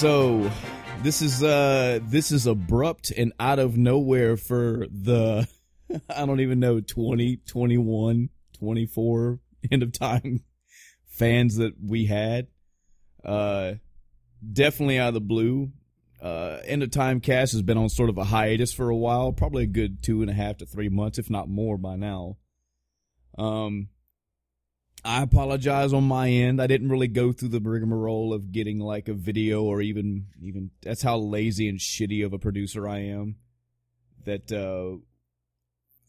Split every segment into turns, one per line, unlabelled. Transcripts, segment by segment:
So this is uh this is abrupt and out of nowhere for the I don't even know 20, 21, 24 end of time fans that we had. Uh definitely out of the blue. Uh end of time cast has been on sort of a hiatus for a while, probably a good two and a half to three months, if not more by now. Um I apologize on my end. I didn't really go through the rigmarole of getting like a video or even even that's how lazy and shitty of a producer I am. That uh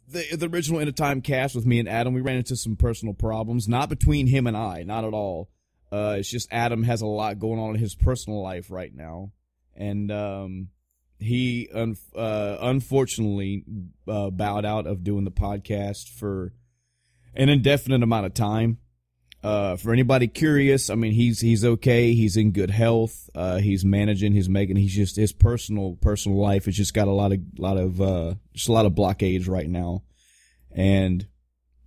the the original End of Time cast with me and Adam, we ran into some personal problems, not between him and I, not at all. Uh it's just Adam has a lot going on in his personal life right now. And um he un- uh, unfortunately uh, bowed out of doing the podcast for an indefinite amount of time. Uh, for anybody curious, I mean, he's he's okay. He's in good health. Uh, he's managing. He's making. He's just his personal personal life has just got a lot of lot of uh, just a lot of blockades right now, and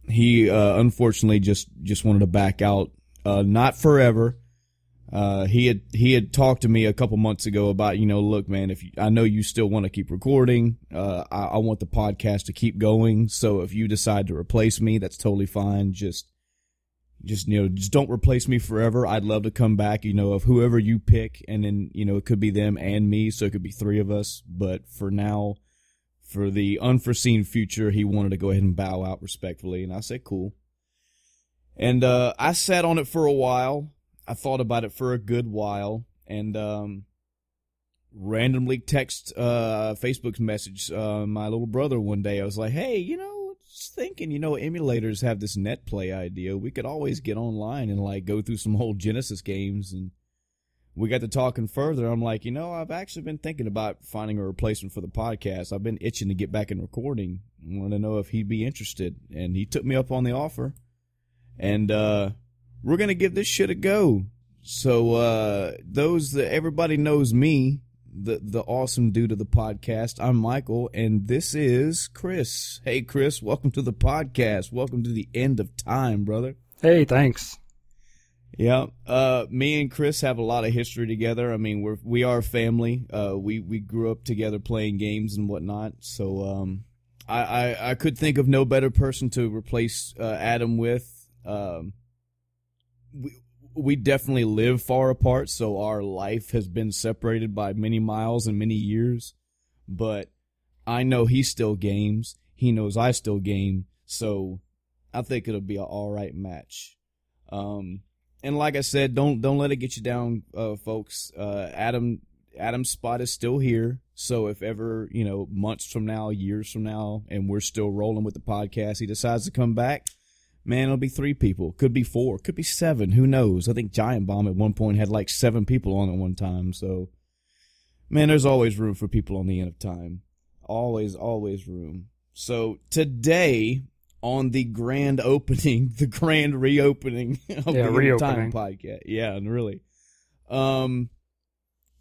he uh, unfortunately just just wanted to back out. Uh, not forever. Uh, he had he had talked to me a couple months ago about you know look man if you, I know you still want to keep recording uh, I, I want the podcast to keep going so if you decide to replace me that's totally fine just just you know just don't replace me forever. I'd love to come back you know of whoever you pick. And then you know it could be them and me. So it could be three of us. But for now for the unforeseen future he wanted to go ahead and bow out respectfully. And I said cool. And uh, I sat on it for a while. I thought about it for a good while. And um, randomly text uh, Facebook's message uh, my little brother one day. I was like, "Hey, you know, just thinking, you know, emulators have this net play idea. We could always get online and like go through some old Genesis games." And we got to talking further. I'm like, you know, I've actually been thinking about finding a replacement for the podcast. I've been itching to get back in recording. I want to know if he'd be interested, and he took me up on the offer. And uh we're gonna give this shit a go. So uh those that everybody knows me, the the awesome dude of the podcast. I'm Michael, and this is Chris. Hey Chris, welcome to the podcast. Welcome to the end of time, brother.
Hey, thanks.
Yeah, uh, me and Chris have a lot of history together. I mean, we're we are family. Uh, we we grew up together playing games and whatnot. So um, I, I I could think of no better person to replace uh, Adam with. Um, we we definitely live far apart, so our life has been separated by many miles and many years. But I know he still games. He knows I still game. So I think it'll be an all right match. Um, and like I said, don't don't let it get you down, uh, folks. Uh, Adam Adam's spot is still here. So if ever you know months from now, years from now, and we're still rolling with the podcast, he decides to come back Man, it'll be three people. Could be four. Could be seven. Who knows? I think Giant Bomb at one point had like seven people on at one time. So, man, there's always room for people on the end of time. Always, always room. So today on the grand opening, the grand reopening of
Yeah,
the End of Time podcast. Yeah, and really, um,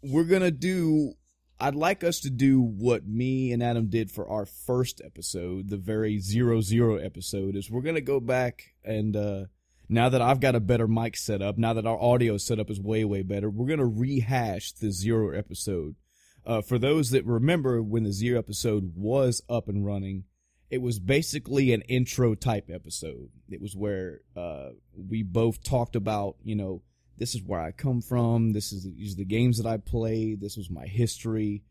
we're gonna do. I'd like us to do what me and Adam did for our first episode, the very zero zero episode. Is we're gonna go back and uh, now that I've got a better mic set up, now that our audio setup is way way better, we're gonna rehash the zero episode. Uh, for those that remember when the zero episode was up and running, it was basically an intro type episode. It was where uh, we both talked about, you know, this is where I come from. This is these are the games that I played. This was my history.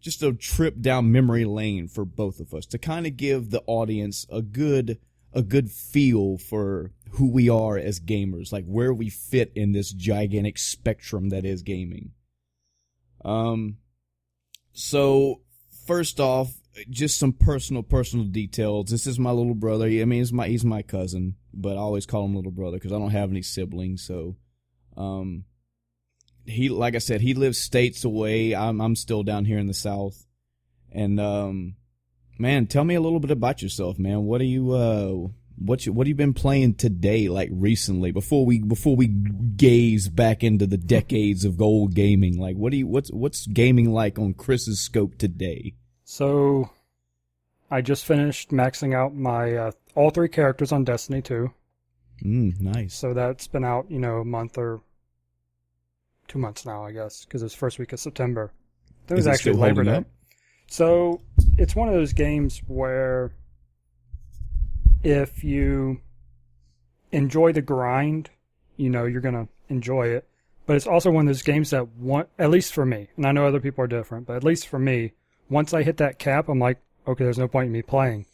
Just a trip down memory lane for both of us to kind of give the audience a good a good feel for who we are as gamers, like where we fit in this gigantic spectrum that is gaming. Um, so first off, just some personal personal details. This is my little brother. I mean, he's my he's my cousin, but I always call him little brother because I don't have any siblings. So, um, he like I said, he lives states away. I'm I'm still down here in the south, and um, man, tell me a little bit about yourself, man. What are you uh what you what have you been playing today, like recently? Before we before we gaze back into the decades of gold gaming, like what do you what's what's gaming like on Chris's scope today?
So, I just finished maxing out my uh, all three characters on Destiny 2.
Mm, nice.
So that's been out, you know, a month or two months now, I guess, because it was first week of September.
Is
was
it
actually Labor Day.
up?
So it's one of those games where if you enjoy the grind, you know you're gonna enjoy it. But it's also one of those games that want, at least for me, and I know other people are different, but at least for me, once I hit that cap, I'm like, okay, there's no point in me playing.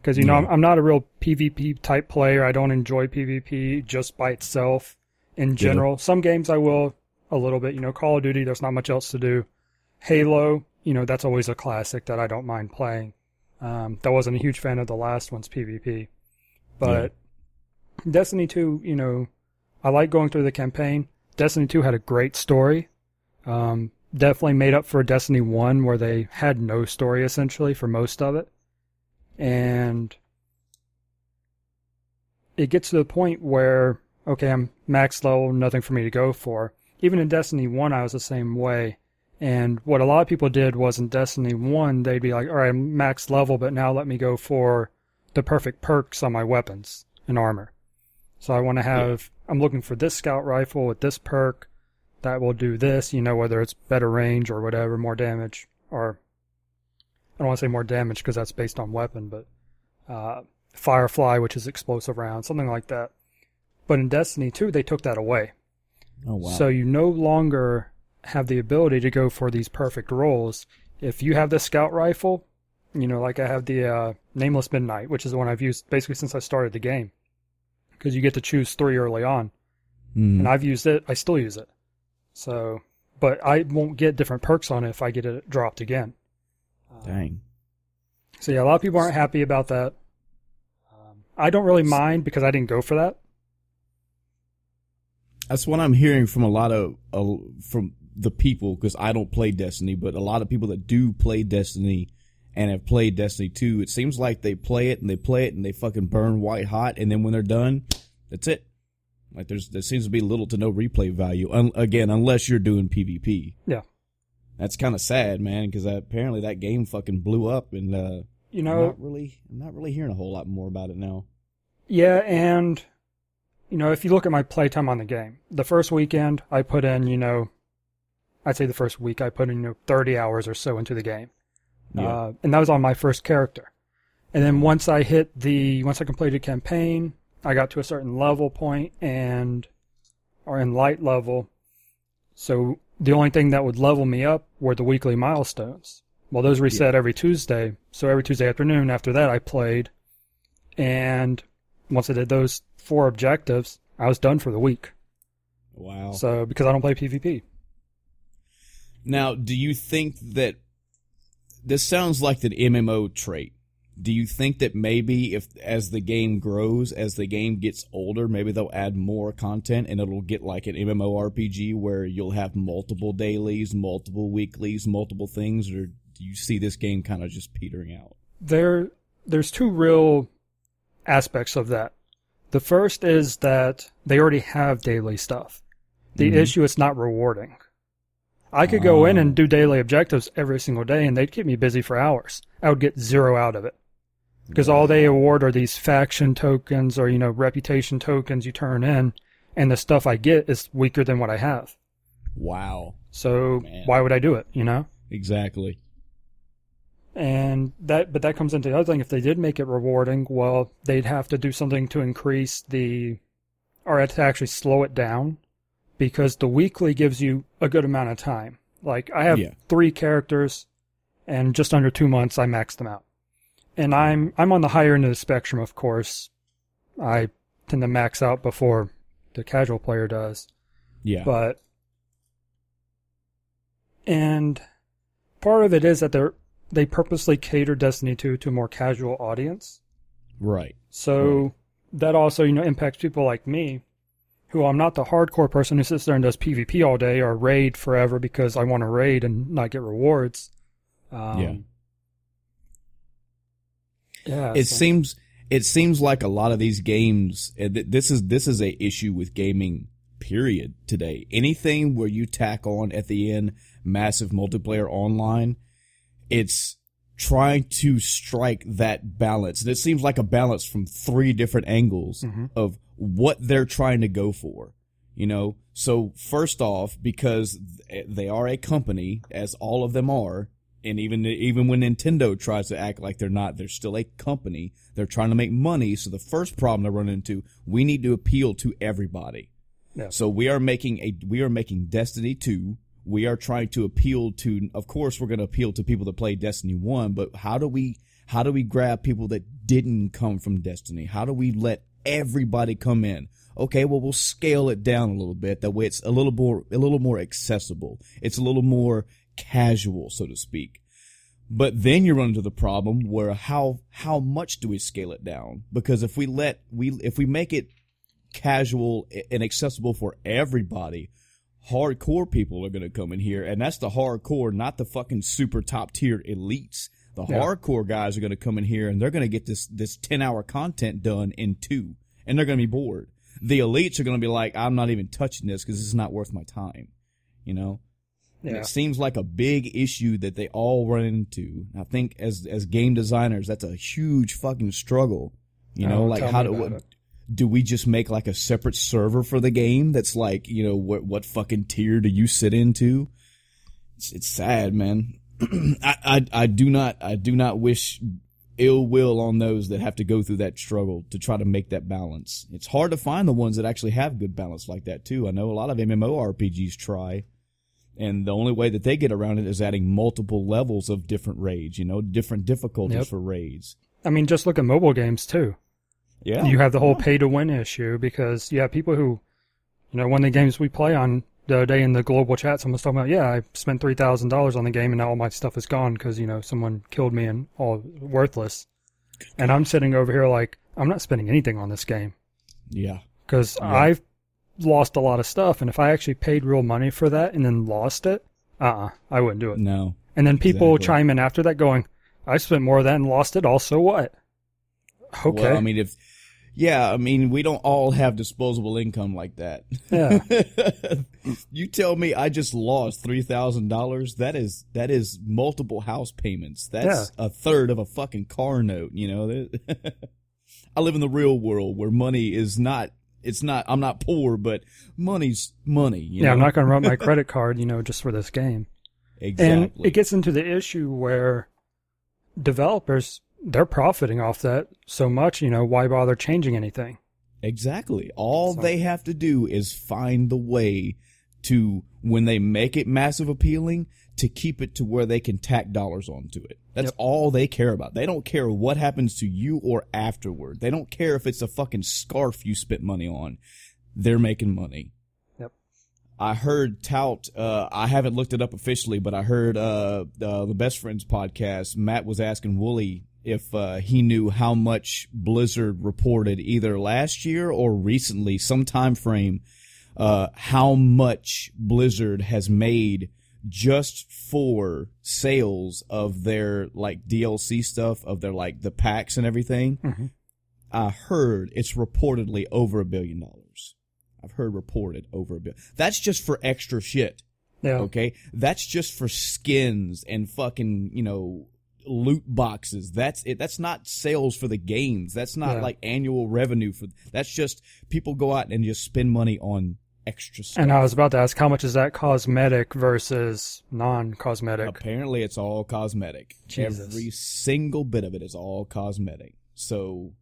Because you know
Yeah.
I'm, I'm not a real PvP type player. I don't enjoy PvP just by itself. In general, some games I will a little bit. You know, Call of Duty, there's not much else to do. Halo, you know, that's always a classic that I don't mind playing. Um, that wasn't a huge fan of the last one's PvP, but Destiny 2, you know, I like going through the campaign. Destiny 2 had a great story. Um, definitely made up for Destiny 1 where they had no story essentially for most of it. And it gets to the point where, okay, I'm max level, nothing for me to go for. Even in Destiny 1, I was the same way. And what a lot of people did was in Destiny 1, they'd be like, all right, I'm max level, but now let me go for the perfect perks on my weapons and armor. So I want to have, I'm looking for this scout rifle with this perk that will do this, you know, whether it's better range or whatever, more damage, or I don't want to say more damage because that's based on weapon, but uh, Firefly, which is explosive round, something like that. But in Destiny 2, they took that away.
Oh wow.
So you no longer have the ability to go for these perfect rolls. If you have the scout rifle, you know, like I have the uh, Nameless Midnight, which is the one I've used basically since I started the game, because you get to choose three early on,
Mm.
and I've used it. I still use it. So, but I won't get different perks on it if I get it dropped again.
Dang.
So yeah, a lot of people aren't happy about that. Um, I don't really mind because I didn't go for that.
That's what I'm hearing from a lot of uh, from the people because I don't play Destiny, but a lot of people that do play Destiny and have played Destiny 2, it seems like they play it and they play it and they fucking burn white hot, and then when they're done, that's it. Like there's there seems to be little to no replay value. Un- again, unless you're doing PvP.
Yeah.
That's kind of sad, man, because apparently that game fucking blew up, and uh,
You
I'm
know,
not really, I'm not really hearing a whole lot more about it now.
Yeah, and you know, if you look at my playtime on the game, the first weekend I put in, you know, I'd say the first week I put in you know, 30 hours or so into the game.
Yeah.
Uh, and that was on my first character. And then once I hit the, once I completed campaign, I got to a certain level point and, or in light level. So the only thing that would level me up were the weekly milestones. Well, those reset every Tuesday. So every Tuesday afternoon after that I played. And once I did those four objectives, I was done for the week.
wow.
So because I don't play PvP.
Now, do you think that this sounds like an MMO trait? Do you think that maybe if as the game grows, as the game gets older, maybe they'll add more content and it'll get like an MMORPG where you'll have multiple dailies, multiple weeklies, multiple things, or do you see this game kind of just petering out?
there there's two real aspects of that. The first is that they already have daily stuff. The
Mhm.
issue is not rewarding. I could go in
Oh.
and do daily objectives every single day and they'd keep me busy for hours. I would get zero out of it. Because all they award are these faction tokens or, you know, reputation tokens you turn in, and the stuff I get is weaker than what I have.
Wow.
So
Man.
why would I do it, you know?
Exactly.
And that, but that comes into the other thing. If they did make it rewarding, well, they'd have to do something to increase the, or to actually slow it down, because the weekly gives you a good amount of time. Like I have
Yeah.
three characters, and just under two months I maxed them out. And I'm I'm on the higher end of the spectrum, of course. I tend to max out before the casual player does.
Yeah.
But and part of it is that they're they purposely cater Destiny 2 to a more casual audience.
right.
So that also, you know, impacts people like me, who I'm not the hardcore person who sits there and does PvP all day or raid forever because I want to raid and not get rewards. Um,
Yeah.
Yeah.
it
so-
seems it seems like a lot of these games this is this is a issue with gaming period today anything where you tack on at the end massive multiplayer online it's trying to strike that balance and it seems like a balance from three different angles
Mhm.
of what they're trying to go for You know, so first off, because they are a company, as all of them are, and even even when Nintendo tries to act like they're not, they're still a company. They're trying to make money. So the first problem they run into, we need to appeal to everybody.
Yeah.
So we are making a we are making Destiny two. We are trying to appeal to. Of course, we're going to appeal to people that play Destiny one. But how do we how do we grab people that didn't come from Destiny? How do we let everybody come in? Okay, well we'll scale it down a little bit. That way it's a little more a little more accessible. It's a little more casual, so to speak. But then you run into the problem where how how much do we scale it down? Because if we let we if we make it casual and accessible for everybody, hardcore people are going to come in here, and that's the hardcore, not the fucking super top tier elites. The
Yeah.
hardcore guys are going to come in here and they're going to get this this ten hour content done in two, and they're going to be bored. The elites are going to be like, I'm not even touching this because this is not worth my time. You know. And it seems like a big issue that they all run into. I think as as game designers, that's a huge fucking struggle. You know, like how
me
do what,
it.
Do we just make like a separate server for the game that's like you know what what fucking tier do you sit into? It's, it's sad, man. I, I I do not I do not wish ill will on those that have to go through that struggle to try to make that balance. It's hard to find the ones that actually have good balance like that too. I know a lot of MMORPGs try, and the only way that they get around it is adding multiple levels of different raids. You know, different difficulties
Yep.
for raids.
I mean, just look at mobile games too.
Yeah,
you have the whole pay to win issue because you have people who, you know, one of the games we play on the other day in the global chat, someone's talking about, yeah, I spent three thousand dollars on the game and now all my stuff is gone because you know someone killed me and all worthless. And I'm sitting over here like I'm not spending anything on this game
yeah.
because
Yeah.
I've lost a lot of stuff, and if I actually paid real money for that and then lost it, uh, uh I wouldn't do it.
No,
And then people
Exactly.
chime in after that going, I spent more of that and lost it. Also, what? Okay.
Well, I mean, if yeah, I mean, we don't all have disposable income like that.
Yeah.
you tell me I just lost three thousand dollars. That is that is multiple house payments. That's a third of a fucking car note. You know, I live in the real world where money is not. It's not. I'm not poor, but money's money. You
yeah,
know?
I'm not going to run my credit card, you know, just for this game.
exactly.
And it gets into the issue where developers they're profiting off that so much, you know, why bother changing anything?
Exactly. All
So-
they have to do is find the way to, when they make it massive appealing, to keep it to where they can tack dollars onto it. That's
Yep.
all they care about. They don't care what happens to you or afterward. They don't care if it's a fucking scarf you spent money on. They're making money.
Yep.
I heard tout. Uh, I haven't looked it up officially, but I heard uh, uh, the Best Friends podcast. Matt was asking Woolie if uh, he knew how much Blizzard reported either last year or recently, some time frame, uh, how much Blizzard has made just for sales of their like DLC stuff, of their like the packs and everything.
Mhm.
I heard it's reportedly over a billion dollars. I've heard reported over a billion. That's just for extra shit.
Yeah.
Okay. That's just for skins and fucking, you know, loot boxes. That's it. That's not sales for the games. That's not
Yeah.
like annual revenue for, that's just people go out and just spend money on extra stuff.
And I was about to ask, how much is that cosmetic versus non-cosmetic?
Apparently it's all cosmetic.
Jesus.
Every single bit of it is all cosmetic. So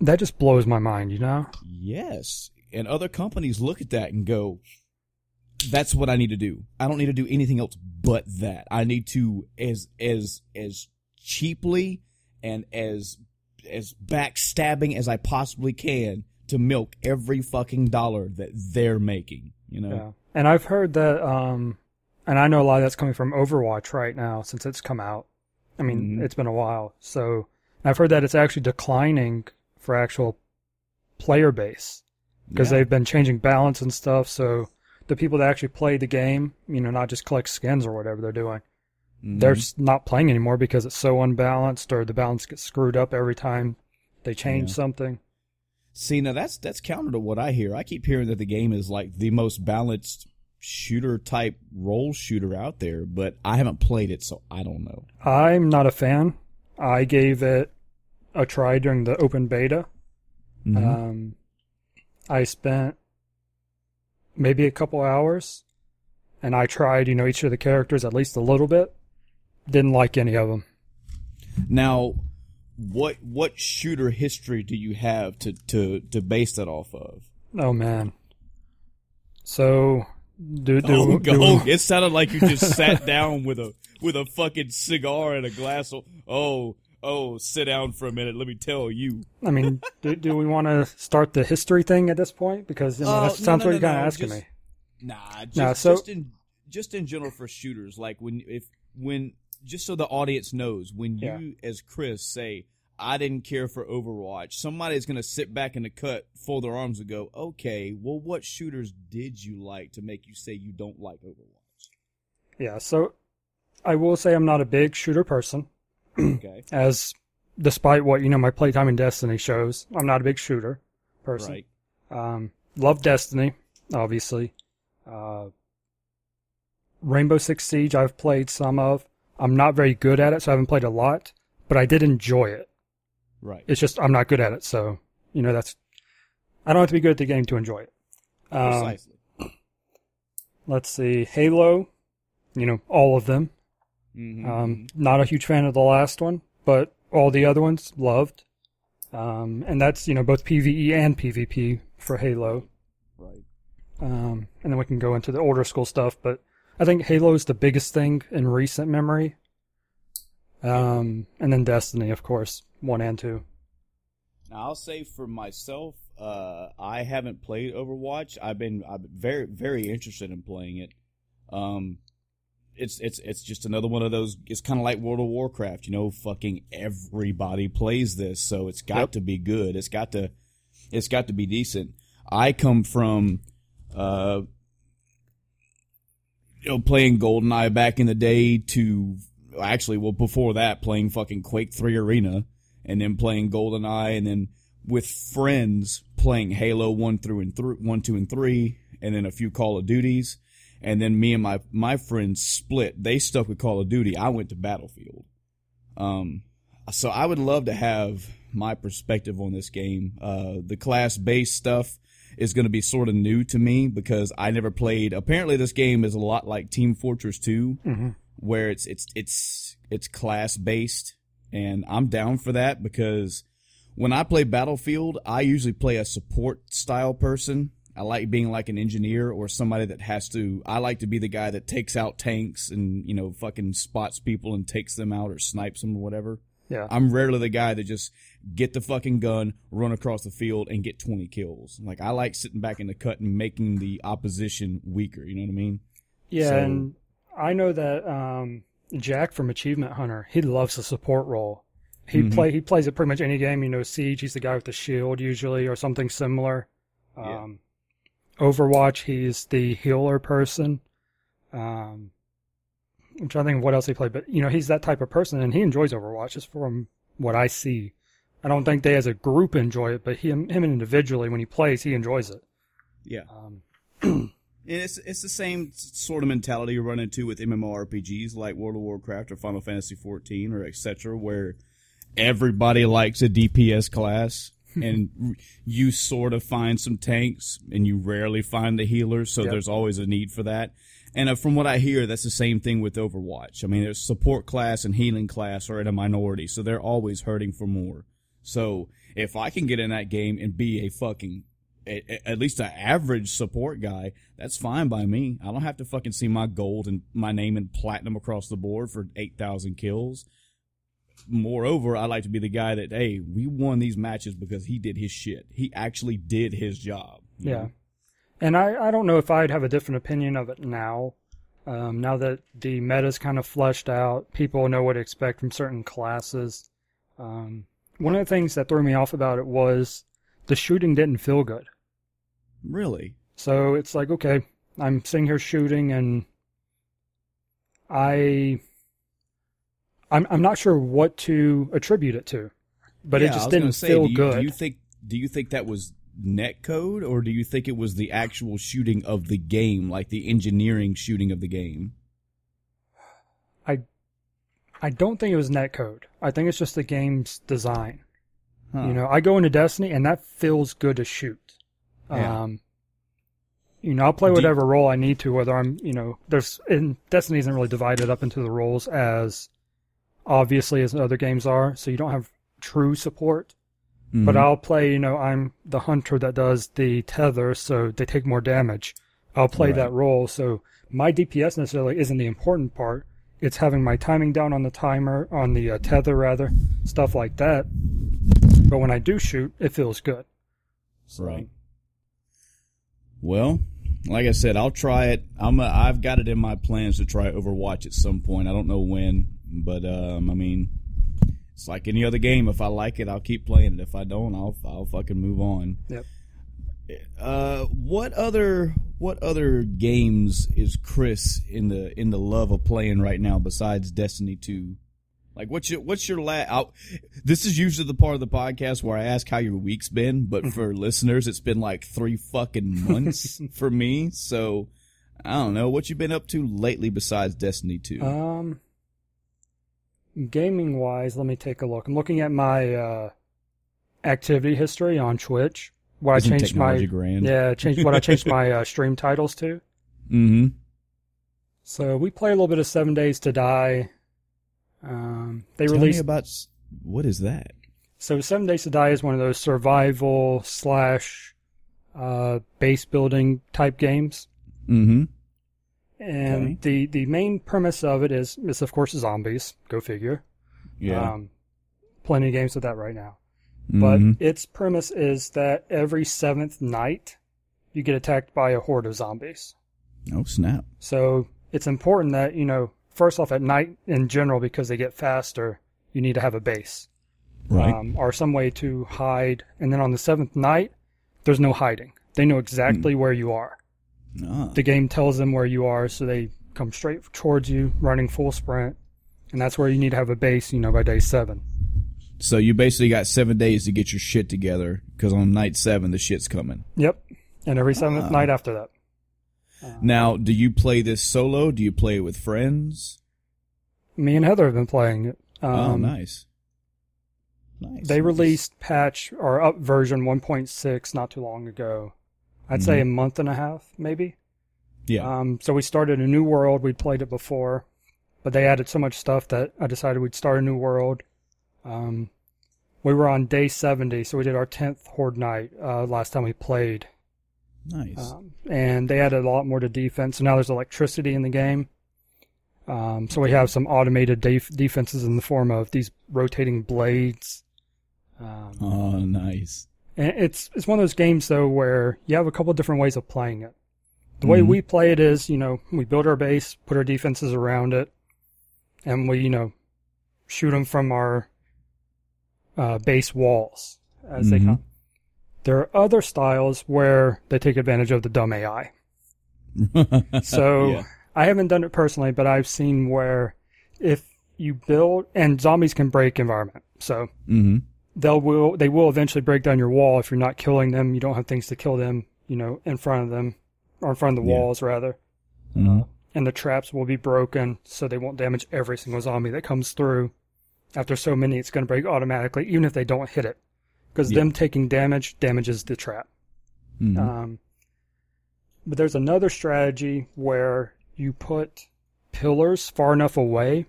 That just blows my mind, you know?
Yes. And other companies look at that and go, that's what I need to do. I don't need to do anything else but that. I need to as as as cheaply and as as backstabbing as I possibly can to milk every fucking dollar that they're making, you know.
Yeah. And I've heard that, um, and I know a lot of that's coming from Overwatch right now since it's come out. I mean,
Mhm.
it's been a while. So I've heard that it's actually declining for actual player base because
Yeah.
they've been changing balance and stuff. So the people that actually play the game, you know, not just collect skins or whatever they're doing,
Mhm.
they're not playing anymore because it's so unbalanced or the balance gets screwed up every time they change
Yeah.
something.
See, now that's that's counter to what I hear. I keep hearing that the game is like the most balanced shooter type role shooter out there, but I haven't played it, so I don't know.
I'm not a fan. I gave it a try during the open beta.
Mhm.
Um, I spent maybe a couple hours, and I tried, you know, each of the characters at least a little bit. Didn't like any of them.
Now, what what shooter history do you have to to to base that off of?
Oh man. So, do do,
oh,
do
go. it sounded like you just sat down with a with a fucking cigar and a glass of oh oh sit down for a minute. Let me tell you.
I mean, do, do we want to start the history thing at this point? Because I mean,
Uh,
that sounds
no,
what you're
no,
kind of
no,
asking
just-
me.
Nah, just,
Nah, so-
just in just in general for shooters, like when if when just so the audience knows when
Yeah.
you as Chris say I didn't care for Overwatch, somebody's gonna sit back in the cut, fold their arms, and go, "Okay, well, what shooters did you like to make you say you don't like Overwatch?"
Yeah. So, I will say I'm not a big shooter person.
Okay,
As despite what you know, my playtime in Destiny shows, I'm not a big shooter person.
right.
Um, love Destiny, obviously. Uh, Rainbow Six Siege, I've played some of. I'm not very good at it, so I haven't played a lot, but I did enjoy it.
Right.
It's just I'm not good at it, so you know that's. I don't have to be good at the game to enjoy it. Um,
Precisely.
let's see, Halo, you know all of them.
Mhm.
Um, not a huge fan of the last one, but all the other ones loved. Um, and that's you know both PVE and PvP for Halo.
right.
Um, and then we can go into the older school stuff, but I think Halo is the biggest thing in recent memory. Um, and then Destiny, of course, one and two.
Now I'll say for myself, uh, I haven't played Overwatch. I've been I'm very very interested in playing it. Um, it's it's it's just another one of those. It's kind of like World of Warcraft, you know. Fucking everybody plays this, so it's got
Yep.
to be good. It's got to it's got to be decent. I come from uh, you know, playing GoldenEye back in the day to actually, well, before that, playing fucking Quake 3 Arena and then playing GoldenEye and then with friends playing Halo 1 through and through 1, 2, and 3 and then a few Call of Duties. And then me and my, my friends split. They stuck with Call of Duty. I went to Battlefield. Um, so I would love to have my perspective on this game. Uh, the class based stuff is going to be sort of new to me because I never played. Apparently, this game is a lot like Team Fortress 2,
Mm-hmm.
where it's it's it's it's class based, and I'm down for that because when I play Battlefield, I usually play a support style person. I like being like an engineer or somebody that has to. I like to be the guy that takes out tanks and you know fucking spots people and takes them out or snipes them or whatever.
Yeah.
I'm rarely the guy that just get the fucking gun, run across the field, and get 20 kills. Like I like sitting back in the cut and making the opposition weaker. You know what I mean?
Yeah,
So-
and I know that um, Jack from Achievement Hunter, he loves the support role. He
Mhm.
play he plays it pretty much any game. You know, Siege, he's the guy with the shield usually, or something similar.
Yeah.
Overwatch, he's the healer person. Um, I'm trying to think of what else he played, but you know, he's that type of person, and he enjoys Overwatch. Just from what I see, I don't think they as a group enjoy it, but him him individually when he plays, he enjoys it.
Yeah.
Um,
And it's it's the same sort of mentality you run into with MMORPGs like World of Warcraft or Final Fantasy 14 or etc. Where everybody likes a DPS class, and you sort of find some tanks, and you rarely find the healers. So
Yep.
there's always a need for that. And uh, from what I hear, that's the same thing with Overwatch. I mean, there's support class and healing class are in a minority, so they're always hurting for more. So if I can get in that game and be a fucking at least an average support guy, that's fine by me. I don't have to fucking see my gold and my name in platinum across the board for 8,000 kills. Moreover, I like to be the guy that, hey, we won these matches because he did his shit. He actually did his job.
Yeah.
know?
And I, I don't know if I'd have a different opinion of it now. Um, now that the meta's kind of fleshed out, people know what to expect from certain classes. Um, one of the things that threw me off about it was the shooting didn't feel good.
Really?
So it's like, okay, I'm sitting here shooting and I I'm I'm not sure what to attribute it to. But
Yeah,
it just didn't
say,
feel
do you,
good.
Do you think? Do you think that was net code, or do you think it was the actual shooting of the game, like the engineering shooting of the game?
I I don't think it was netcode. I think it's just the game's design.
Huh.
You know, I go into Destiny and that feels good to shoot.
Yeah.
Um, You know, I'll play whatever role I need to, whether I'm, you know, there's, and Destiny isn't really divided up into the roles as obviously as other games are, so you don't have true support. But
Mhm.
I'll play, you know, I'm the hunter that does the tether, so they take more damage. I'll play
Right.
that role, so my DPS necessarily isn't the important part. It's having my timing down on the timer, on the uh, tether rather, stuff like that. But when I do shoot, it feels good. So,
Right. Well, like I said, I'll try it. I'm. A, I've got it in my plans to try Overwatch at some point. I don't know when, but um, I mean, it's like any other game. If I like it, I'll keep playing it. If I don't, I'll I'll fucking move on.
Yep.
Uh, what other what other games is Chris in the in the love of playing right now besides Destiny Two? Like what's your what's your la This is usually the part of the podcast where I ask how your week's been, but for listeners, it's been like three fucking months for me. So I don't know what you've been up to lately besides Destiny Two.
Um, gaming wise, let me take a look. I'm looking at my uh, activity history on Twitch. What
Isn't
I changed my
grand?
yeah, changed what I changed my uh, stream titles to.
Mm-hmm.
So we play a little bit of Seven Days to Die. Um, they
Tell me
released
about what is that?
so Seven Days to Die is one of those survival slash uh, base building type games.
Mm-hmm.
And
Okay.
the, the main premise of it is, is of course zombies. Go figure.
Yeah.
Um, plenty of games with that right now. But
Mhm.
its premise is that every seventh night, you get attacked by a horde of zombies.
oh snap!
So it's important that, you know, first off, at night in general, because they get faster, you need to have a base.
Right.
Um, or some way to hide. And then on the seventh night, there's no hiding. They know exactly where you are.
Ah.
The game tells them where you are, so they come straight towards you, running full sprint. And that's where you need to have a base, you know, by day seven.
So you basically got seven days to get your shit together because on night seven the shit's coming.
Yep. And every seventh
Ah.
night after that.
Now, do you play this solo? Do you play it with friends?
Me and Heather have been playing it. Um,
oh, nice. Nice.
They
nice.
released patch or up version 1.6 not too long ago. I'd say a month and a half, maybe.
Yeah.
Um, so we started a new world. We'd played it before, but they added so much stuff that I decided we'd start a new world. Um, we were on day 70, so we did our 10th Horde night uh, last time we played.
nice.
Um, and they added a lot more to defense. So now there's electricity in the game. Um, so we have some automated def- defenses in the form of these rotating blades. Um,
oh, nice.
And it's it's one of those games though where you have a couple different ways of playing it. The way
Mhm.
we play it is, you know, we build our base, put our defenses around it, and we, you know, shoot them from our uh, base walls as they
Mhm.
come. There are other styles where they take advantage of the dumb AI. So
Yeah.
I haven't done it personally, but I've seen where if you build and zombies can break environment. So
hmm
they'll will they will eventually break down your wall if you're not killing them. You don't have things to kill them, you know, in front of them or in front of the
Yeah.
walls rather.
hmm
And the traps will be broken so they won't damage every single zombie that comes through. After so many, it's going to break automatically, even if they don't hit it, because
Yeah.
them taking damage damages the trap.
hmm
Um, but there's another strategy where you put pillars far enough away,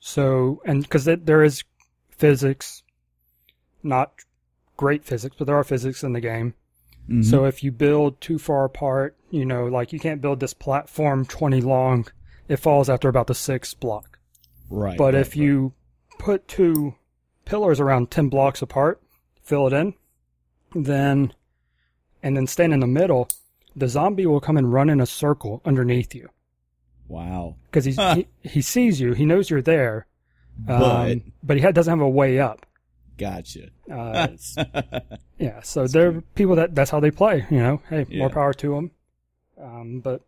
so and because there is physics, not great physics, but there are physics in the game.
Mhm.
So if you build too far apart, you know, like you can't build this platform 20 long, it falls after about the sixth block.
right.
But
right,
if you put two pillars around 10 blocks apart, fill it in, then, and then stand in the middle, the zombie will come and run in a circle underneath you.
wow.
Because he, he sees you, he knows you're there,
But
um, but he ha- doesn't have a way up.
Gotcha.
Uh, yeah, so they're people that that's how they play. You know, hey,
Yeah.
more power to them. Um, but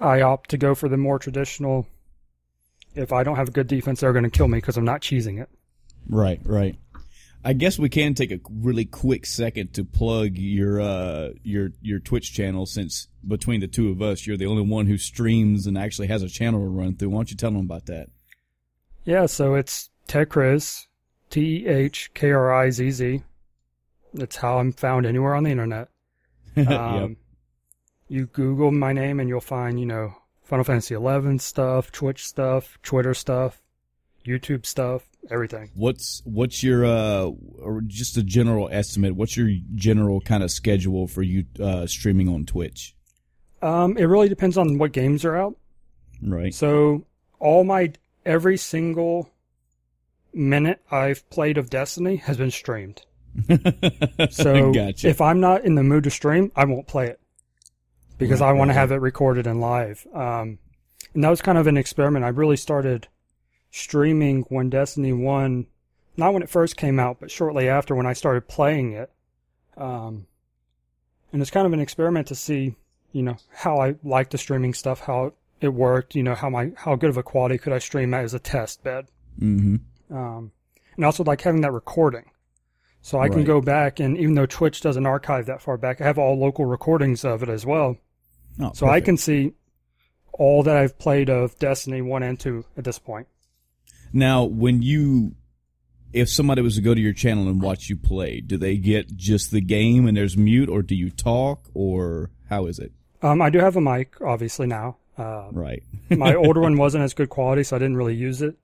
I opt to go for the more traditional. If I don't have a good defense, they're going to kill me because I'm not cheesing it.
Right, right. I guess we can take a really quick second to plug your uh your your Twitch channel since between the two of us you're the only one who streams and actually has a channel to run through. Why don't you tell them about that?
Yeah, so it's TehKrizz, T E H K R I Z Z. That's how I'm found anywhere on the internet.
yep.
Um, You Google my name and you'll find, you know, Final Fantasy Eleven stuff, Twitch stuff, Twitter stuff, YouTube stuff, everything.
What's what's your uh or just a general estimate? What's your general kind of schedule for you uh streaming on Twitch?
Um, it really depends on what games are out.
Right.
So all my every single minute I've played of Destiny has been streamed. So
gotcha.
if I'm not in the mood to stream, I won't play it because
Right,
I want to have it recorded and live. Um, and that was kind of an experiment. I really started streaming when Destiny 1, not when it first came out, but shortly after when I started playing it. Um, and it's kind of an experiment to see, you know, how I like the streaming stuff, how it worked, you know, how my, how good of a quality could I stream as a test bed.
mm-hmm.
Um, and also like having that recording. So I can go back and even though Twitch doesn't archive that far back, I have all local recordings of it as well.
Oh,
So I can see all that I've played of Destiny 1 and 2 at this point.
Now, when you, if somebody was to go to your channel and watch you play, do they get just the game and there's mute, or do you talk, or how is it?
Um, I do have a mic, obviously now. Uh,
Right.
my older one wasn't as good quality, so I didn't really use it.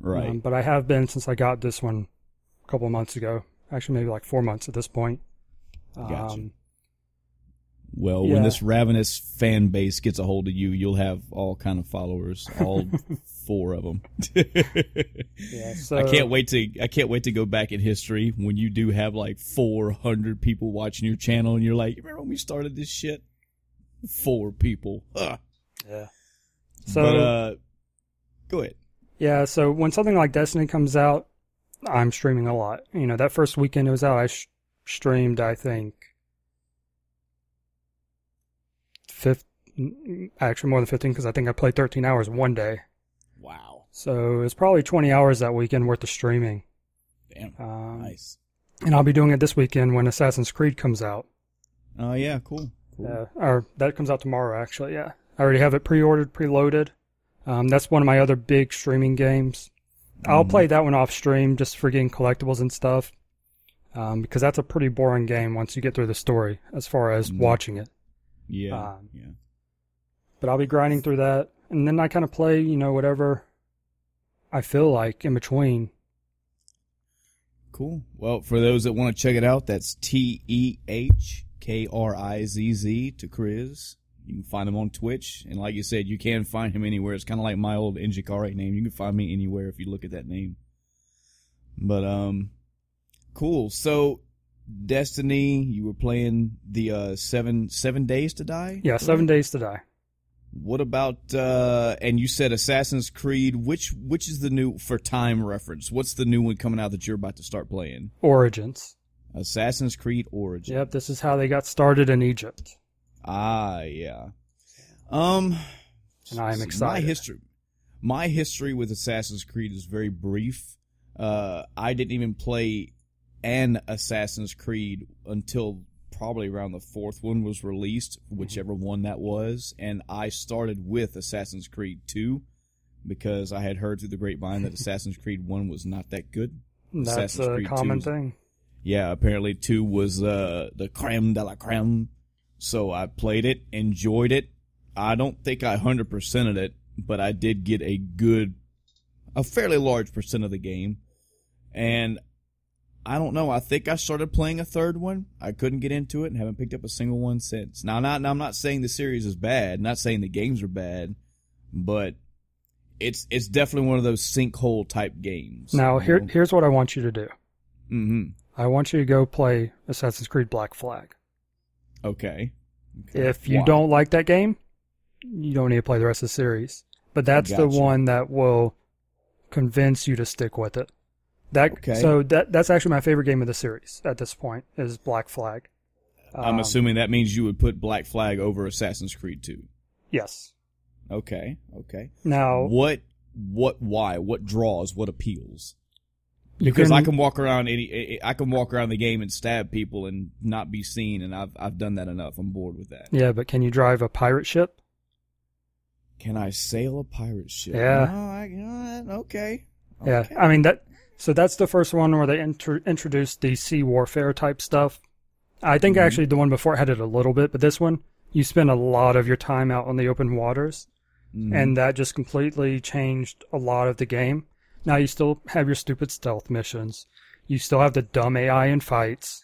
Right.
Um, but I have been since I got this one a couple of months ago. Actually, maybe like four months at this point.
Gotcha.
Um,
well,
yeah.
when this ravenous fan base gets a hold of you, you'll have all kind of followers, all four of them.
yeah, so
I can't wait to I can't wait to go back in history when you do have like 400 people watching your channel and you're like, remember when we started this shit? Four people. Ugh.
Yeah. So
but uh, go ahead.
Yeah, so when something like Destiny comes out, I'm streaming a lot. You know, that first weekend it was out, I sh- streamed, I think, fifth, actually more than 15 because I think I played 13 hours one day.
Wow.
So it was probably 20 hours that weekend worth of streaming.
Damn.
Um,
Nice.
And I'll be doing it this weekend when Assassin's Creed comes out.
Oh yeah, cool. Cool.
Uh, or that comes out tomorrow, actually. Yeah, I already have it pre-ordered, preloaded. Um, that's one of my other big streaming games. I'll
Mhm.
play that one off stream just for getting collectibles and stuff, um, because that's a pretty boring game once you get through the story as far as
Mhm.
watching it.
Yeah.
um,
yeah.
But I'll be grinding through that, and then I kind of play, you know, whatever I feel like in between.
Cool. Well, for those that want to check it out, that's T E H K R I Z Z to Chris. You can find him on Twitch, and like you said, you can find him anywhere. It's kind of like my old Injikare name. You can find me anywhere if you look at that name. But um, cool. So, Destiny, you were playing the uh seven seven days to die.
Yeah, Seven Days to Die.
What about uh and you said Assassin's Creed, which which is the new for time reference? What's the new one coming out that you're about to start playing?
Origins.
Assassin's Creed Origins.
Yep, this is how they got started in Egypt.
Ah, yeah. Um
And I am excited.
My history my history with Assassin's Creed is very brief. Uh I didn't even play an Assassin's Creed until probably around the fourth one was released, whichever one that was, and I started with Assassin's Creed 2 because I had heard through the grapevine that Assassin's Creed 1 was not that good.
That's
Assassin's
a
Creed
common
2's
thing.
Yeah, apparently 2 was uh, the creme de la creme. So I played it, enjoyed it. I don't think I 100%ed it, but I did get a good, a fairly large percent of the game. And I don't know. I think I started playing a third one. I couldn't get into it and haven't picked up a single one since. Now, not, now I'm not saying the series is bad. Not saying the games are bad, but it's it's definitely one of those sinkhole type games.
Now, here, here's what I want you to do.
Mm-hmm.
I want you to go play Assassin's Creed Black Flag.
Okay. Okay.
If you
Why?
don't like that game, you don't need to play the rest of the series. But that's the one that will convince you to stick with it. That
Okay.
so that that's actually my favorite game of the series at this point is Black Flag.
I'm
Um,
assuming that means you would put Black Flag over Assassin's Creed 2.
yes.
Okay. Okay.
Now
What? What? Why? What draws? What appeals? Because I can walk around any, I can walk around the game and stab people and not be seen, and I've I've done that enough. I'm bored with that.
yeah, but can you drive a pirate ship?
Can I sail a pirate ship?
Yeah.
No, I, okay.
Yeah,
Okay.
I mean that. So that's the first one where they intro introduced the sea warfare type stuff. I think
Mhm.
actually the one before had it a little bit, but this one you spend a lot of your time out on the open waters,
Mhm.
and that just completely changed a lot of the game. Now you still have your stupid stealth missions. You still have the dumb AI in fights,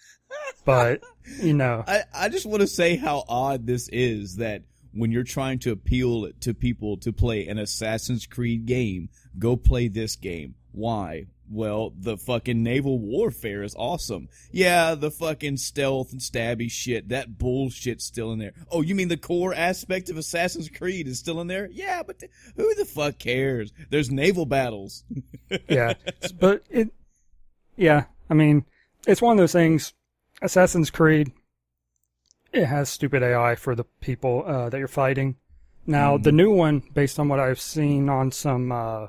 but you know,
I, I just want to say how odd this is that when you're trying to appeal to people to play an Assassin's Creed game, go play this game. Why? Well, the fucking naval warfare is awesome. Yeah, the fucking stealth and stabby shit, that bullshit's still in there. Oh, you mean the core aspect of Assassin's Creed is still in there? Yeah, but th- who the fuck cares? There's naval battles.
yeah, but it, yeah, I mean, it's one of those things. Assassin's Creed, it has stupid AI for the people uh, that you're fighting. Now, the new one, based on what I've seen on some, uh,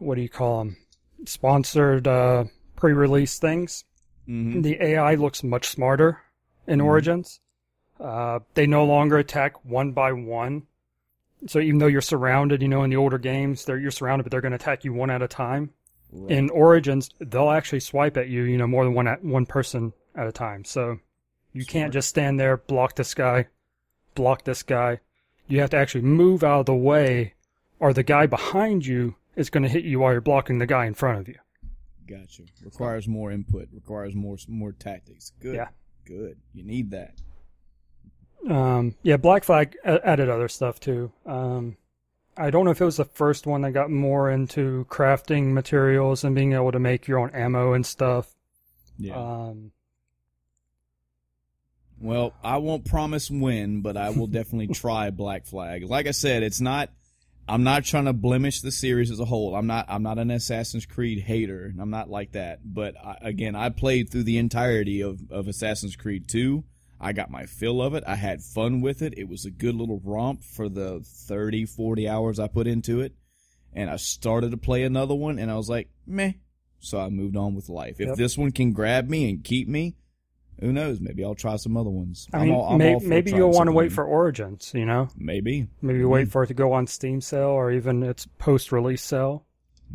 what do you call them, sponsored uh, pre-release things,
Mhm.
the AI looks much smarter in Origins. Uh, they no longer attack one by one. So even though you're surrounded, you know, in the older games, they're, you're surrounded, but they're going to attack you one at a time.
Right.
In Origins, they'll actually swipe at you, you know, more than one at one person at a time. So you can't just stand there, block this guy, block this guy. You have to actually move out of the way, or the guy behind you is going to hit you while you're blocking the guy in front of you.
Gotcha. Requires more input. Requires more more tactics. Good.
Yeah.
Good. You need that.
Um, yeah, Black Flag added other stuff too. Um, I don't know if it was the first one that got more into crafting materials and being able to make your own ammo and stuff.
Yeah.
Um,
well, I won't promise when, but I will definitely try Black Flag. Like I said, it's not. I'm not trying to blemish the series as a whole. I'm not. I'm not an Assassin's Creed hater. I'm not like that. But I, again, I played through the entirety of of Assassin's Creed 2. I got my fill of it. I had fun with it. It was a good little romp for the 30, 40 hours I put into it. And I started to play another one, and I was like, meh. So I moved on with life. If
Yep.
this one can grab me and keep me, who knows? Maybe I'll try some other ones.
I
I'm
mean,
all- I'm
may- maybe you'll want to wait for Origins. You know,
maybe
maybe mm-hmm. wait for it to go on Steam sale or even its post-release sale.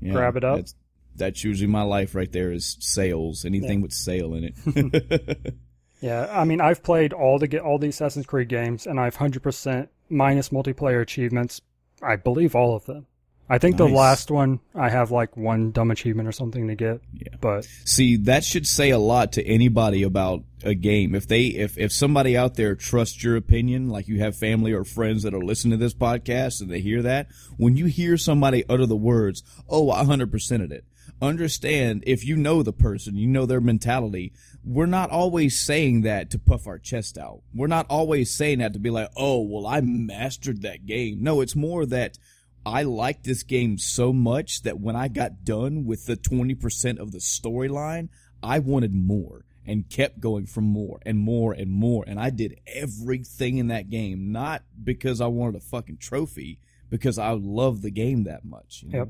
Yeah,
grab it up.
That's, that's usually my life right there is sales. Anything
Yeah.
with sale in it.
Yeah, I mean, I've played all the all the Assassin's Creed games, and I've hundred percent minus multiplayer achievements. I believe all of them. I think the last one I have like one dumb achievement or something to get.
Yeah.
But
See, that should say a lot to anybody about a game. If they, if, if somebody out there trusts your opinion, like you have family or friends that are listening to this podcast and they hear that, when you hear somebody utter the words, oh, I 100%ed it, understand if you know the person, you know their mentality, we're not always saying that to puff our chest out. We're not always saying that to be like, oh, well, I mastered that game. No, it's more that I liked this game so much that when I got done with the 20% of the storyline, I wanted more and kept going for more and more and more. And I did everything in that game, not because I wanted a fucking trophy, because I love the game that much. you know?
Yep.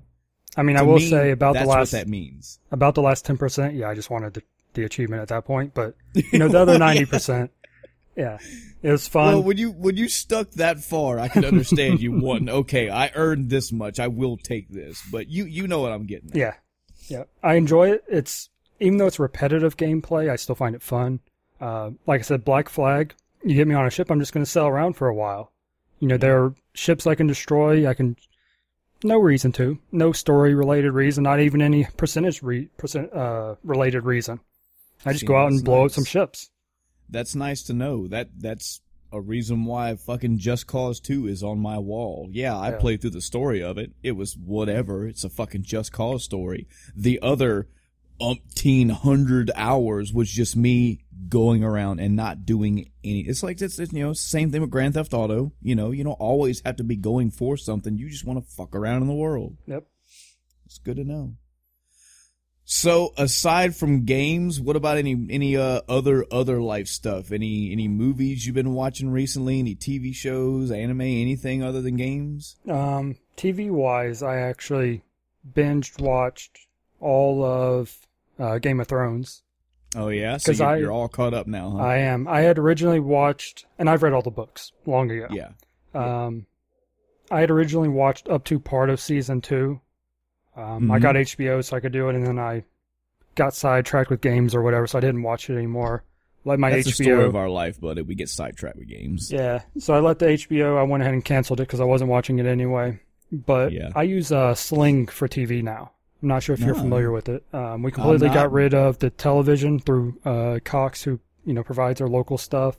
I mean, I will
me,
say about the last
what that means.
about the last ten percent. Yeah, I just wanted the, the achievement at that point. But you know, the other ninety percent. Yeah, it was fun.
Well, when you when you stuck that far, I could understand you won. Okay, I earned this much. I will take this. But you you know what I'm getting. At.
Yeah, yeah, I enjoy it. It's even though it's repetitive gameplay, I still find it fun. Uh, like I said, Black Flag. You get me on a ship, I'm just going to sail around for a while. You know, there are ships I can destroy. I can. No reason to. No story related reason. Not even any percentage re, percent uh, related reason. I just
See,
go out and
that's
blow up some ships.
That's nice to know. That that's a reason why fucking Just Cause 2 is on my wall. Yeah, I
Yeah.
played through the story of it. It was whatever. It's a fucking Just Cause story. The other umpteen hundred hours was just me going around and not doing any. It's like it's, it's you know same thing with Grand Theft Auto. You know you don't always have to be going for something. You just want to fuck around in the world.
Yep.
It's good to know. So aside from games, what about any any uh, other other life stuff? Any any movies you've been watching recently? Any TV shows, anime, anything other than games?
Um, TV wise, I actually binged watched all of uh, Game of Thrones.
Oh yeah, so you're,
I-
you're all caught up now, huh?
I am. I had originally watched, and I've read all the books long ago.
yeah.
Um, I had originally watched up to part of season two. Um, I
Mhm.
got HBO so I could do it, and then I got sidetracked with games or whatever, so I didn't watch it anymore. let my
That's
HBO.
the story of our life, buddy. We get sidetracked with games.
Yeah, so I let the HBO. I went ahead and canceled it because I wasn't watching it anyway. But
Yeah.
I use uh, Sling for TV now. I'm not sure if you're familiar with it. Um, we completely got rid of the television through uh, Cox, who you know provides our local stuff.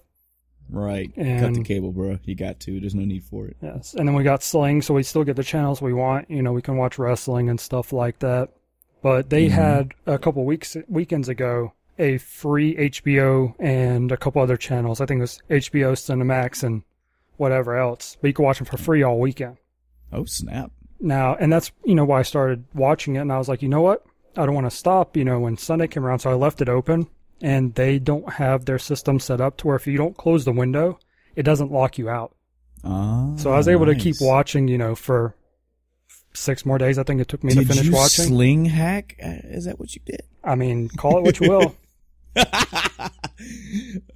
Right. And Cut the cable, bro. You got to. There's no need for it.
Yes, and then we got Sling, so we still get the channels we want. You know, we can watch wrestling and stuff like that. But they
Mhm.
had a couple weeks weekends ago a free HBO and a couple other channels. I think it was HBO, Cinemax, and whatever else. But you can watch them for free all weekend.
Oh snap!
now and that's you know why i started watching it and i was like you know what i don't want to stop you know when sunday came around so i left it open and they don't have their system set up to where if you don't close the window it doesn't lock you out
Ah,
so i was able to keep watching you know for six more days i think it took me
Did
to finish
you
watching
sling hack? Uh, Is that what you did?
i mean call it what you will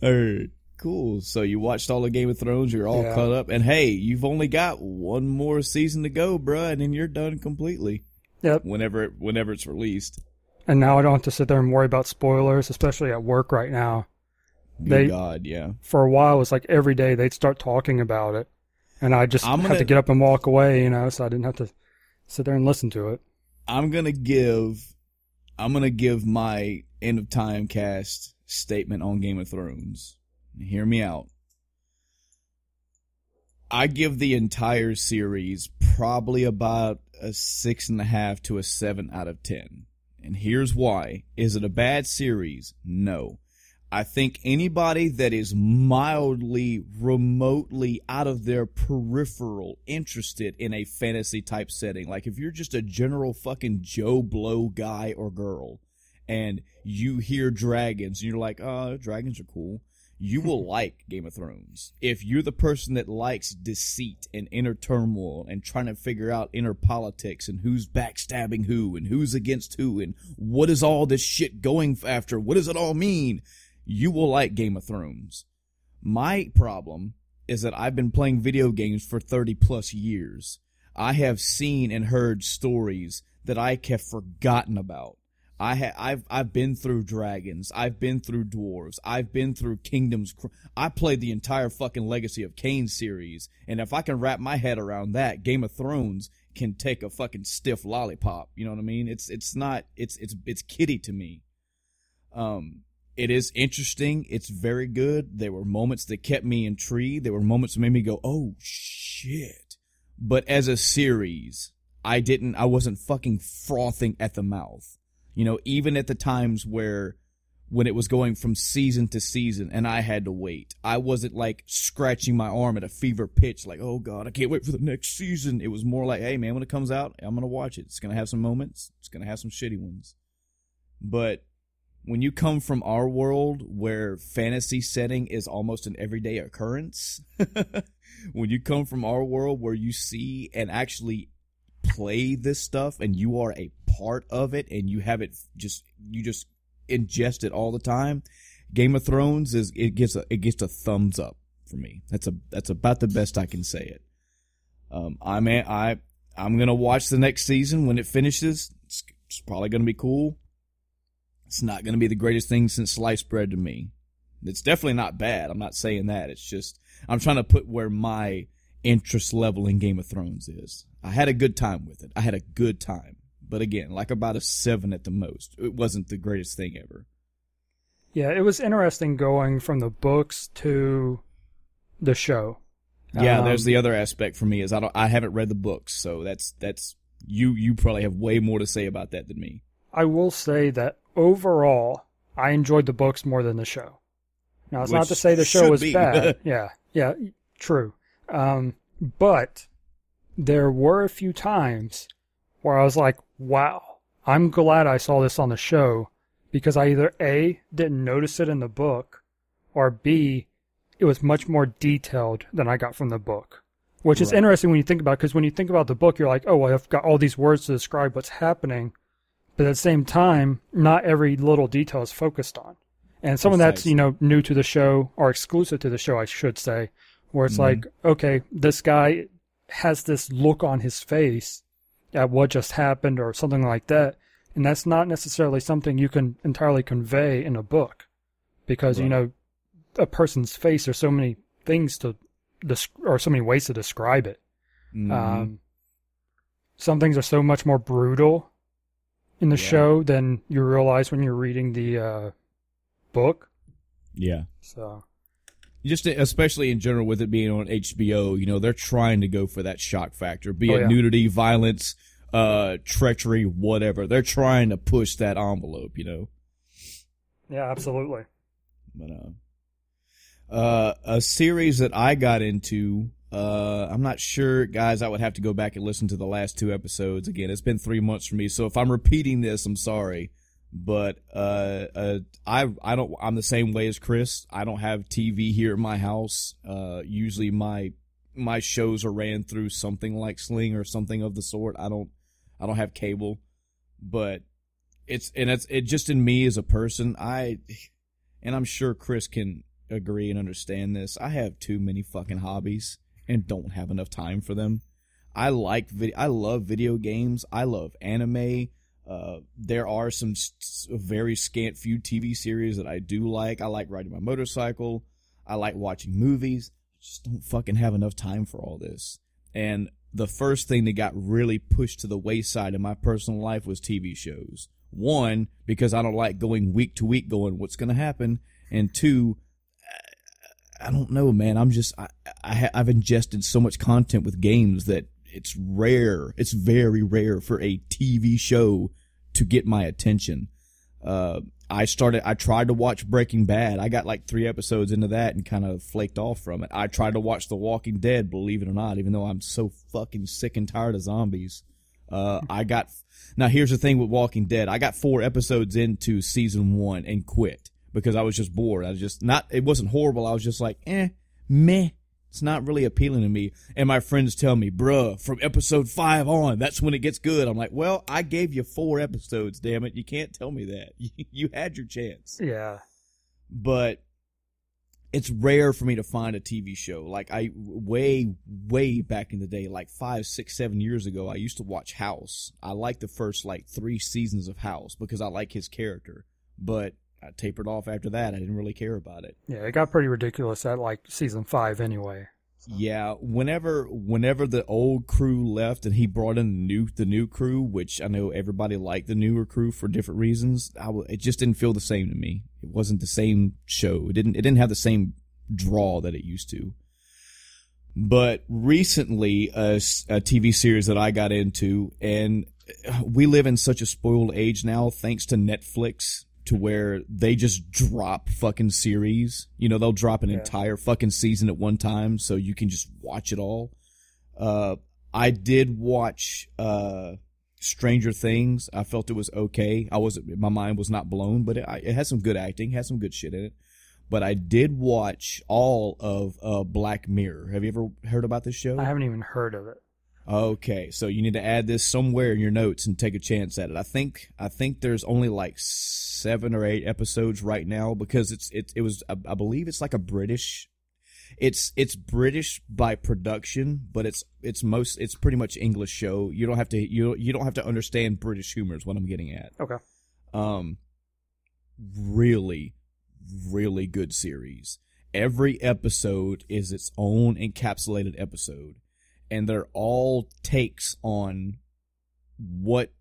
Alright, cool. So you watched all of Game of Thrones. You're all
Yeah.
caught up, and hey, you've only got one more season to go, bruh, and then you're done completely.
Yep.
Whenever whenever it's released.
And now i don't have to sit there and worry about spoilers especially at work right now They-
God, yeah.
for a while it was like every day they'd start talking about it and i just
I'm
had
gonna-
to get up and walk away you know so i didn't have to sit there and listen to it
I'm gonna give, I'm gonna give my end of time cast statement on Game of Thrones. Hear me out. I give the entire series probably about a six and a half to a seven out of ten. And here's why. Is it a bad series? No. I think anybody that is mildly, remotely out of their peripheral interested in a fantasy type setting, like if you're just a general fucking Joe Blow guy or girl, and you hear dragons and you're like, oh, dragons are cool, you will like Game of Thrones. If you're the person that likes deceit and inner turmoil and trying to figure out inner politics and who's backstabbing who and who's against who and what is all this shit going after, what does it all mean? You will like Game of Thrones. My problem is that I've been playing video games for 30 plus years. I have seen and heard stories that I have forgotten about. I ha- I've I've been through dragons. I've been through dwarves. I've been through kingdoms. I played the entire fucking Legacy of Kain series, and if I can wrap my head around that, Game of Thrones can take a fucking stiff lollipop. You know what I mean? It's it's not it's it's it's kitty to me. Um, it is interesting. It's very good. There were moments that kept me intrigued. There were moments that made me go, "Oh shit!" But as a series, I didn't. I wasn't fucking frothing at the mouth. You know, even at the times where when it was going from season to season and I had to wait. I wasn't like scratching my arm at a fever pitch like, "Oh god, I can't wait for the next season." It was more like, "Hey man, when it comes out, I'm going to watch it. It's going to have some moments. It's going to have some shitty ones." But when you come from our world where fantasy setting is almost an everyday occurrence, when you come from our world where you see and actually play this stuff and you are a part of it and you have it just you just ingest it all the time, Game of Thrones is it gets a it gets a thumbs up for me. That's a that's about the best I can say it. Um, I'm a, I I'm gonna watch the next season when it finishes. It's, it's probably gonna be cool. It's not gonna be the greatest thing since sliced bread to me. It's definitely not bad. I'm not saying that. It's just I'm trying to put where my interest level in Game of Thrones is. I had a good time with it. I had a good time. But again, like about a seven at the most. It wasn't the greatest thing ever.
Yeah, it was interesting going from the books to the show.
Yeah,
Um,
there's the other aspect for me is I don't I haven't read the books, so that's that's you you probably have way more to say about that than me.
I will say that overall, I enjoyed the books more than the show. Now, it's not to say the show was
be.
bad. yeah, yeah, true. Um, but there were a few times where I was like, wow, I'm glad I saw this on the show because I either A, didn't notice it in the book, or B, it was much more detailed than I got from the book. Which is
Right.
interesting when you think about because when you think about the book, you're like, oh, well, I've got all these words to describe what's happening. But at the same time, not every little detail is focused on. And some of that's,
Precisely.
you know, new to the show or exclusive to the show, I should say, where it's
Mhm.
like, okay, this guy has this look on his face at what just happened or something like that. And that's not necessarily something you can entirely convey in a book because, you know, a person's face, there's so many things to, or so many ways to describe it.
Mhm.
Um, some things are so much more brutal in the
Yeah.
show than you realize when you're reading the uh, book.
yeah.
So
just especially in general with it being on HBO, you know, they're trying to go for that shock factor, be
Oh,
it
yeah.
nudity, violence, uh, treachery, whatever. They're trying to push that envelope, you know.
yeah, absolutely.
But uh, uh, a series that I got into, uh, I'm not sure, guys. I would have to go back and listen to the last two episodes again. It's been three months for me, so if I'm repeating this, I'm sorry. But uh, uh, I I don't. I'm the same way as Chris. I don't have TV here in my house. Uh, usually my my shows are ran through something like Sling or something of the sort. I don't I don't have cable, but it's and it's it just in me as a person. I and I'm sure Chris can agree and understand this. I have too many fucking hobbies and don't have enough time for them. I like vid- I love video games. I love anime. Uh, there are some s- s- very scant few TV series that I do like. I like riding my motorcycle. I like watching movies. Just don't fucking have enough time for all this. And the first thing that got really pushed to the wayside in my personal life was TV shows. One, because I don't like going week to week going, what's going to happen? And two, I don't know, man. I'm just, I, I, I've ingested so much content with games that it's rare. It's very rare for a TV show to get my attention. Uh, I started, I tried to watch Breaking Bad. I got like three episodes into that and kind of flaked off from it. I tried to watch The Walking Dead, believe it or not, even though I'm so fucking sick and tired of zombies. Uh, I got, now here's the thing with Walking Dead. I got four episodes into season one and quit because I was just bored. I was just not, it wasn't horrible. I was just like, eh, meh. It's not really appealing to me. And my friends tell me, bruh, from episode five on, that's when it gets good. I'm like, well, I gave you four episodes, damn it. You can't tell me that. You had your chance.
Yeah.
But it's rare for me to find a TV show. Like I, way, way back in the day, like five, six, seven years ago, I used to watch House. I liked the first like three seasons of House because I like his character. But I tapered off after that. I didn't really care about it.
Yeah, it got pretty ridiculous at like season five anyway.
Yeah, whenever whenever the old crew left and he brought in the new the new crew, which I know everybody liked the newer crew for different reasons, I w- it just didn't feel the same to me. It wasn't the same show. It didn't it didn't have the same draw that it used to. But recently, a, a TV series that I got into, and we live in such a spoiled age now, thanks to Netflix, to where they just drop fucking series. You know, they'll drop an
Yeah.
entire fucking season at one time, so you can just watch it all. Uh, I did watch uh, Stranger Things. I felt it was okay. I wasn't. My mind was not blown, but it, it has some good acting, has some good shit in it. But I did watch all of uh, Black Mirror. Have you ever heard about this show?
I haven't even heard of it.
Okay, so you need to add this somewhere in your notes and take a chance at it. I think I think there's only like seven or eight episodes right now because it's it it was I, I believe it's like a British. It's it's British by production, but it's it's most it's pretty much English show. You don't have to you you don't have to understand British humor is what I'm getting at.
Okay.
Um, really, really good series. Every episode is its own encapsulated episode, and they're all takes on what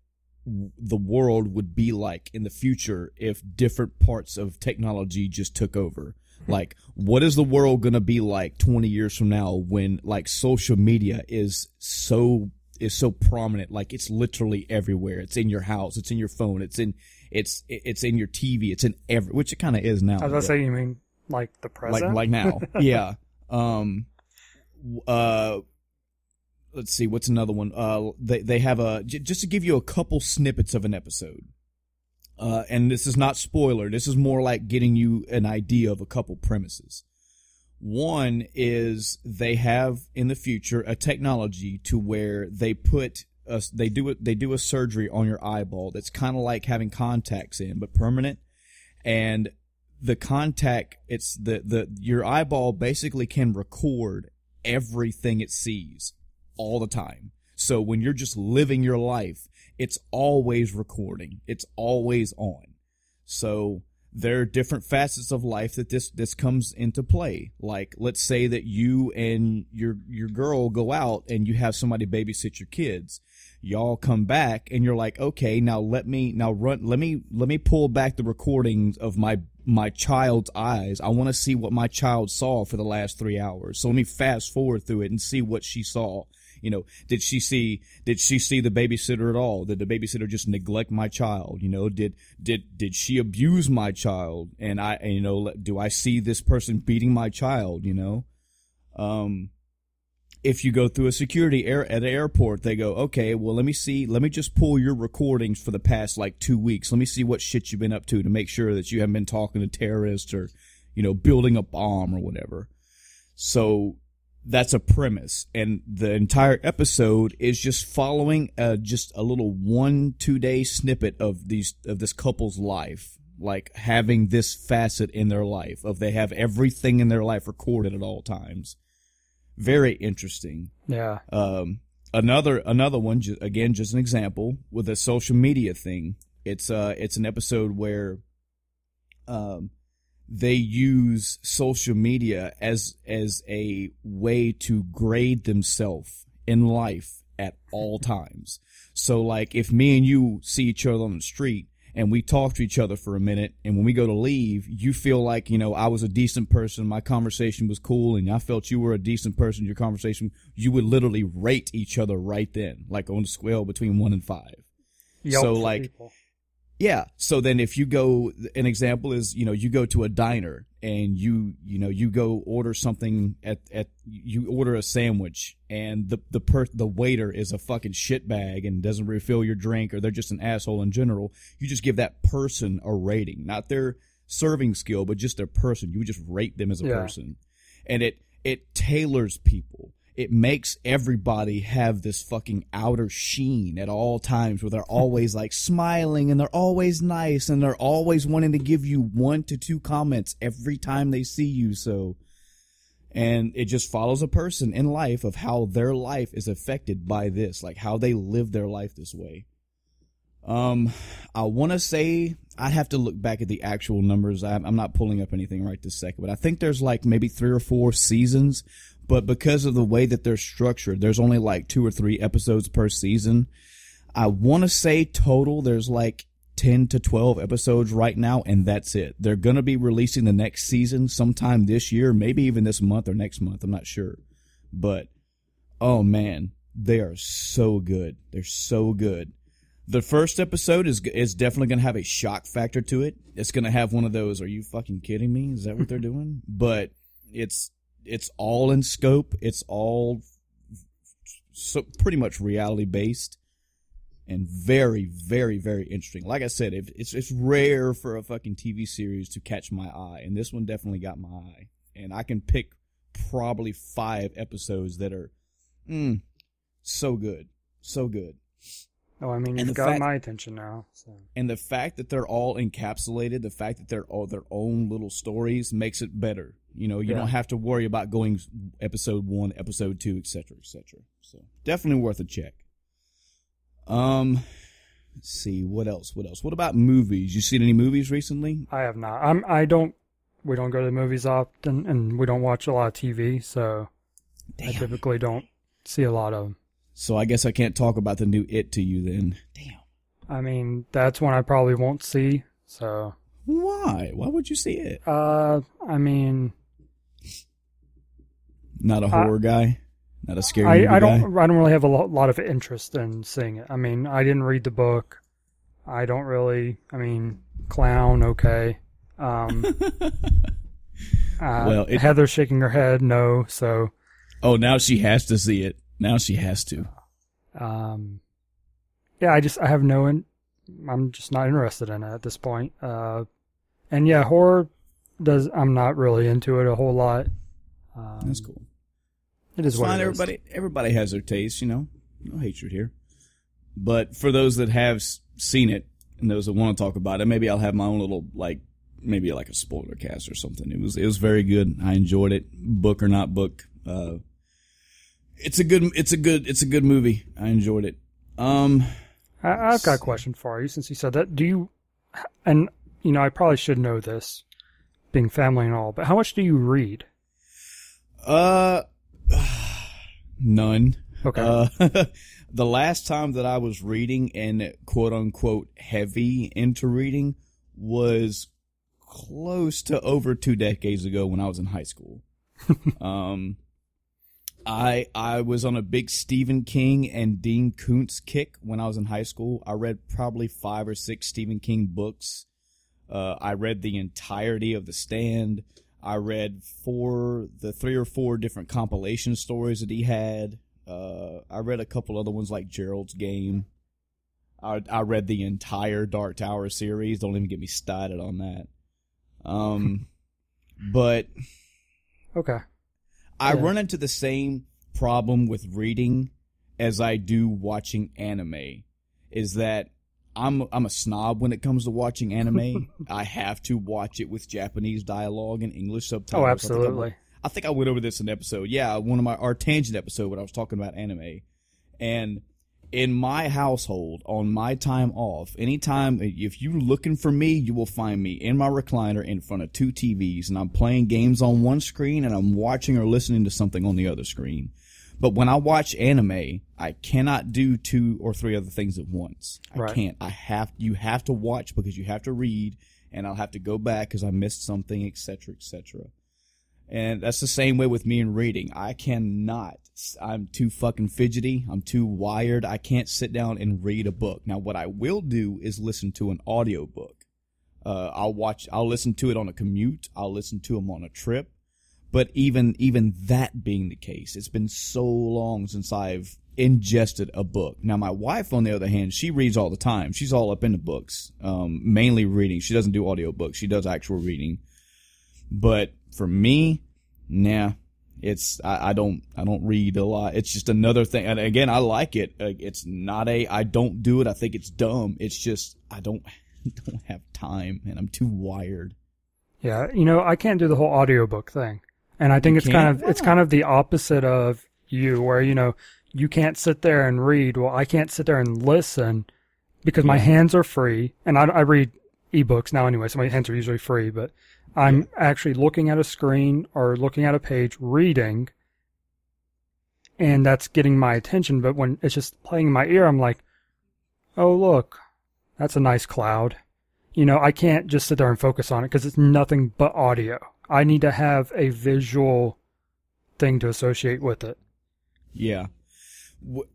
the world would be like in the future if different parts of technology just took over. Like, what is the world gonna be like 20 years from now when like social media is so is so prominent? Like it's literally everywhere. It's in your house. It's in your phone. It's in it's it's in your tv it's in every which it kind of is now
I was gonna say, you mean like the present?
like like now. Yeah. Um uh let's see what's another one? Uh they they have a j- just to give you a couple snippets of an episode. Uh and this is not spoiler. This is more like getting you an idea of a couple premises. One is they have in the future a technology to where they put a, they do it they do a surgery on your eyeball that's kind of like having contacts in but permanent. And the contact it's the the your eyeball basically can record everything it sees all the time so when you're just living your life it's always recording it's always on so there are different facets of life that this this comes into play. Like let's say that you and your your girl go out and you have somebody babysit your kids. Y'all come back and you're like, "Okay, now let me now run let me let me pull back the recordings of my my child's eyes. I want to see what my child saw for the last 3 hours. So let me fast forward through it and see what she saw." You know, did she see did she see the babysitter at all? Did the babysitter just neglect my child? You know, did did did she abuse my child? And I and, you know, do I see this person beating my child, you know? Um if you go through a security air at an airport, they go, okay, well, let me see, let me just pull your recordings for the past like two weeks. Let me see what shit you've been up to to make sure that you haven't been talking to terrorists or, you know, building a bomb or whatever. So that's a premise. And the entire episode is just following uh, just a little one two day snippet of these of this couple's life like having this facet in their life of they have everything in their life recorded at all times. Very interesting.
Yeah.
um, another another one ju- again just an example with a social media thing. It's uh it's an episode where um they use social media as as a way to grade themselves in life at all times so like if me and you see each other on the street and we talk to each other for a minute and when we go to leave you feel like you know i was a decent person my conversation was cool and i felt you were a decent person your conversation you would literally rate each other right then like on a scale between one and five
Yelp
So, like,
people.
Yeah. So then if you go, an example is, you know, you go to a diner and you, you know, you go order something at, at, you order a sandwich and the, the per, the waiter is a fucking shitbag and doesn't refill your drink or they're just an asshole in general. You just give that person a rating, not their serving skill, but just their person. You would just rate them as a
Yeah.
person. And it, it tailors people. It makes everybody have this fucking outer sheen at all times where they're always like smiling and they're always nice and they're always wanting to give you one to two comments every time they see you. So, and it just follows a person in life of how their life is affected by this, like how they live their life this way. Um, I want to say I have to look back at the actual numbers. I'm, I'm not pulling up anything right this second, but I think there's like maybe three or four seasons. But because of the way that they're structured, there's only like two or three episodes per season. I want to say total there's like 10 to 12 episodes right now, and that's it. They're going to be releasing the next season sometime this year, maybe even this month or next month. I'm not sure. But, oh man, they are so good. They're so good. The first episode is is definitely going to have a shock factor to it. It's going to have one of those "Are you fucking kidding me?" Is that what they're doing? But it's it's all in scope. It's all so pretty much reality based and very very very interesting. Like I said, it's it's rare for a fucking TV series to catch my eye, and this one definitely got my eye. And I can pick probably five episodes that are mm, so good, so good.
Oh, I mean, you've got
fact-
my attention now. So
and the fact that they're all encapsulated, the fact that they're all their own little stories makes it better. You know, you
Yeah.
don't have to worry about going episode one, episode two, etc., etc. So definitely worth a check. Um, let's see what else. What else? What about movies? You seen any movies recently?
I have not. I'm. I don't. We don't go to the movies often, and we don't watch a lot of TV, so I typically don't see a lot of. 'em.
So I guess I can't talk about the new It to you then. Damn.
I mean, that's one I probably won't see. So,
Why? Why would you see it?
uh, I mean,
Not a horror guy. Not a scary movie
I, I don't. I don't really have a lot of interest in seeing it. I mean, I didn't read the book. I don't really. I mean, clown, okay. Um, uh,
Well, it-
Heather's shaking her head, no. So,
Oh, now she has to see it. Now she has to.
um, yeah, I just I have no. In, I'm just not interested in it at this point. Uh, and yeah, horror does. I'm not really into it a whole lot. Um,
That's cool.
It is
It's
what it is.
everybody, everybody has their taste, you know. No hatred here. But for those that have seen it and those that want to talk about it, maybe I'll have my own little like, maybe like a spoiler cast or something. It was it was very good. I enjoyed it, book or not book. Uh, it's a good it's a good it's a good movie. I enjoyed it. Um,
I, I've got a question for you since you said that. Do you, and you know, I probably should know this, being family and all, but how much do you read?
Uh, none.
Okay.
Uh, the last time that I was reading and quote unquote heavy into reading was close to over two decades ago when I was in high school. um, I I was on a big Stephen King and Dean Koontz kick when I was in high school. I read probably five or six Stephen King books. Uh, I read the entirety of The Stand. I read four, the three or four different compilation stories that he had. Uh, I read a couple other ones like Gerald's Game. I, I read the entire Dark Tower series. Don't even get me started on that. Um, but
okay.
I
Yeah.
run into the same problem with reading as I do watching anime. Is that I'm I'm a snob when it comes to watching anime. I have to watch it with Japanese dialogue and English subtitles.
Oh,
I think I
absolutely.
I think I went over this in an episode. Yeah, one of my our tangent episode when I was talking about anime. And in my household, on my time off, anytime if you're looking for me, you will find me in my recliner in front of two TVs and I'm playing games on one screen and I'm watching or listening to something on the other screen. But when I watch anime, I cannot do two or three other things at once. I can't. I have you have to watch because you have to read and I'll have to go back because I missed something, etc., etc. And that's the same way with me in reading. I cannot. I'm too fucking fidgety. I'm too wired. I can't sit down and read a book. Now, what I will do is listen to an audiobook. Uh, I'll watch, I'll listen to it on a commute. I'll listen to them on a trip. But even, even that being the case, it's been so long since I've ingested a book. Now, my wife, on the other hand, she reads all the time. She's all up into books, um, mainly reading. She doesn't do audiobooks. She does actual reading. But for me, nah, it's I, I don't I don't read a lot. It's just another thing. And again, I like it. Uh, It's not a I don't do it. I think it's dumb. It's just I don't don't have time, and I'm too wired.
Yeah, you know, I can't do the whole audiobook thing. And I think
You
it's kind
can't?
of it's kind of the opposite of you where you know, you can't sit there and read. Well, I can't sit there and listen because my hands are free and I I read ebooks now anyway, so my hands are usually free, but I'm actually looking at a screen or looking at a page reading and that's getting my attention, but when it's just playing in my ear, I'm like, "Oh, look. That's a nice cloud." you know, I can't just sit there and focus on it because it's nothing but audio. I need to have a visual thing to associate with it.
Yeah. W-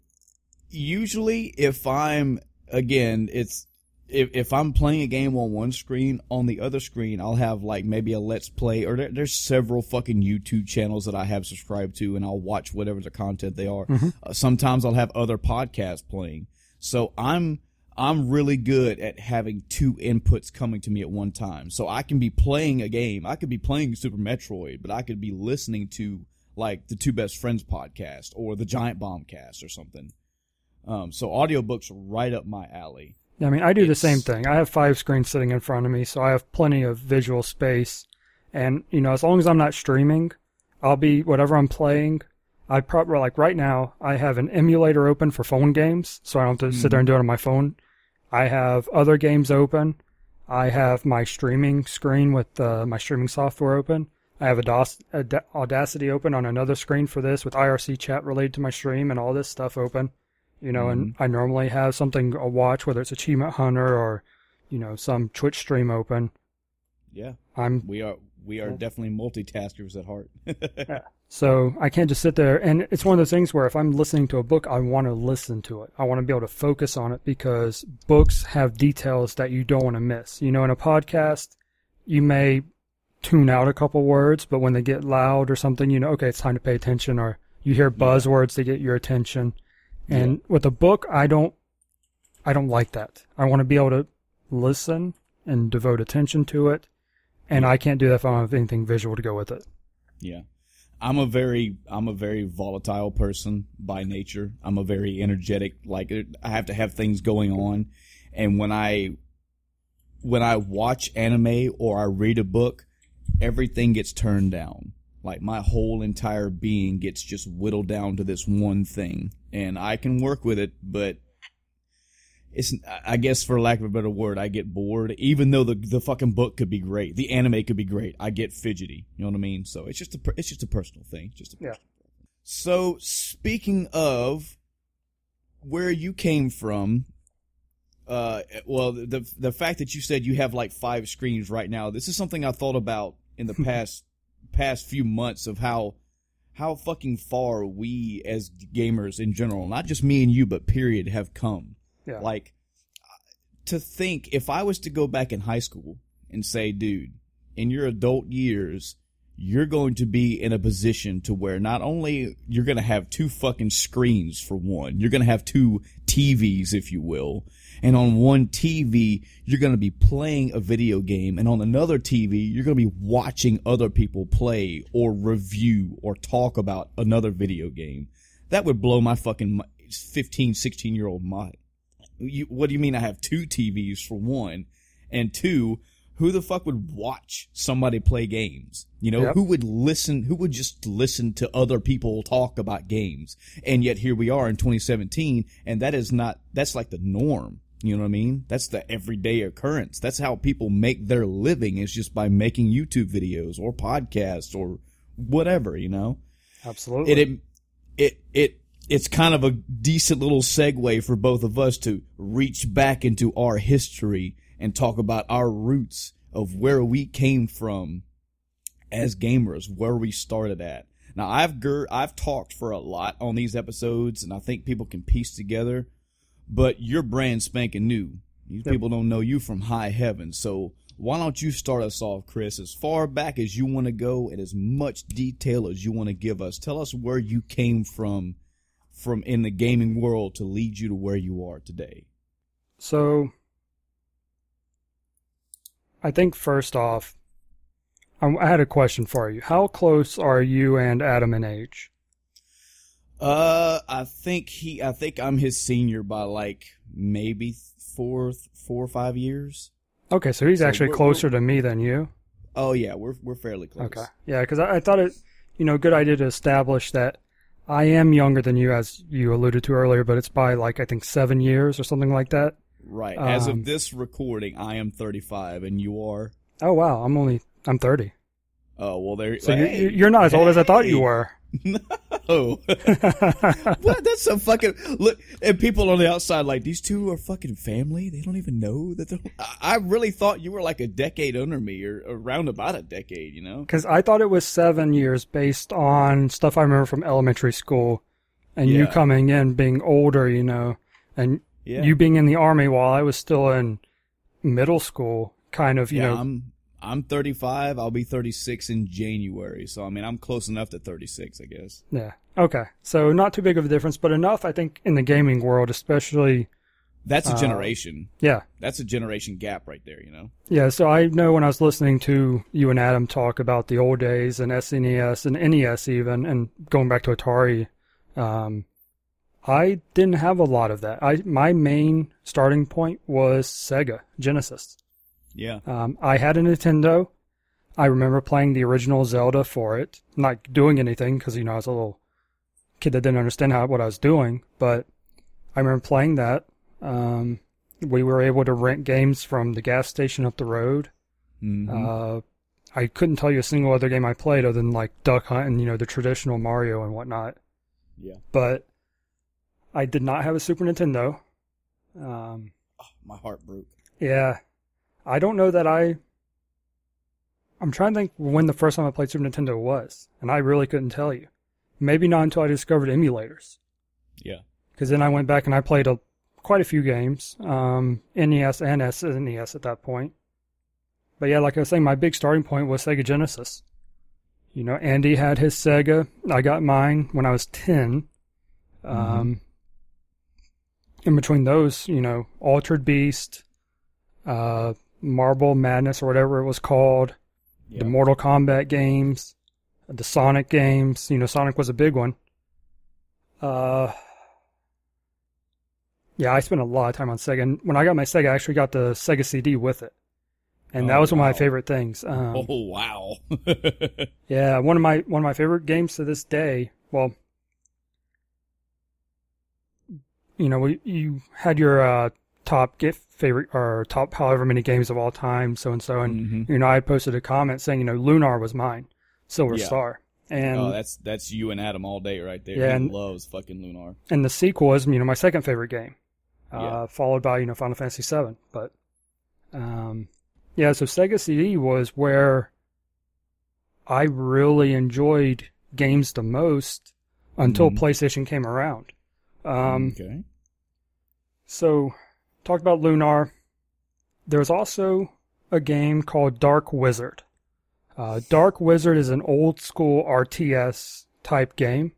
Usually, if I'm again, it's if if I'm playing a game on one screen, on the other screen, I'll have like maybe a let's play, or there, there's several fucking YouTube channels that I have subscribed to, and I'll watch whatever the content they are. Uh, sometimes I'll have other podcasts playing, so I'm I'm really good at having two inputs coming to me at one time. So I can be playing a game, I could be playing Super Metroid, but I could be listening to like the Two Best Friends podcast or the Giant Bombcast or something. Um, so audiobooks are right up my alley.
I mean, I do the same thing. I have five screens sitting in front of me, so I have plenty of visual space. And, you know, as long as I'm not streaming, I'll be whatever I'm playing. I probably, like right now, I have an emulator open for phone games, so I don't have to sit there and do it on my phone. I have other games open. I have my streaming screen with uh, my streaming software open. I have Audac- Aud- Audacity open on another screen for this with IRC chat related to my stream and all this stuff open. You know, and I normally have something to watch, whether it's Achievement Hunter or, you know, some Twitch stream open.
Yeah,
I'm
we are we are definitely multitaskers at heart.
so I can't just sit there. And it's one of those things where if I'm listening to a book, I want to listen to it. I want to be able to focus on it because books have details that you don't want to miss. You know, in a podcast, you may tune out a couple words, but when they get loud or something, you know, okay, it's time to pay attention. Or you hear buzzwords to get your attention. And with a book, I don't, I don't like that. I want to be able to listen and devote attention to it. And I can't do that if I don't have anything visual to go with it.
Yeah. I'm a very I'm a very volatile person by nature. I'm a very energetic like uh, I have to have things going on and when I when I watch anime or I read a book, everything gets turned down. Like my whole entire being gets just whittled down to this one thing and I can work with it, but it's I guess for lack of a better word, I get bored. Even though the the fucking book could be great, the anime could be great, I get fidgety. You know what I mean? So it's just a it's just a personal thing. Just a
Yeah.
So speaking of where you came from, uh, well, the the fact that you said you have like five screens right now, this is something I thought about in the past past few months of how how fucking far we as gamers in general, not just me and you, but period, have come.
Yeah.
Like to think if I was to go back in high school and say, dude, in your adult years, you're going to be in a position to where not only you're going to have two fucking screens for one, you're going to have two TVs, if you will. And on one TV, you're going to be playing a video game. And on another TV, you're going to be watching other people play or review or talk about another video game. That would blow my fucking mi- 15, 16 year old mind. You, what do you mean I have two TVs for one? And two, who the fuck would watch somebody play games? You know,
Yep.
who would listen, who would just listen to other people talk about games? And yet here we are in 2017 and that is not, that's like the norm. You know what I mean? That's the everyday occurrence. That's how people make their living is just by making YouTube videos or podcasts or whatever, you know?
Absolutely.
it, it it it it's kind of a decent little segue for both of us to reach back into our history and talk about our roots of where we came from as gamers, where we started at. Now I've gur- I've talked for a lot on these episodes and I think people can piece together, but you're brand spanking new. These
Yep.
people don't know you from high heaven. So why don't you start us off, Chris, as far back as you want to go and as much detail as you want to give us. Tell us where you came from from in the gaming world to lead you to where you are today.
So, I think first off, I I had a question for you. How close are you and Adam in age?
Uh, I think he, I think I'm his senior by like maybe four, four or five years.
Okay, so he's
So
actually
we're-
closer to me than you.
Oh yeah, we're we're fairly close.
Okay, yeah, because I, I thought it, you know, good idea to establish that I am younger than you, as you alluded to earlier, but it's by like I think seven years or something like that.
Right. As
Um,
of this recording, I am 35, and you are.
Oh wow, I'm only I'm 30.
Oh well, there.
So
hey,
you're, you're not as old as I thought you were.
No. what? That's so fucking look. And people on the outside like these two are fucking family. They don't even know that they're. I, I really thought you were like a decade under me, or around about a decade. You know.
Because I thought it was seven years based on stuff I remember from elementary school, and you coming in being older, you know, and
Yeah.
you being in the army while I was still in middle school, kind of, you
yeah.
know.
I'm. I'm 35. I'll be 36 in January. So I mean, I'm close enough to 36, I guess.
yeah. Okay. So not too big of a difference, but enough, I think, in the gaming world, especially.
That's a
Uh,
generation.
Yeah.
That's a generation gap right there. You know.
Yeah. So I know when I was listening to you and Adam talk about the old days and SNES and NES even, and going back to Atari, um, I didn't have a lot of that. I my main starting point was Sega Genesis.
Yeah.
Um, I had a Nintendo. I remember playing the original Zelda for it, not doing anything because you know I was a little kid that didn't understand how what I was doing. But I remember playing that. Um, we were able to rent games from the gas station up the road.
Mhm.
Uh, I couldn't tell you a single other game I played other than like Duck Hunt and you know the traditional Mario and whatnot.
yeah.
But I did not have a Super Nintendo. Um,
Oh, my heart broke.
yeah, I don't know that I. I'm trying to think when the first time I played Super Nintendo was, and I really couldn't tell you. Maybe not until I discovered emulators,
Yeah.
because then I went back and I played a, quite a few games, um, NES and SNES at that point. But yeah, like I was saying, my big starting point was Sega Genesis. You know, Andy had his Sega. I got mine when I was 10. Um, in between those, you know, Altered Beast, uh, Marble Madness or whatever it was called,
Yeah.
the Mortal Kombat games, the Sonic games. You know, Sonic was a big one. Uh, yeah, I spent a lot of time on Sega. And when I got my Sega, I actually got the Sega CD with it. And that
Oh,
was one of my favorite things. Um,
oh wow.
yeah, one of my one of my favorite games to this day. Well, you know, you had your uh, top get favorite or top however many games of all time, so and so. And
Mhm.
you know, I posted a comment saying, you know, Lunar was mine, Silver
Yeah.
Star, and
oh, that's that's you and Adam all day right there.
Yeah,
he
and-
loves fucking Lunar.
and the sequel is you know my second favorite game, uh,
Yeah.
followed by you know Final Fantasy VII. But um, yeah, so Sega CD was where I really enjoyed games the most until
Mhm.
PlayStation came around. Um,
okay.
So, talked about Lunar. There's also a game called Dark Wizard. Uh, Dark Wizard is an old school RTS type game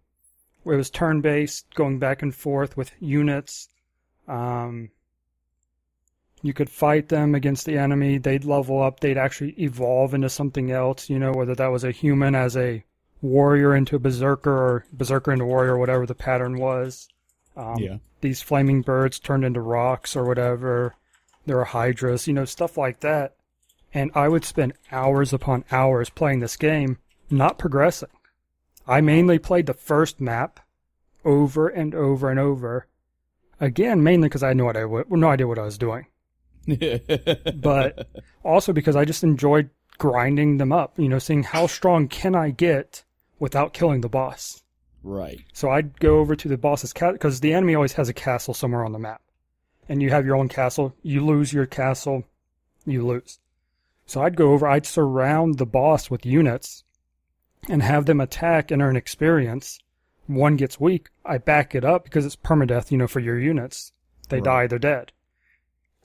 it was turn based, going back and forth with units. Um, you could fight them against the enemy. They'd level up. They'd actually evolve into something else, you know, whether that was a human as a warrior into a berserker or berserker into warrior, whatever the pattern was. Um,
yeah.
These flaming birds turned into rocks or whatever. There are hydras, you know, stuff like that. And I would spend hours upon hours playing this game, not progressing. I mainly played the first map over and over and over. Again, mainly because I had no idea what, no idea what I was doing. But also because I just enjoyed grinding them up, you know, seeing how strong can I get without killing the boss.
Right.
So I'd go over to the boss's castle because the enemy always has a castle somewhere on the map, and you have your own castle. You lose your castle, you lose. So I'd go over. I'd surround the boss with units, and have them attack and earn experience. One gets weak, I back it up because it's permadeath. You know, for your units, they
Right.
die, they're dead.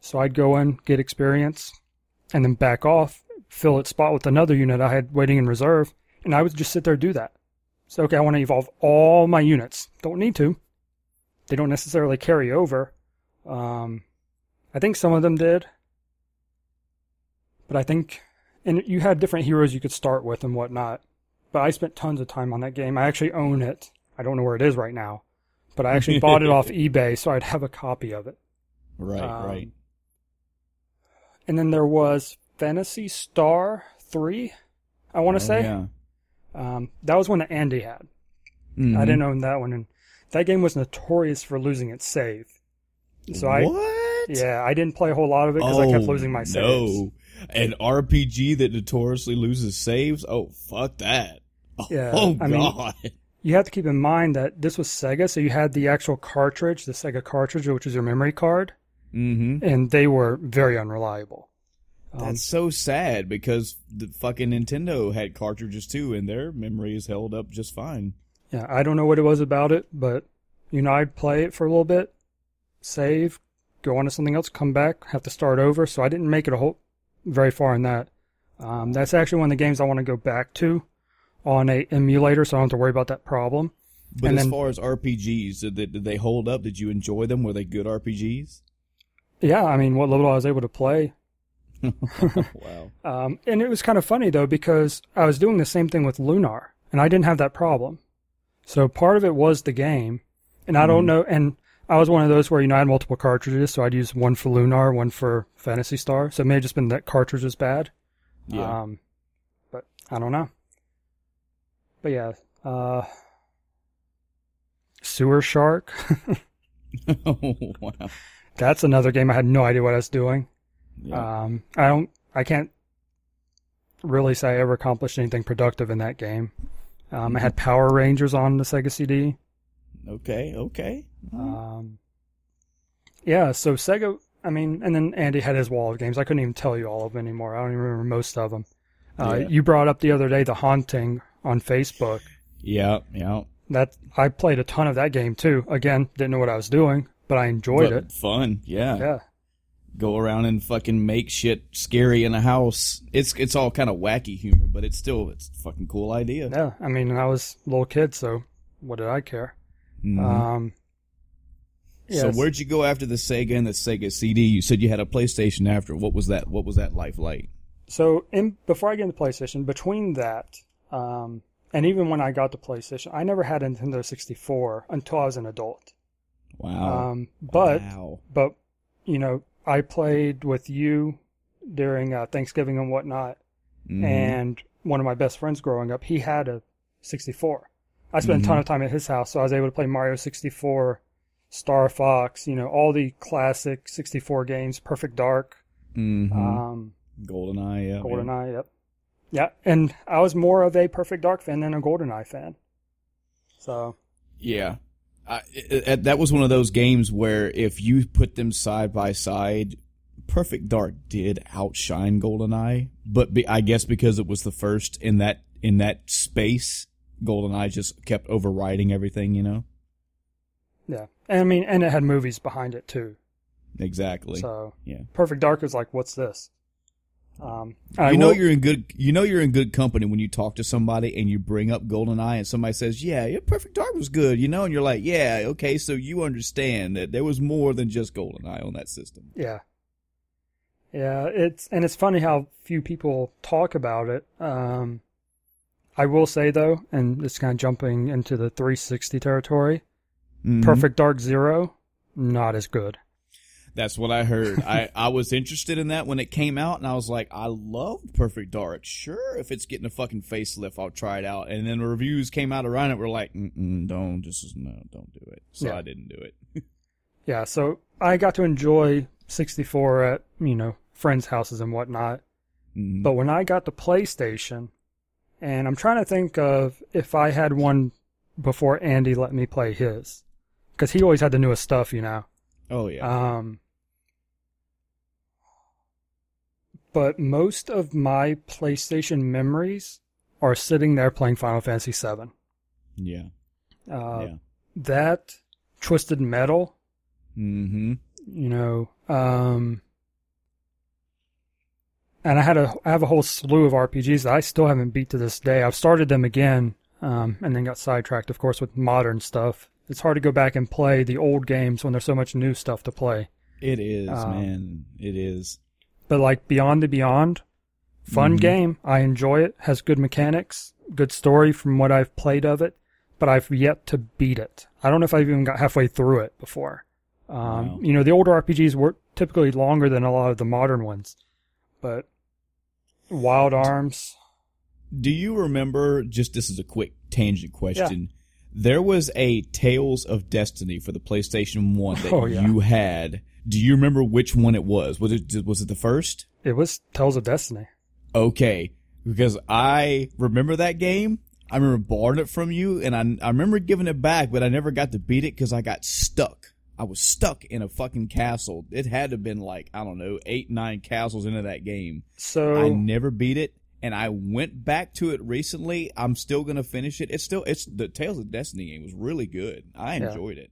So I'd go in, get experience, and then back off, fill its spot with another unit I had waiting in reserve, and I would just sit there and do that. So, okay, I want to evolve all my units. Don't need to. They don't necessarily carry over. Um, I think some of them did. But I think, and you had different heroes you could start with and whatnot. But I spent tons of time on that game. I actually own it. I don't know where it is right now. But I actually bought it off eBay, so I'd have a copy of it.
Right.
Um,
right.
And then there was Phantasy Star 3, I want to
Oh,
say.
Yeah.
Um, that was one that Andy had. I
Mhm.
didn't own that one, and that game was notorious for losing its save. So I,
What?
yeah, I didn't play a whole lot of it because I kept
Oh,
losing my saves.
No. An RPG that notoriously loses saves? Oh, fuck that.
Yeah,
Oh,
I mean- You have to keep in mind that this was Sega, so you had the actual cartridge, the Sega cartridge, which is your memory card,
mm-hmm.
and they were very unreliable. Um,
That's so sad because the fucking Nintendo had cartridges too, and their memory is held up just fine.
yeah, I don't know what it was about it, but you know, I'd play it for a little bit, save, go on to something else, come back, have to start over. So I didn't make it a whole very far in that. Um, that's actually one of the games I want to go back to on a emulator, so I don't have to worry about that problem.
But
And
as
then-
far as RPGs, did they, did they hold up? Did you enjoy them? Were they good RPGs?
Yeah, I mean, what little I was able to play.
wow.
Um, and it was kind of funny though because I was doing the same thing with Lunar, and I didn't have that problem. So part of it was the game, and I don't
Mhm.
know. And I was one of those where you know I had multiple cartridges, so I'd use one for Lunar, one for Phantasy Star. So it may have just been that cartridge was bad.
Yeah.
Um, but I don't know. But yeah, uh, Sewer Shark.
oh, wow.
That's another game I had no idea what I was doing.
Yeah.
Um, I don't, I can't really say I ever accomplished anything productive in that game. Um, I had Power Rangers on the Sega CD.
okay. Okay.
Um, yeah, so Sega, I mean, and then Andy had his wall of games. I couldn't even tell you all of them anymore. I don't even remember most of them. Uh,
Yeah.
You brought up the other day the Haunting on Facebook.
Yeah. Yeah.
That I played a ton of that game too. Again, didn't know what I was doing, but I enjoyed
But
it.
Fun. Yeah.
Yeah.
Go around and fucking make shit scary in a house. It's it's all kind of wacky humor, but it's still it's a fucking cool idea.
Yeah. I mean, I was a little kid, so what did I care?
Mhm.
Um,
So where'd you go after the Sega and the Sega CD? You said you had a PlayStation after. What was that? What was that life like?
So in before I get into PlayStation, between that, um, and even when I got to PlayStation, I never had a Nintendo 64 until I was an adult.
Wow.
Um, but
wow.
but you know, I played with you during uh, Thanksgiving and whatnot,
Mhm.
and one of my best friends growing up, he had a 64. I spent a ton
Mhm.
of time at his house, so I was able to play Mario 64, Star Fox, you know, all the classic 64 games, Perfect Dark,
Mm-hmm.
um,
GoldenEye, yeah.
GoldenEye, yep. Yeah, and I was more of a Perfect Dark fan than a GoldenEye fan. So,
Yeah. I, it, it- that was one of those games where if you put them side by side, Perfect Dark did outshine GoldenEye, but be, I guess because it was the first in that in that space, GoldenEye just kept overriding everything, you know.
yeah. And I mean, and it had movies behind it too.
Exactly.
So,
yeah.
Perfect Dark was like, what's this? Um, I
You know
will-
you're in good. You know you're in good company when you talk to somebody and you bring up GoldenEye and somebody says, "Yeah, yeah, Perfect Dark was good," you know, and you're like, "Yeah, okay, so you understand that there was more than just GoldenEye on that system."
Yeah. Yeah, it's and it's funny how few people talk about it. Um, I will say though, and it's kind of jumping into the 360 territory.
Mhm.
Perfect Dark Zero, not as good.
That's what I heard. I, I was interested in that when it came out, and I was like, I love Perfect Dark. Sure, if it's getting a fucking facelift, I'll try it out. And then the reviews came out around it. Were like, Mm-mm, don't, just no, don't do it. So
Yeah.
I didn't do it.
Yeah, so I got to enjoy 64 at you know friends' houses and whatnot.
Mhm.
But when I got the PlayStation, and I'm trying to think of if I had one before Andy let me play his, because he always had the newest stuff, you know.
oh yeah,
Um, but most of my PlayStation memories are sitting there playing Final Fantasy VII.
yeah,
Uh,
yeah.
That Twisted Metal,
Mm-hmm.
you know, um, and I had a I have a whole slew of RPGs that I still haven't beat to this day. I've started them again, um, and then got sidetracked, of course, with modern stuff. It's hard to go back and play the old games when there's so much new stuff to play.
It is,
Um,
man. It is.
But like Beyond the Beyond, fun
Mhm.
game. I enjoy it. Has good mechanics, good story from what I've played of it. But I've yet to beat it. I don't know if I've even got halfway through it before. Um,
Wow.
You know, the older RPGs were typically longer than a lot of the modern ones. But Wild Arms,
Do you remember? Just this is a quick tangent question. There was a Tales of Destiny for the PlayStation One that
Oh, yeah.
you had. Do you remember which one it was? Was it was it the first?
it was Tales of Destiny.
Okay, because I remember that game. I remember borrowing it from you, and I I remember giving it back, but I never got to beat it because I got stuck. I was stuck in a fucking castle. It had to have been like I don't know eight nine castles into that game.
So
I never beat it, and I went back to it recently. I'm still gonna finish it. It's still it's the Tales of Destiny game was really good. I
Yeah.
enjoyed it,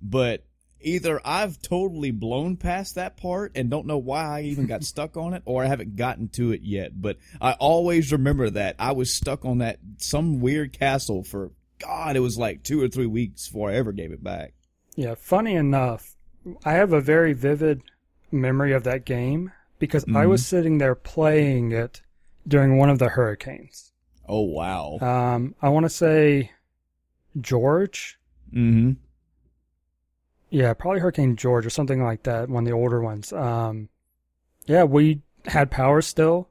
but either I've totally blown past that part and don't know why I even got stuck on it, or I haven't gotten to it yet. But I always remember that I was stuck on that some weird castle for God. It was like two or three weeks before I ever gave it back.
Yeah, funny enough, I have a very vivid memory of that game because I was mm-hmm. sitting there playing it during one of the hurricanes.
Oh wow.
Um, I want to say George.
mm-hmm.
Yeah, probably Hurricane George or something like that, one of the older ones. Um, yeah, we had power still,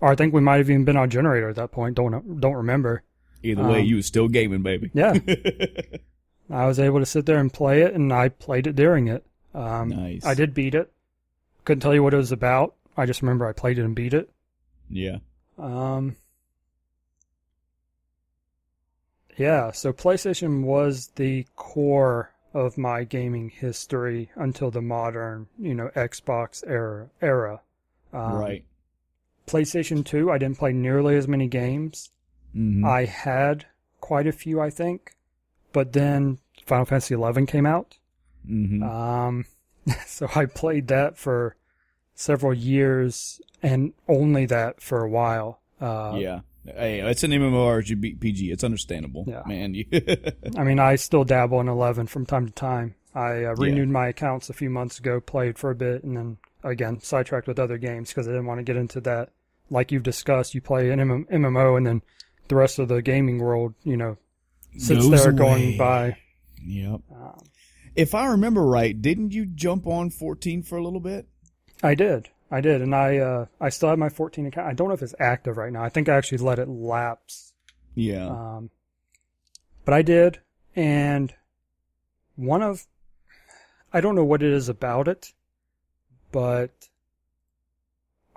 or I think we might have even been on generator at that point. Don't don't remember.
Either way,
Um,
you was still gaming, baby.
Yeah, I was able to sit there and play it, and I played it during it. Um,
Nice.
I did beat it. Couldn't tell you what it was about. I just remember I played it and beat it.
yeah.
Um, yeah, so PlayStation was the core of my gaming history until the modern, you know, Xbox era. era. Um,
right.
PlayStation 2, I didn't play nearly as many games.
Mm-hmm.
I had quite a few, I think, but then Final Fantasy XI came out.
mm-hmm.
Um, so I played that for several years and only that for a while. Uh,
yeah. Hey, it's an MMORPG. It's understandable.
Yeah.
Man.
I mean, I still dabble in 11 from time to time. I uh, renewed my accounts a few months ago, played for a bit, and then again sidetracked with other games because I didn't want to get into that. Like you've discussed, you play an M- MMO, and then the rest of the gaming world, you know, sits
Goes
there
away.
going by.
Yep.
Um,
If I remember right, didn't you jump on 14 for a little bit?
I did, I did, and I uh, I still have my 14 account. I don't know if it's active right now. I think I actually let it lapse.
Yeah.
Um, but I did, and one of I don't know what it is about it, but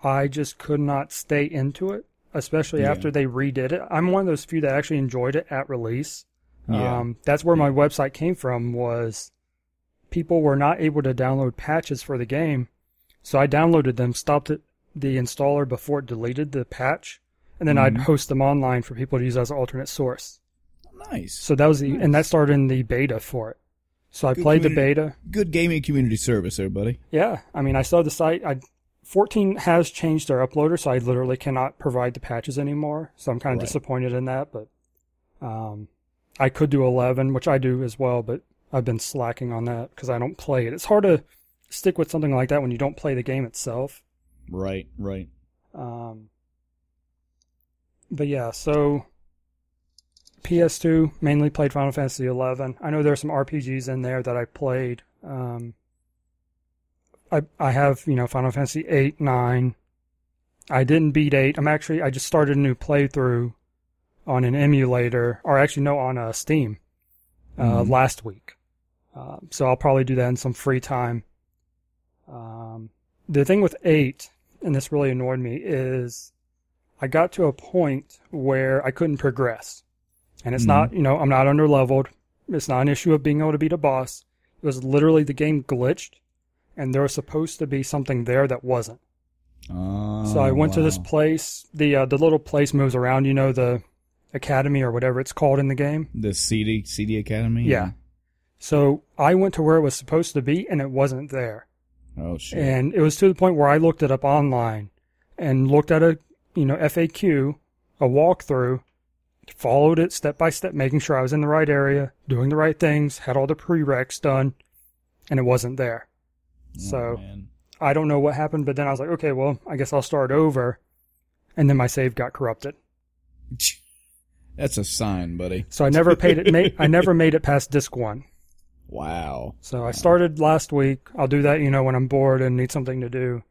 I just could not stay into it, especially
Yeah.
after they redid it. I'm one of those few that actually enjoyed it at release.
Yeah.
Um, that's where my website came from was people were not able to download patches for the game. So I downloaded them, stopped it, the installer before it deleted the patch, and then I'd
Mhm.
host them online for people to use as an alternate source.
Nice.
So that was the, and that started in the beta for it. So I
Good
played the beta.
Good gaming community service, everybody.
Yeah, I mean, I saw the site. I 14 has changed their uploader, so I literally cannot provide the patches anymore. So I'm kind of
Right.
disappointed in that, but um, I could do 11, which I do as well, but I've been slacking on that because I don't play it. It's hard to stick with something like that when you don't play the game itself.
Right, right.
Um, but yeah, so PS2 mainly played Final Fantasy 11. I know there's some RPGs in there that I played. Um, I I have you know Final Fantasy 8, 9. I didn't beat 8. I'm actually I just started a new playthrough on an emulator, or actually no, on uh, Steam uh,
Mhm.
last week. Uh, so I'll probably do that in some free time. Um, the thing with 8, and this really annoyed me, is I got to a point where I couldn't progress. And it's
Mhm.
not, you know, I'm not under leveled. It's not an issue of being able to beat a boss. It was literally the game glitched, and there was supposed to be something there that wasn't.
Oh,
So I went to this place. The uh, the little place moves around. You know the academy or whatever it's called in the game.
the SeeD SeeD Academy.
Yeah. So I went to where it was supposed to be, and it wasn't there.
Oh shit.
And it was to the point where I looked it up online and looked at a you know FAQ, a walkthrough, followed it step by step, making sure I was in the right area, doing the right things, had all the prereqs done, and it wasn't there.
Oh,
So
man.
I don't know what happened, but then I was like, okay, well, I guess I'll start over. And then my save got corrupted.
that's a sign, buddy.
So I never paid it. Ma- I never made it past disc one.
Wow.
So I started last week. I'll do that, you know, when I'm bored and need something to do.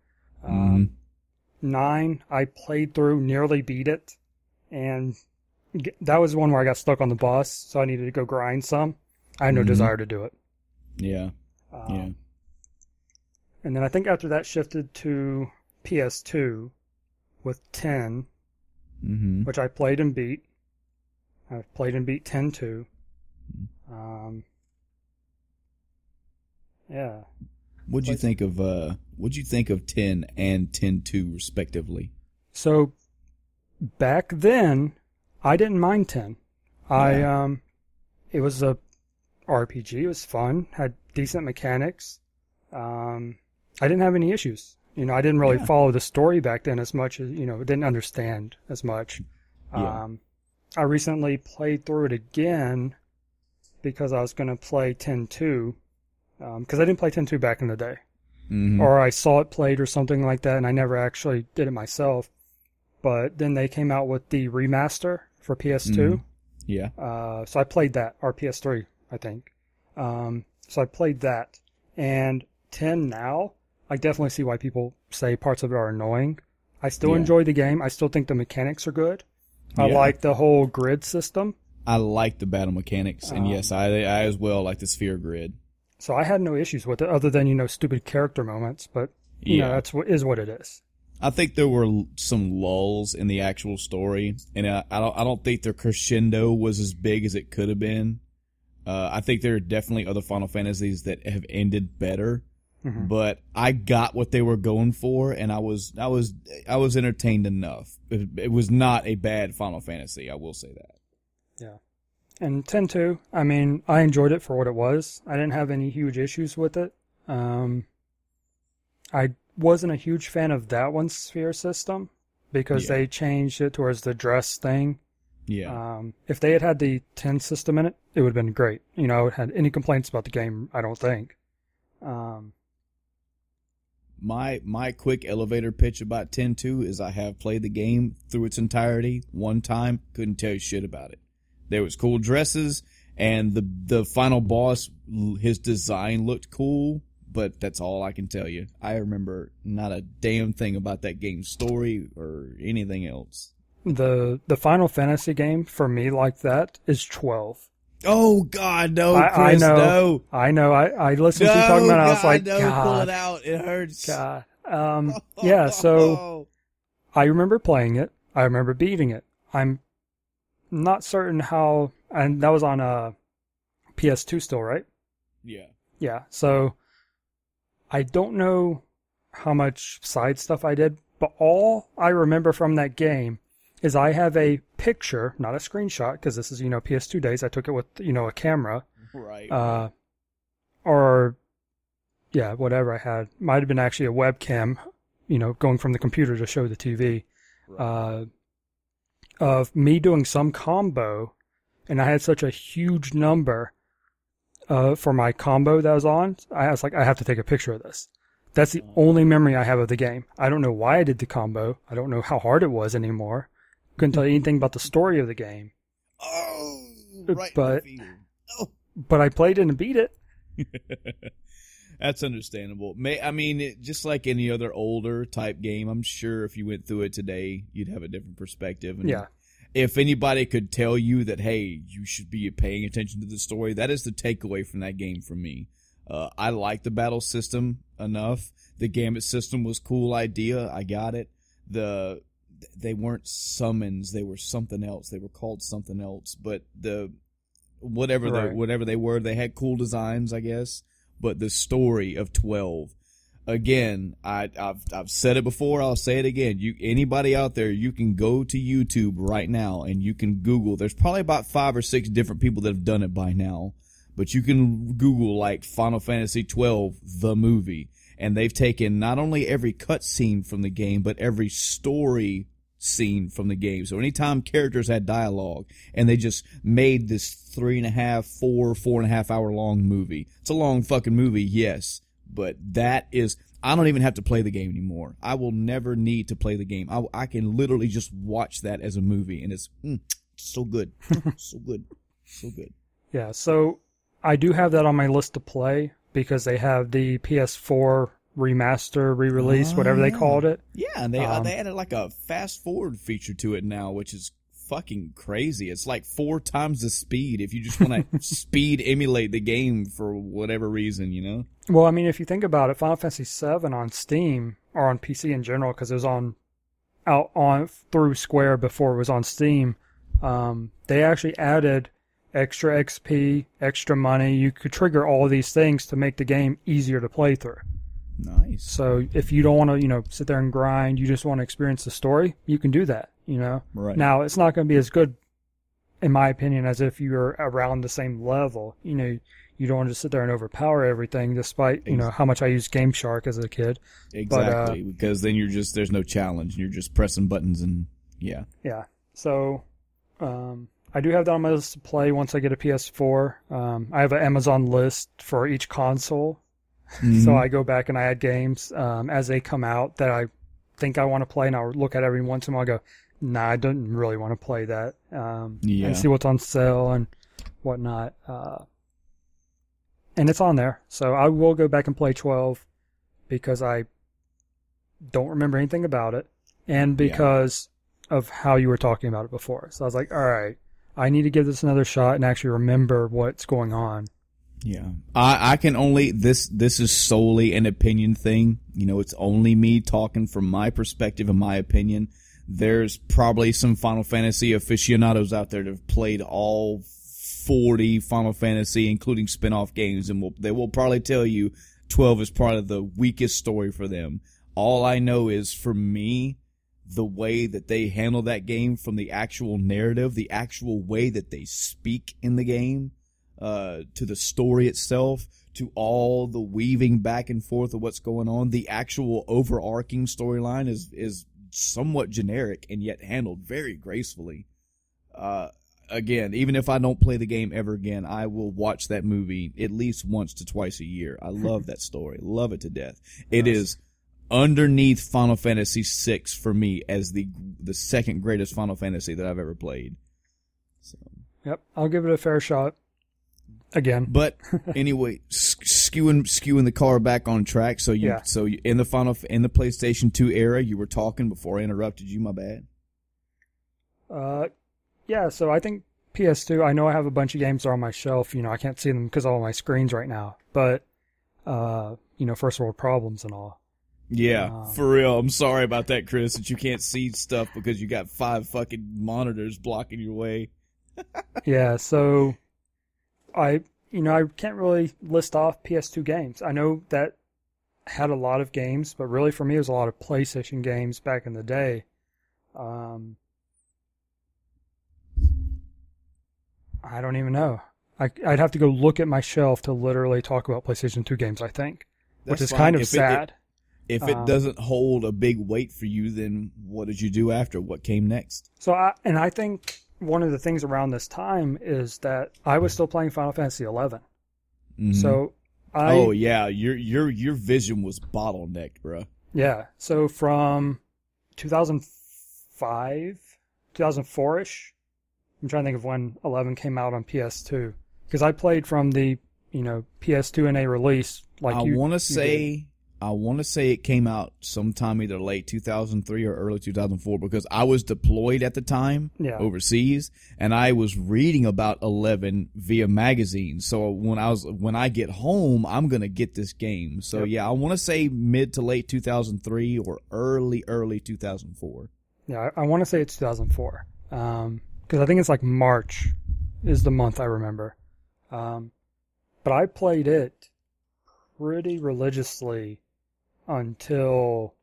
Um,
Mhm.
Nine, I played through, nearly beat it, and that was one where I got stuck on the boss, so I needed to go grind some. I had no
Mhm.
desire to do it.
Yeah.
Um,
Yeah.
And then I think after that shifted to PS2 with 10,
Mm-hmm.
which I played and beat. I've played and beat 10 too. Um, yeah.
What'd you think of uh? What'd you think of ten and ten two respectively?
So back then, I didn't mind 10. I,
Yeah.
um, it was a RPG. It was fun, had decent mechanics. Um, I didn't have any issues. You know, I didn't really
Yeah.
follow the story back then as much as, you know, didn't understand as much.
Yeah.
Um, I recently played through it again because I was going to play 10-2, because I didn't play 10-2 back in the day.
Mm-hmm.
Or I saw it played or something like that, and I never actually did it myself. But then they came out with the remaster for PS2.
Mhm. yeah.
Uh, so I played that, or PS3, I think. Um, so I played that. And 10 now, I definitely see why people say parts of it are annoying. I still
Yeah.
enjoy the game. I still think the mechanics are good. I
Yeah.
like the whole grid system.
I like the battle mechanics, and
Um,
yes, I I as well like the sphere grid.
So I had no issues with it other than, you know, stupid character moments. But, you know,
Yeah.
that's what is what it is.
I think there were some lulls in the actual story, and I, I don't I don't think their crescendo was as big as it could have been. Uh, I think there are definitely other Final Fantasies that have ended better,
Mhm.
but I got what they were going for, and I was I was I was entertained enough. It, it was not a bad Final Fantasy, I will say that.
And 10 2, I mean, I enjoyed it for what it was. I didn't have any huge issues with it. Um, I wasn't a huge fan of that one's sphere system because
Yeah.
they changed it towards the dress thing.
Yeah,
Um, if they had had the 10 system in it, it would have been great. You know, I had any complaints about the game, I don't think. Um,
my my quick elevator pitch about 10-2 is I have played the game through its entirety one time, couldn't tell you shit about it. There was cool dresses, and the the final boss, his design looked cool, but that's all I can tell you. I remember not a damn thing about that game's story or anything else.
the the Final Fantasy game for me like that is 12.
Oh God, no,
I, I know.
no.
I know. I, I listened
No,
to you talking about it. I was like,
no, pull
God,
it out. It hurts.
God. Um, yeah, so I remember playing it. I remember beating it. I'm not certain how, and that was on a PS2 still, right?
yeah.
Yeah. So I don't know how much side stuff I did, but all I remember from that game is I have a picture, not a screenshot, because this is, you know, PS2 days. I took it with, you know, a camera,
Right.
uh, or yeah, whatever I had. Might have been actually a webcam, you know, going from the computer to show the TV, uh, of me doing some combo, and I had such a huge number uh, for my combo that I was on. I was like, I have to take a picture of this. That's the only memory I have of the game. I don't know why I did the combo. I don't know how hard it was anymore. Couldn't tell you anything about the story of the game.
oh,
Uh,
right.
but-
Oh.
But I played it and beat it.
That's understandable. May I mean, it, just like any other older type game, I'm sure if you went through it today, you'd have a different perspective. And
Yeah.
If anybody could tell you that, hey, you should be paying attention to the story, that is the takeaway from that game for me. Uh, I like the battle system enough. The gambit system was cool idea. I got it. The they weren't summons. They were something else. They were called something else. But the whatever
Right.
they whatever they were, they had cool designs, I guess. But the story of twelve, again, I, I've I've said it before. I'll say it again. You anybody out there, you can go to YouTube right now and you can Google. There's probably about five or six different people that have done it by now. But you can Google like Final Fantasy twelve, the movie, and they've taken not only every cutscene from the game, but every story scene from the game. So anytime characters had dialogue and they just made this three and a half, four, four and a half hour long movie. It's a long fucking movie, yes, but that is, I don't even have to play the game anymore. I will never need to play the game. I, I can literally just watch that as a movie and it's mm, so good. so good. So good.
Yeah, so I do have that on my list to play because they have the PS4 remaster, re-release,
Oh,
whatever they called it.
Yeah, and they uh,
Um,
they added like a fast forward feature to it now, which is fucking crazy. It's like four times the speed if you just want to speed emulate the game for whatever reason, you know.
Well, I mean, if you think about it, Final Fantasy VII on Steam or on PC in general, because it was on out on through Square before it was on Steam, um, they actually added extra XP, extra money. You could trigger all of these things to make the game easier to play through.
Nice.
So if you don't want to, you know, sit there and grind, you just want to experience the story, you can do that. You know.
Right.
Now it's not going to be as good, in my opinion, as if you're around the same level. You know, you don't want to just sit there and overpower everything, despite you know how much I used Game Shark as a kid.
exactly, because then you're just there's no challenge. You're just pressing buttons and yeah.
Yeah. So, um, I do have that on my list to play once I get a PS4. Um, I have an Amazon list for each console,
Mm-hmm.
so I go back and I add games um, as they come out that I think I want to play, and I'll look at every once in a while. and go, nah, I don't really want to play that, um,
Yeah.
and see what's on sale and whatnot. Uh, and it's on there, so I will go back and play 12 because I don't remember anything about it, and
Yeah.
because of how you were talking about it before. So I was like, all right, I need to give this another shot and actually remember what's going on.
Yeah. I, I can only this this is solely an opinion thing. You know, it's only me talking from my perspective and my opinion. There's probably some Final Fantasy aficionados out there that have played all 40 Final Fantasy, including spin-off games, and will, they will probably tell you 12 is probably the weakest story for them. All I know is for me, the way that they handle that game from the actual narrative, the actual way that they speak in the game, uh, to the story itself, to all the weaving back and forth of what's going on. The actual overarching storyline is is somewhat generic and yet handled very gracefully. Uh, again, even if I don't play the game ever again, I will watch that movie at least once to twice a year. I love that story, love it to death. It
Nice.
is underneath Final Fantasy VI for me as the the second greatest Final Fantasy that I've ever played. So.
Yep, I'll give it a fair shot. Again,
But anyway, skewing skewing the car back on track. So you
Yeah.
so you, in the final in the PlayStation Two era, you were talking before I interrupted you. My bad.
Uh, yeah, so I think PS2, I know I have a bunch of games on my shelf. You know, I can't see them because all my screens right now. But, uh, you know, first world problems and all.
Yeah,
Um,
for real. I'm sorry about that, Chris, that you can't see stuff because you got five fucking monitors blocking your way.
Yeah, so I, you know, I can't really list off PS2 games. I know that had a lot of games, but really for me, it was a lot of PlayStation games back in the day. Um, I don't even know. I, I'd have to go look at my shelf to literally talk about PlayStation 2 games, I think, which is
fine.
kind of
If it-
sad.
if it
Um,
doesn't hold a big weight for you, then what did you do after? What came next?
So, I, and I think one of the things around this time is that I was still playing Final Fantasy 11.
Mhm.
So, I
oh yeah, your your your vision was bottlenecked, bro.
yeah. So from 2005, 2004 ish. I'm trying to think of when 11 came out on PS2 because I played from the you know PS2 and A release. Like
I
you,
want to say I want to say it came out sometime either late 2003 or early 2004 because I was deployed at the time
Yeah.
overseas and I was reading about 11 via magazines. So when I was when I get home, I'm going to get this game. So
Yep.
yeah, I want to say mid to late 2003 or early early 2004.
Yeah, I, I want to say it's 2004. Um, because I think it's like March is the month I remember. Um, but I played it pretty religiously until,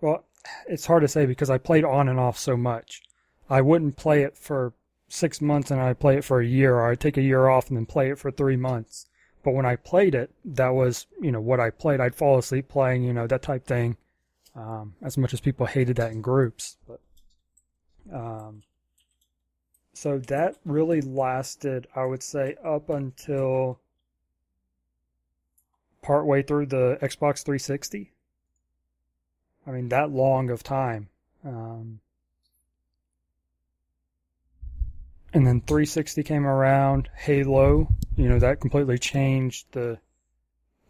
well, it's hard to say because I played on and off so much. I wouldn't play it for six months and I'd play it for a year, or I'd take a year off and then play it for three months. But when I played it, that was, you know, what I played. I'd fall asleep playing, you know, that type thing um, as much as people hated that in groups. But um, so that really lasted, I would say, up until partway through the Xbox 360. I mean, that long of time. Um, and then 360 came around, Halo, you know, that completely changed the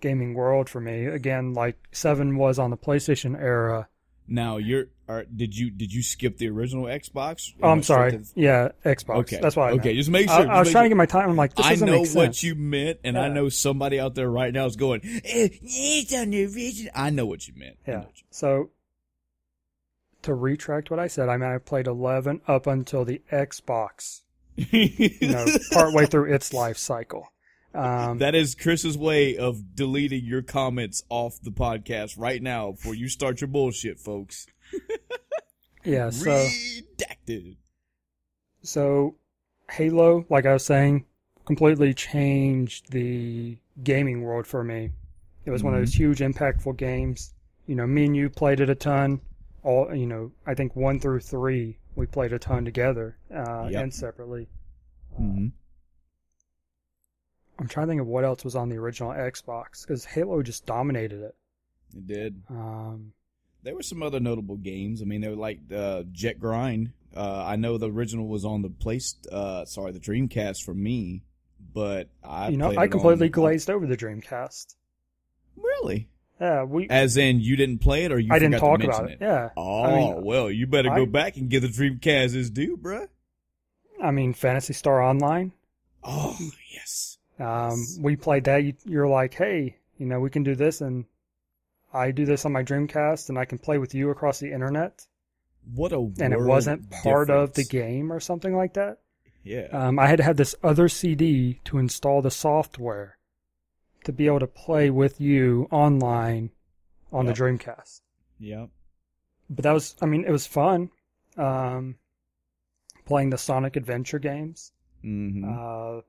gaming world for me. Again, like 7 was on the PlayStation era.
Now you're are, did you did you skip the original Xbox?
Oh, I'm sorry.
the-
Yeah, Xbox.
Okay.
That's I
Okay,
meant.
just make sure.
I was
just
trying to get my time. I'm like, this
I know what you meant, and I know somebody out there right now is going, eh, "It's on the original." I know what you meant.
Yeah.
you-
So to retract what I said, I mean I played 11 up until the Xbox, you know, partway through its life cycle. Um,
that is Chris's way of deleting your comments off the podcast right now before you start your bullshit, folks.
Yeah. So
Redacted.
so Halo, like I was saying, completely changed the gaming world for me. It was one of those huge, impactful games. You know, me and you played it a ton. All you know, I think one through three we played a ton together uh,
Yep.
and separately. Uh,
hmm
I'm trying to think of what else was on the original Xbox because Halo just dominated it.
It did.
Um,
There were some other notable games. I mean, they were like uh, Jet Grind. Uh, I know the original was on the place. Uh, sorry, the Dreamcast for me, but I
you know, I completely
on-
glazed over the Dreamcast.
Really?
Yeah, we.
As in, you didn't play it, or you
I didn't talk about it. Yeah.
Oh
I mean,
well, you better
I-
go back and give the Dreamcast his due, bruh.
I mean, Phantasy Star Online.
Oh yes.
Um, we played that. You, you're like, hey, you know, we can do this, and I do this on my Dreamcast, and I can play with you across the internet.
What a
And it wasn't part of the game or something like that.
Yeah.
Um, I had to have this other CD to install the software to be able to play with you online on
Yep.
the Dreamcast.
Yep.
But that was, I mean, it was fun. Um, playing the Sonic Adventure games.
Mm-hmm.
Uh,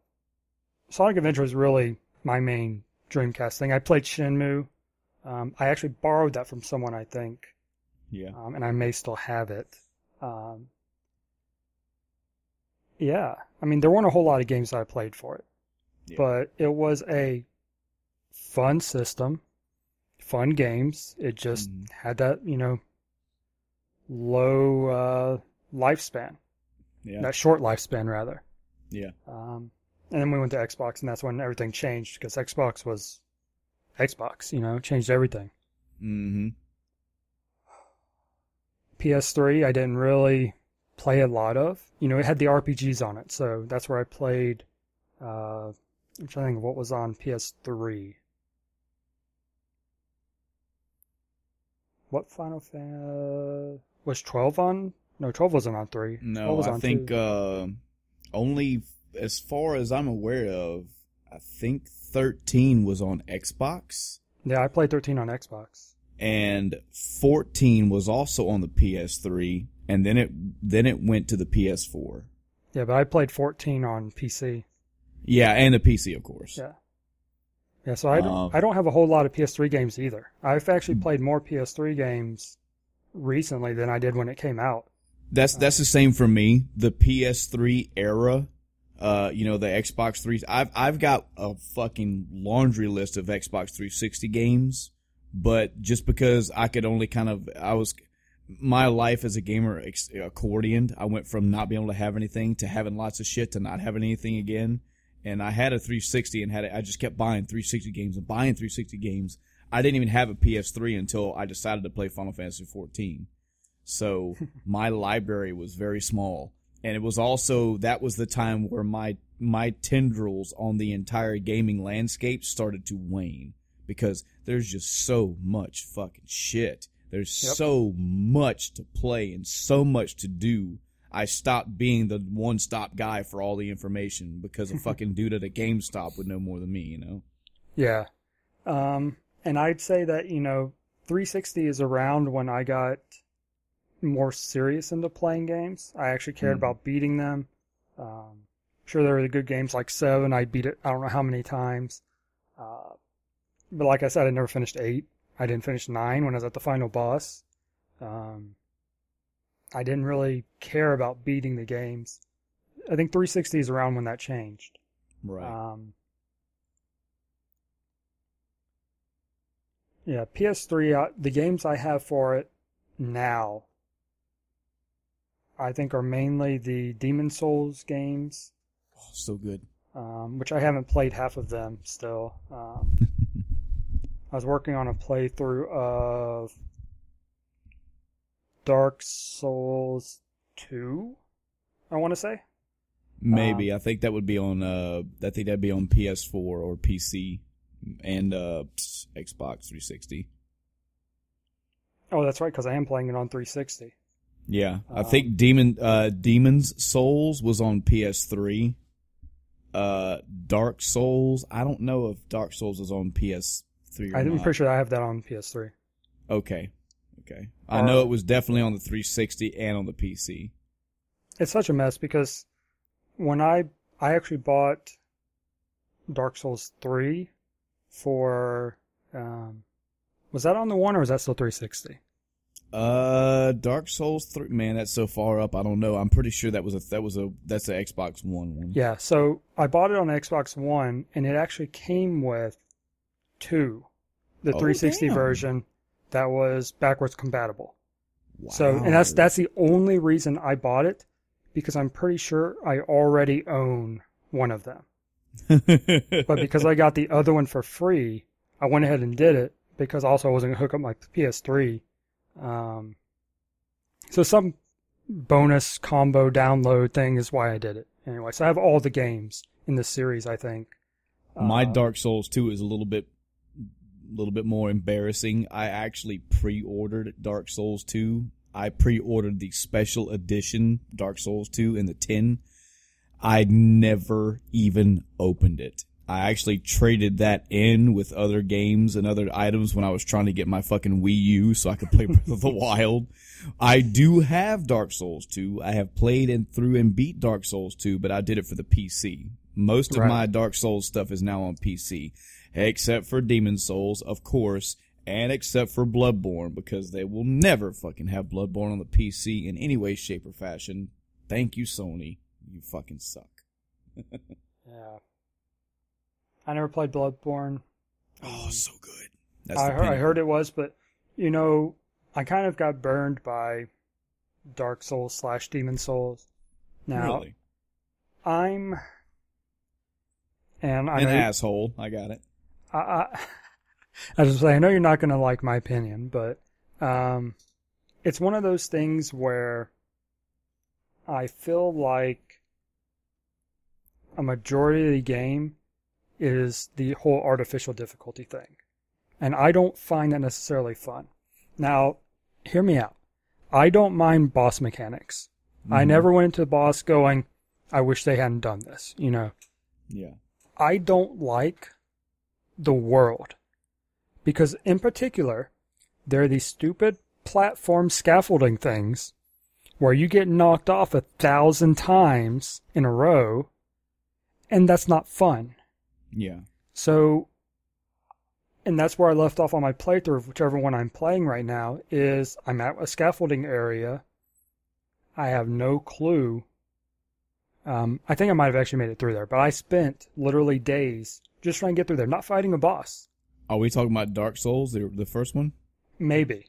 Sonic Adventure was really my main Dreamcast thing. I played Shenmue. Um, I actually borrowed that from someone, I think,
yeah.
um, and I may still have it. Um, yeah, I mean, there weren't a whole lot of games that I played for it,
Yeah.
but it was a fun system, fun games. It just
Mhm.
had that, you know, low uh, lifespan,
Yeah.
that short lifespan rather.
yeah.
Um, and then we went to Xbox, and that's when everything changed because Xbox was Xbox, you know, changed everything.
Mm-hmm.
PS3, I didn't really play a lot of. You know, it had the RPGs on it, so that's where I played. Uh, I'm trying to think of what was on PS3. What Final Fantasy was 12 on? No, 12 wasn't on three. 12
No,
was
I think uh, only as far as I'm aware of, I think 13 was on Xbox
yeah, I played 13 on Xbox.
and 14 was also on the PS3 and then it then it went to the PS4.
Yeah, but I played 14 on PC.
Yeah, and the PC of course.
Yeah. Yeah, so I don't,
Um,
I don't have a whole lot of PS3 games either. I've actually played more PS3 games recently than I did when it came out.
That's that's the same for me. The PS3 era, uh, you know, the Xbox 3. I've I've got a fucking laundry list of Xbox 360 games, but just because I could only kind of I was my life as a gamer accordioned. I went from not being able to have anything to having lots of shit to not having anything again. And I had a 360 and had it, I just kept buying 360 games and buying 360 games. I didn't even have a PS3 until I decided to play Final Fantasy 14. So my library was very small. And it was also that was the time where my my tendrils on the entire gaming landscape started to wane because there's just so much fucking shit. There's
Yep.
so much to play and so much to do. I stopped being the one stop guy for all the information because a fucking dude at a GameStop would know more than me, you know?
Yeah. Um, and I'd say that, you know, 360 is around when I got more serious into playing games. I actually cared
Mhm.
about beating them. Um, sure, there were the good games like 7. I beat it, I don't know how many times. Uh, but like I said, I never finished 8. I didn't finish 9 when I was at the final boss. Um, I didn't really care about beating the games. I think 360 is around when that changed.
Right.
Um, yeah, PS3, uh, the games I have for it now, I think are mainly the Demon Souls games,
oh, so good.
um, which I haven't played half of them still. Um, I was working on a playthrough of Dark Souls 2, I want to say.
Maybe.
Um,
I think that would be on uh I think that'd be on PS4 or PC and uh Xbox 360.
Oh, that's right, because I am playing it on 360.
Yeah, I
Um,
think Demon uh Demon's Souls was on PS3. Uh Dark Souls, I don't know if Dark Souls is on PS3 or
I'm pretty sure I have that on PS3.
Okay. Okay. I know it was definitely on the 360 and on the PC.
it's such a mess because when I I actually bought Dark Souls three for um was that on the one or was that still 360?
Uh Dark Souls 3 man, that's so far up. I don't know. I'm pretty sure that was a that was a that's a Xbox 1 one.
Yeah, so I bought it on Xbox One and it actually came with two, the
Oh,
360
damn.
version that was backwards compatible.
Wow.
So and that's that's the only reason I bought it because I'm pretty sure I already own one of them. But because I got the other one for free, I went ahead and did it because also I wasn't going to hook up my PS3. Um, so some bonus combo download thing is why I did it. Anyway, so I have all the games in this series, I think.
My
Uh,
Dark Souls 2 is a little bit a little bit more embarrassing. I actually pre-ordered Dark Souls 2. I pre-ordered the special edition Dark Souls 2 in the tin. I never even opened it. I actually traded that in with other games and other items when I was trying to get my fucking Wii U so I could play Breath of the Wild. I do have Dark Souls 2. I have played and through and beat Dark Souls 2, but I did it for the PC. Most of
Right.
my Dark Souls stuff is now on PC, except for Demon Souls, of course, and except for Bloodborne, because they will never fucking have Bloodborne on the PC in any way, shape, or fashion. Thank you, Sony. You fucking suck.
Yeah. I never played Bloodborne.
Oh, so good. That's
I heard, I heard it was, but you know, I kind of got burned by Dark Souls slash Demon Souls. Now
Really?
I'm, and I
An
know,
asshole. I got it.
I, I, I was saying, I know you're not going to like my opinion, but um, it's one of those things where I feel like a majority of the game is the whole artificial difficulty thing. And I don't find that necessarily fun. Now, hear me out. I don't mind boss mechanics. I
Mhm.
never went into the boss going, I wish they hadn't done this, you know.
Yeah.
I don't like the world. Because in particular, there are these stupid platform scaffolding things where you get knocked off a thousand times in a row, and that's not fun.
Yeah.
So, and that's where I left off on my playthrough of whichever one I'm playing right now, is I'm at a scaffolding area. I have no clue. Um, I think I might have actually made it through there, but I spent literally days just trying to get through there, not fighting a boss.
Are we talking about Dark Souls, the, the first one?
Maybe.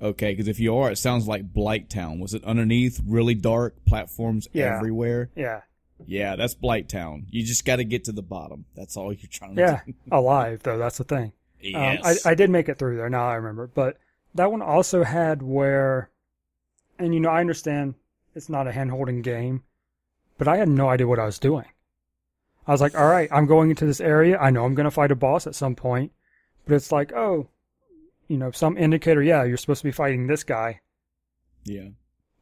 Okay, because if you are, it sounds like Blighttown. Was it underneath, really dark, platforms
Yeah.
everywhere?
Yeah.
Yeah, that's Blighttown. You just got to get to the bottom. That's all you're trying to
Yeah.
do.
Alive, though, that's the thing. Um, I, I did make it through there. Now I remember, but that one also had where, and you know, I understand it's not a hand-holding game, but I had no idea what I was doing. I was like, all right, I'm going into this area. I know I'm going to fight a boss at some point, but it's like, oh, you know, some indicator. Yeah, you're supposed to be fighting this guy.
yeah.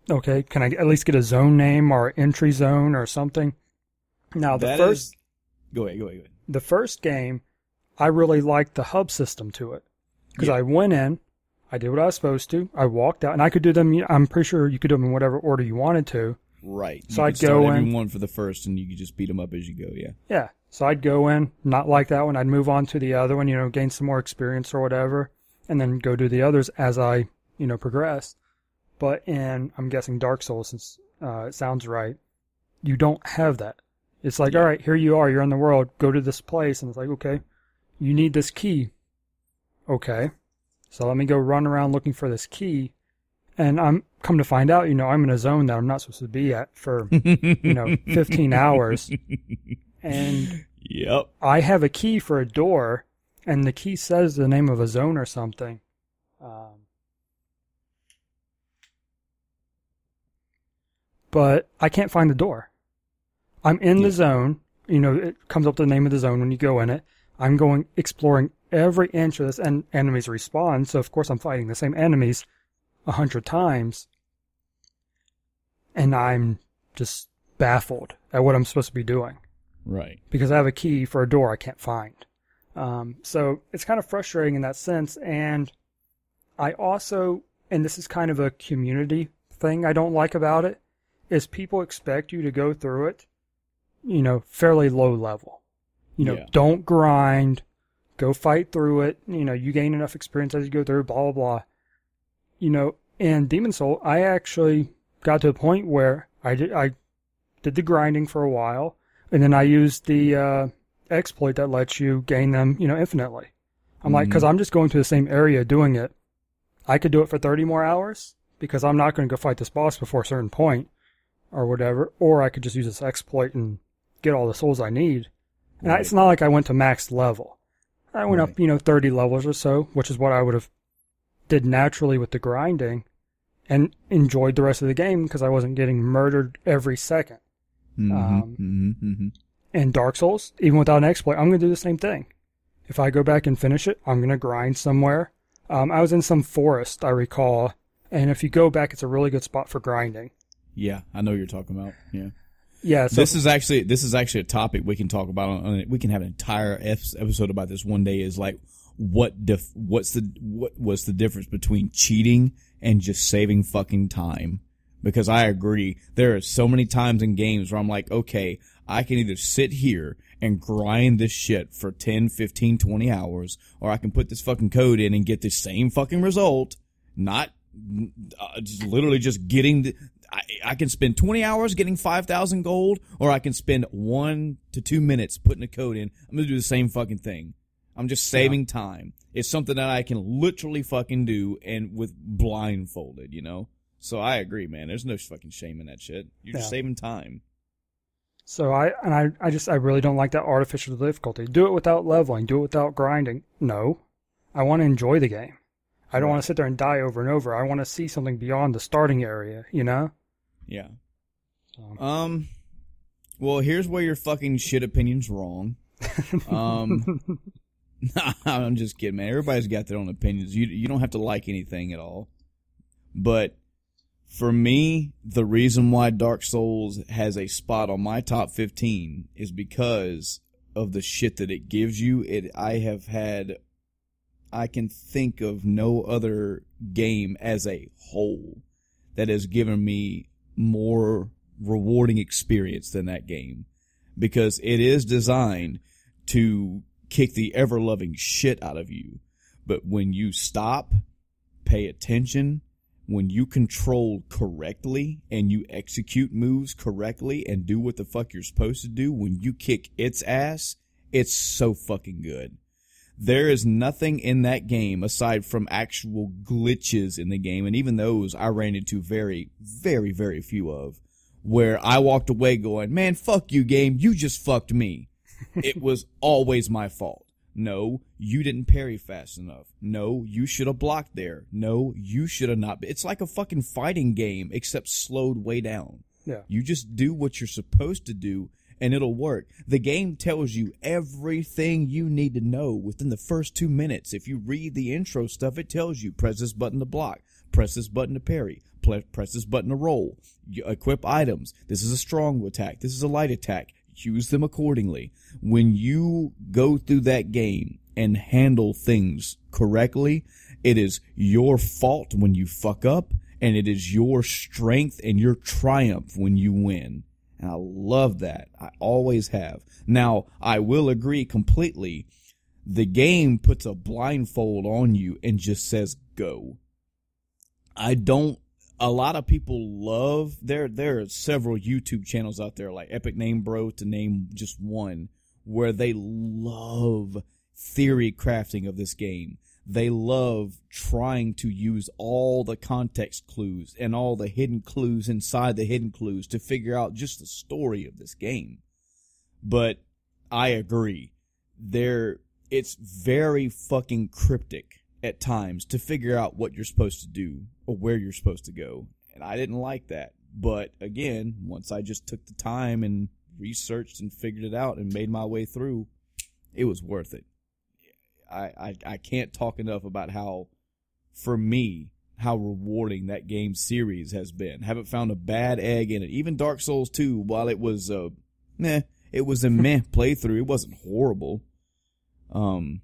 Okay, can I at least get a zone name or entry zone or something? Now the
That
first
is- Go ahead, go ahead, go ahead.
the first game, I really liked the hub system to it because
Yeah.
I went in, I did what I was supposed to, I walked out, and I could do them. I'm pretty sure you could do them in whatever order you wanted to.
Right.
So
you
I'd go in-
one for the first, and you could just beat them up as you go. Yeah.
Yeah, so I'd go in, not like that one. I'd move on to the other one, you know, gain some more experience or whatever, and then go do the others as I, you know, progress. But in, I'm guessing Dark Souls, since uh, it sounds right, you don't have that. It's like,
Yeah.
all right, here you are, you're in the world, go to this place, and it's like, okay, you need this key. Okay, so let me go run around looking for this key, and I'm come to find out, you know, I'm in a zone that I'm not supposed to be at for you know 15 hours, and
Yep.
I have a key for a door, and the key says the name of a zone or something. Um, but I can't find the door. I'm in
Yeah.
the zone. You know, it comes up the name of the zone when you go in it. I'm going exploring every inch of this, and enemies respawn. So of course I'm fighting the same enemies a hundred times, and I'm just baffled at what I'm supposed to be doing
Right.
because I have a key for a door I can't find. Um, so it's kind of frustrating in that sense. And I also, and this is kind of a community thing I don't like about it, is people expect you to go through it, you know, fairly low level. You know,
Yeah.
don't grind, go fight through it. You know, you gain enough experience as you go through, blah, blah, blah. You know, in Demon Soul, I actually got to a point where I did, I did the grinding for a while and then I used the uh, exploit that lets you gain them, you know, infinitely. I'm like,
Mhm.
because I'm just going to the same area doing it. I could do it for 30 more hours because I'm not going to go fight this boss before a certain point or whatever. Or I could just use this exploit and get all the souls I need. And I, it's not like I went to max level. I went
Right.
up, you know, 30 levels or so, which is what I would have did naturally with the grinding and enjoyed the rest of the game because I wasn't getting murdered every second
Mhm,
Um,
mhm, mhm.
in Dark Souls, even without an exploit, I'm going to do the same thing. If I go back and finish it, I'm going to grind somewhere. Um, I was in some forest, I recall, and if you go back, it's a really good spot for grinding.
Yeah, I know you're talking about. Yeah.
Yeah, so
this is actually this is actually a topic we can talk about on, on we can have an entire ep- episode about this one day is like what def, what's the what was the difference between cheating and just saving fucking time because I agree there are so many times in games where I'm like okay I can either sit here and grind this shit for 10 15 20 hours or I can put this fucking code in and get the same fucking result not uh, just literally just getting the, I, I can spend 20 hours getting 5,000 gold, or I can spend one to two minutes putting a code in. I'm going to do the same fucking thing. I'm just saving time. It's something that I can literally fucking do and with blindfolded, you know? So I agree, man. There's no fucking shame in that shit. You're just saving time.
so I and I, I just I really don't like that artificial difficulty. Do it without leveling. Do it without grinding. No, I want to enjoy the game. I don't want to sit there and die over and over. I want to see something beyond the starting area. You know.
Yeah.
So
Um, well, here's where your fucking shit opinion's wrong. Um, I'm just kidding, man. Everybody's got their own opinions. You you don't have to like anything at all. But for me, the reason why Dark Souls has a spot on my top 15 is because of the shit that it gives you. It I have had I can think of no other game as a whole that has given me more rewarding experience than that game because it is designed to kick the ever loving shit out of you. But when you stop, pay attention, when you control correctly and you execute moves correctly and do what the fuck you're supposed to do, when you kick its ass, it's so fucking good. There is nothing in that game aside from actual glitches in the game, and even those I ran into very, very, very few of, where I walked away going, man, fuck you game, you just fucked me. it was always my fault. No, you didn't parry fast enough. No, you should have blocked there. No, you should have not. It's like a fucking fighting game, except slowed way down.
yeah,
You just do what you're supposed to do and it'll work. The game tells you everything you need to know within the first two minutes. If you read the intro stuff, it tells you press this button to block, press this button to parry, press this button to roll, you equip items. This is a strong attack. This is a light attack. Use them accordingly. When you go through that game and handle things correctly, it is your fault when you fuck up and it is your strength and your triumph when you win. And I love that. I always have. Now, I will agree completely. The game puts a blindfold on you and just says go. I don't a lot of people love there there are several YouTube channels out there like EpicNameBro to name just one where they love theory crafting of this game. They love trying to use all the context clues and all the hidden clues inside the hidden clues to figure out just the story of this game. But I agree. There it's very fucking cryptic at times to figure out what you're supposed to do or where you're supposed to go. And I didn't like that. But again, once I just took the time and researched and figured it out and made my way through, it was worth it. I, I, I can't talk enough about how, for me, how rewarding that game series has been. Haven't found a bad egg in it. Even Dark Souls 2, while it was a, meh, it was a meh playthrough. It wasn't horrible. Um,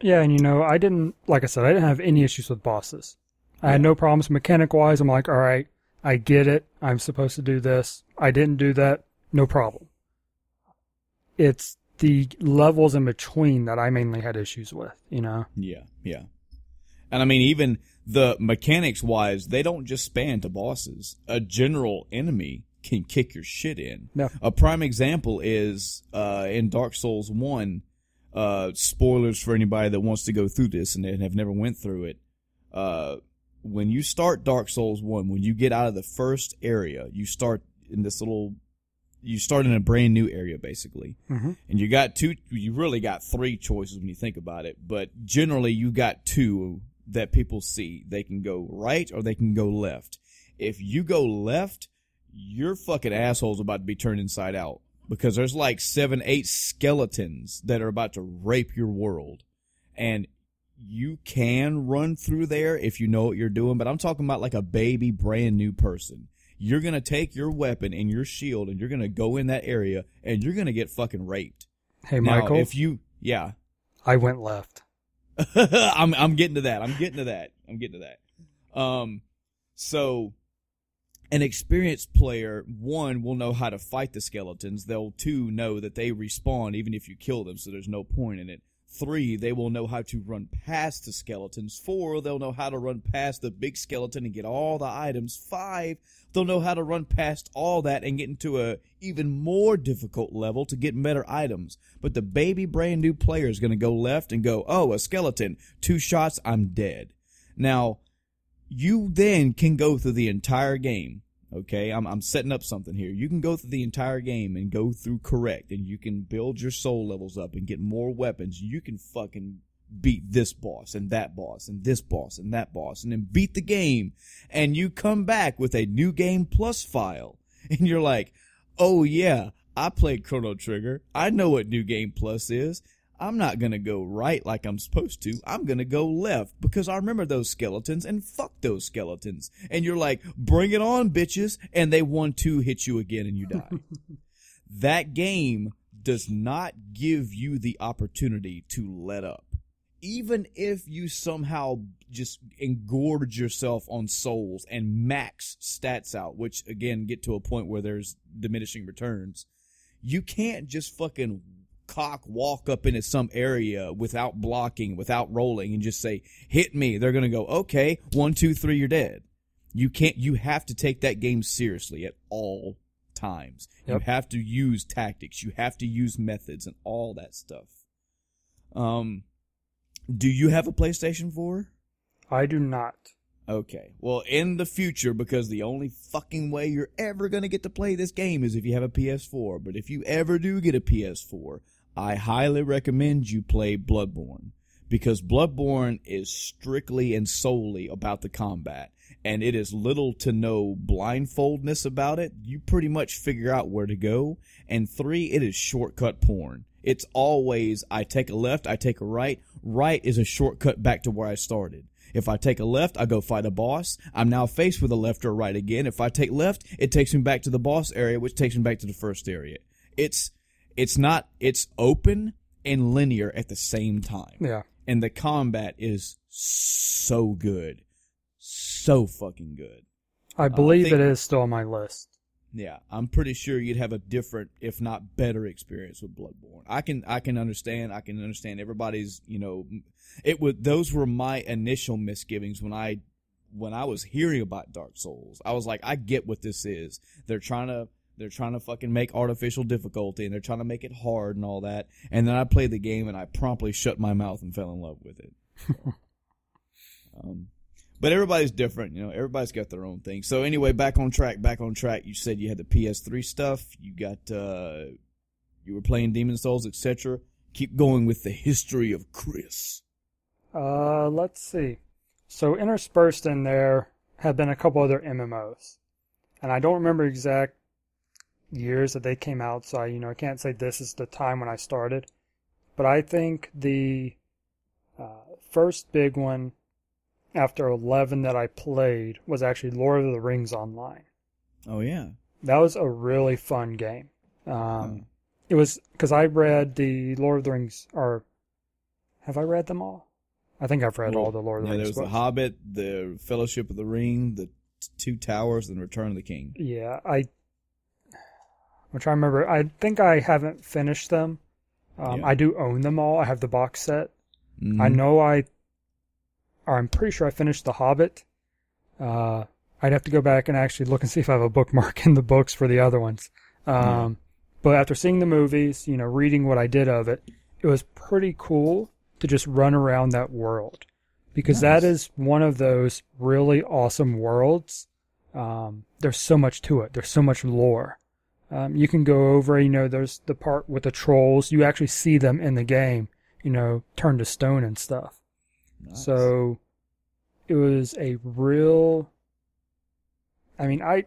yeah, and you know, I didn't like I said, I didn't have any issues with bosses. I had no problems mechanic wise. I'm like, all right, I get it. I'm supposed to do this. I didn't do that. No problem. It's the levels in between that I mainly had issues with. You know.
Yeah, yeah. And I mean, even the mechanics wise, they don't just span to bosses. A general enemy can kick your shit in.
Yeah.
A prime example is uh, in Dark Souls 1. Uh, spoilers for anybody that wants to go through this and have never went through it. Uh, when you start Dark Souls 1, when you get out of the first area, you start in this little, you start in a brand new area basically.
Mm-hmm.
And you got two, you really got three choices when you think about it, but generally you got two that people see. They can go right or they can go left. If you go left, your fucking asshole's about to be turned inside out because there's like seven, eight skeletons that are about to rape your world. And you can run through there if you know what you're doing, but I'm talking about like a baby brand new person. You're going to take your weapon and your shield and you're going to go in that area and you're going to get fucking raped.
Hey,
Now,
Michael,
if you, yeah,
I went left.
I'm, I'm getting to that. I'm getting to that. I'm getting to that. Um, so an experienced player, one, will know how to fight the skeletons. They'll, two, know that they respawn even if you kill them, so there's no point in it. Three, they will know how to run past the skeletons. Four, they'll know how to run past the big skeleton and get all the items. Five, they'll know how to run past all that and get into a even more difficult level to get better items. But the baby brand new player is going to go left and go, oh, a skeleton. Two shots, I'm dead. Now, you then can go through the entire game. Okay, I'm I'm setting up something here. You can go through the entire game and go through correct, and you can build your soul levels up and get more weapons. You can fucking beat this boss and that boss and this boss and that boss, and then beat the game. And you come back with a new game plus file, and you're like, "Oh yeah, I played Chrono Trigger. I know what New Game Plus is. I'm not gonna go right like I'm supposed to. I'm gonna go left because I remember those skeletons and fuck those skeletons. And you're like, bring it on, bitches. And they one two hit you again and you die. that game does not give you the opportunity to let up. Even if you somehow just engorge yourself on souls and max stats out, which again get to a point where there's diminishing returns, you can't just fucking cock walk up into some area without blocking, without rolling, and just say, hit me. They're going to go, okay, one, two, three, you're dead. You can't, you have to take that game seriously at all times. Yep. You have to use tactics. You have to use methods and all that stuff. Um, do you have a PlayStation 4?
I do not.
Okay. Well, in the future, because the only fucking way you're ever going to get to play this game is if you have a PS4. But if you ever do get a PS4, I highly recommend you play Bloodborne because Bloodborne is strictly and solely about the combat and it is little to no blindfoldness about it. You pretty much figure out where to go. And three, it is shortcut porn. It's always, I take a left, I take a right. Right is a shortcut back to where I started. If I take a left, I go fight a boss. I'm now faced with a left or right again. If I take left, it takes me back to the boss area, which takes me back to the first area. It's it's not it's open and linear at the same time.
Yeah.
And the combat is so good. So fucking good.
I believe uh, I think, it is still on my list.
Yeah, I'm pretty sure you'd have a different, if not better, experience with Bloodborne. I can, I can understand. I can understand everybody's. You know, it was those were my initial misgivings when I, when I was hearing about Dark Souls. I was like, I get what this is. They're trying to they're trying to fucking make artificial difficulty and they're trying to make it hard and all that. And then I played the game and I promptly shut my mouth and fell in love with it. um, but everybody's different, you know. Everybody's got their own thing. So anyway, back on track. Back on track. You said you had the PS3 stuff. You got uh, you were playing Demon Souls, etc. Keep going with the history of Chris.
Uh, let's see. So interspersed in there have been a couple other MMOs, and I don't remember exact years that they came out, so I, you know, I can't say this is the time when I started. But I think the uh, first big one after 11 that I played was actually Lord of the Rings Online.
Oh, yeah.
That was a really fun game. Um, oh. It was because I read the Lord of the Rings, or have I read them all? I think I've read well, all the Lord of the
yeah,
Rings.
Yeah, there was books. The Hobbit, the Fellowship of the Ring, the Two Towers, and Return of the King.
Yeah, I Trying to remember. I think I haven't finished them. Um, yeah. I do own them all. I have the box set. Mm-hmm. I know I. I'm pretty sure I finished The Hobbit. Uh, I'd have to go back and actually look and see if I have a bookmark in the books for the other ones. Um, yeah. But after seeing the movies, you know, reading what I did of it, it was pretty cool to just run around that world because nice. that is one of those really awesome worlds. Um, there's so much to it. There's so much lore. Um, you can go over, you know, there's the part with the trolls. You actually see them in the game, you know, turn to stone and stuff. Nice. So it was a real. I mean, I,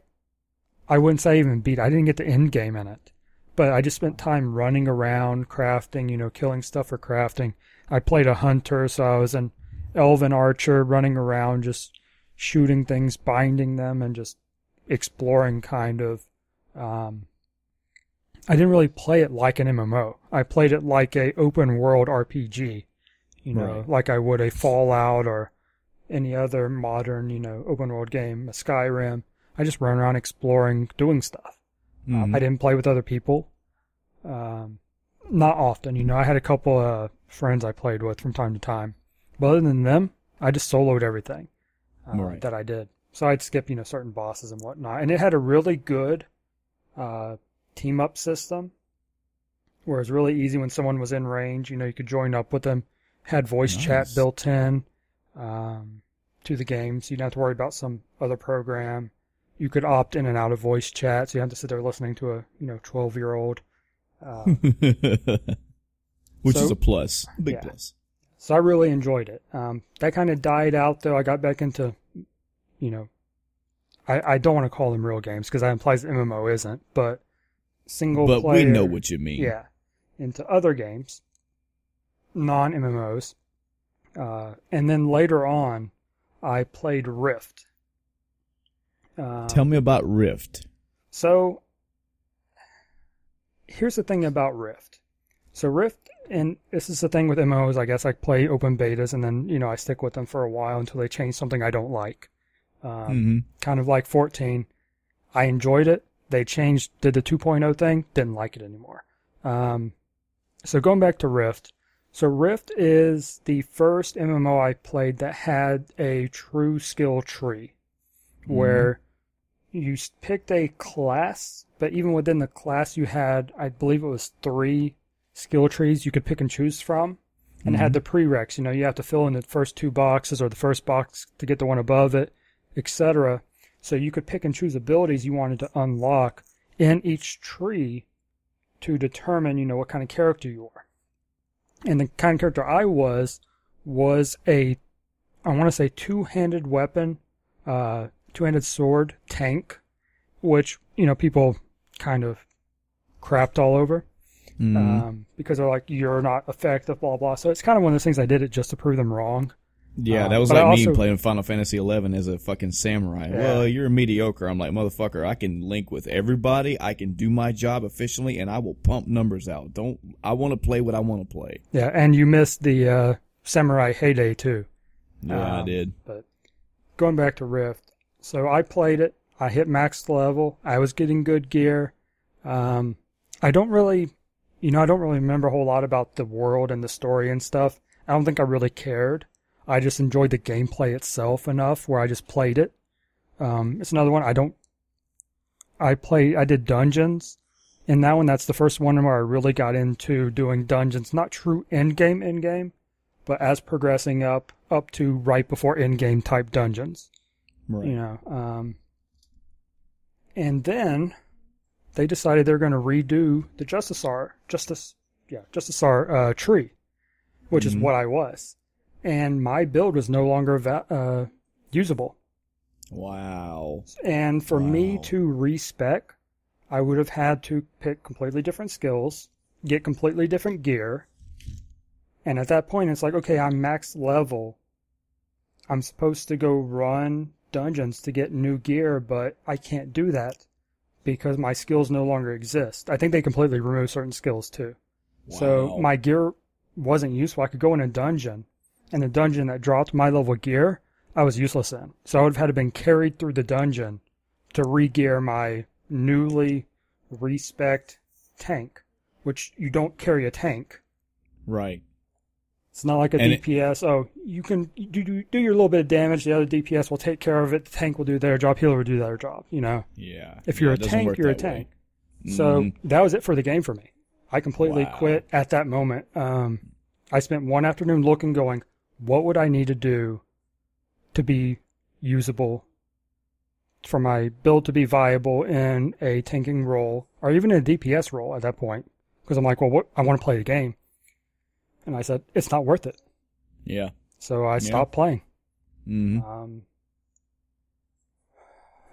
I wouldn't say even beat. I didn't get the end game in it, but I just spent time running around, crafting, you know, killing stuff for crafting. I played a hunter, so I was an elven archer running around, just shooting things, binding them, and just exploring kind of. Um, I didn't really play it like an MMO. I played it like a open world RPG, you know, right. like I would a Fallout or any other modern, you know, open world game, a Skyrim. I just run around exploring, doing stuff. Mm-hmm. Um, I didn't play with other people. Um, not often, you know. I had a couple of friends I played with from time to time, but other than them, I just soloed everything uh, right. that I did. So I'd skip, you know, certain bosses and whatnot, and it had a really good uh, team up system where it's really easy when someone was in range. You know, you could join up with them. Had voice nice. chat built in um, to the game, so you didn't have to worry about some other program. You could opt in and out of voice chat, so you have to sit there listening to a you know twelve year old. Uh,
Which so, is a plus, big yeah. plus.
So I really enjoyed it. Um, that kind of died out though. I got back into, you know, I, I don't want to call them real games because that implies MMO isn't, but single
but
player.
we know what you mean.
Yeah, into other games, non MMOs, uh, and then later on, I played Rift. Um,
Tell me about Rift.
So, here's the thing about Rift. So Rift, and this is the thing with MMOs, I guess I play open betas and then, you know, I stick with them for a while until they change something I don't like. Um,
hmm
Kind of like 14. I enjoyed it. They changed, did the 2.0 thing, didn't like it anymore. Um, so going back to Rift. So Rift is the first MMO I played that had a true skill tree where you picked a class, but even within the class you had, I believe it was three skill trees you could pick and choose from. And it had the prereqs, you know, you have to fill in the first two boxes or the first box to get the one above it, etc. So you could pick and choose abilities you wanted to unlock in each tree to determine, you know, what kind of character you are. And the kind of character I was was a I want to say two-handed weapon, uh, two-handed sword tank, which you know people kind of crapped all over
Mhm.
um, because they're like you're not effective, blah blah. So it's kind of one of those things I did it just to prove them wrong.
Yeah, that was
but I
like me
also-
playing Final Fantasy XI as a fucking samurai.
Yeah.
Well, you're a mediocre. I'm like, motherfucker, I can link with everybody. I can do my job efficiently, and I will pump numbers out. Don't. I want to play what I want to play.
Yeah, and you missed the uh, samurai heyday too.
Yeah, I
Um,
did.
But going back to Rift, so I played it. I hit max level. I was getting good gear. Um, I don't really, you know, I don't really remember a whole lot about the world and the story and stuff. I don't think I really cared. I just enjoyed the gameplay itself enough where I just played it. Um, it's another one I don't. I play. I did dungeons. and that one, that's the first one where I really got into doing dungeons, not true end game, end game, but as progressing up up to right before end game type dungeons
Right.
you know um and then they decided they're going to redo the justicar justice yeah justicar uh tree which is
Mhm.
what i was and my build was no longer va- uh usable.
Wow.
and for me to respec i would have had to pick completely different skills get completely different gear. And at that point it's like okay i'm max level. I'm supposed to go run dungeons to get new gear but i can't do that because my skills no longer exist. I think they completely removed certain skills too.
Wow.
so my gear wasn't useful. I could go in a dungeon and the dungeon that dropped my level gear i was useless in so i would have had to been carried through the dungeon to re-gear my newly respec tank which you don't carry a tank
right.
it's not like a
And it-
DPS. oh, you can do, do do your little bit of damage. The other DPS will take care of it. The tank will do their job. Healer will do their job. You know,
Yeah.
if you're
Yeah,
a tank, you're a
that way.
tank. So
Mhm.
that was it for the game for me. I completely
Wow.
quit at that moment. Um, I spent one afternoon looking, going, what would I need to do to be usable for my build to be viable in a tanking role or even a DPS role at that point? Because I'm like, well, what I want to play the game, and I said it's not worth it.
yeah.
So I stopped playing.
hmm
Um,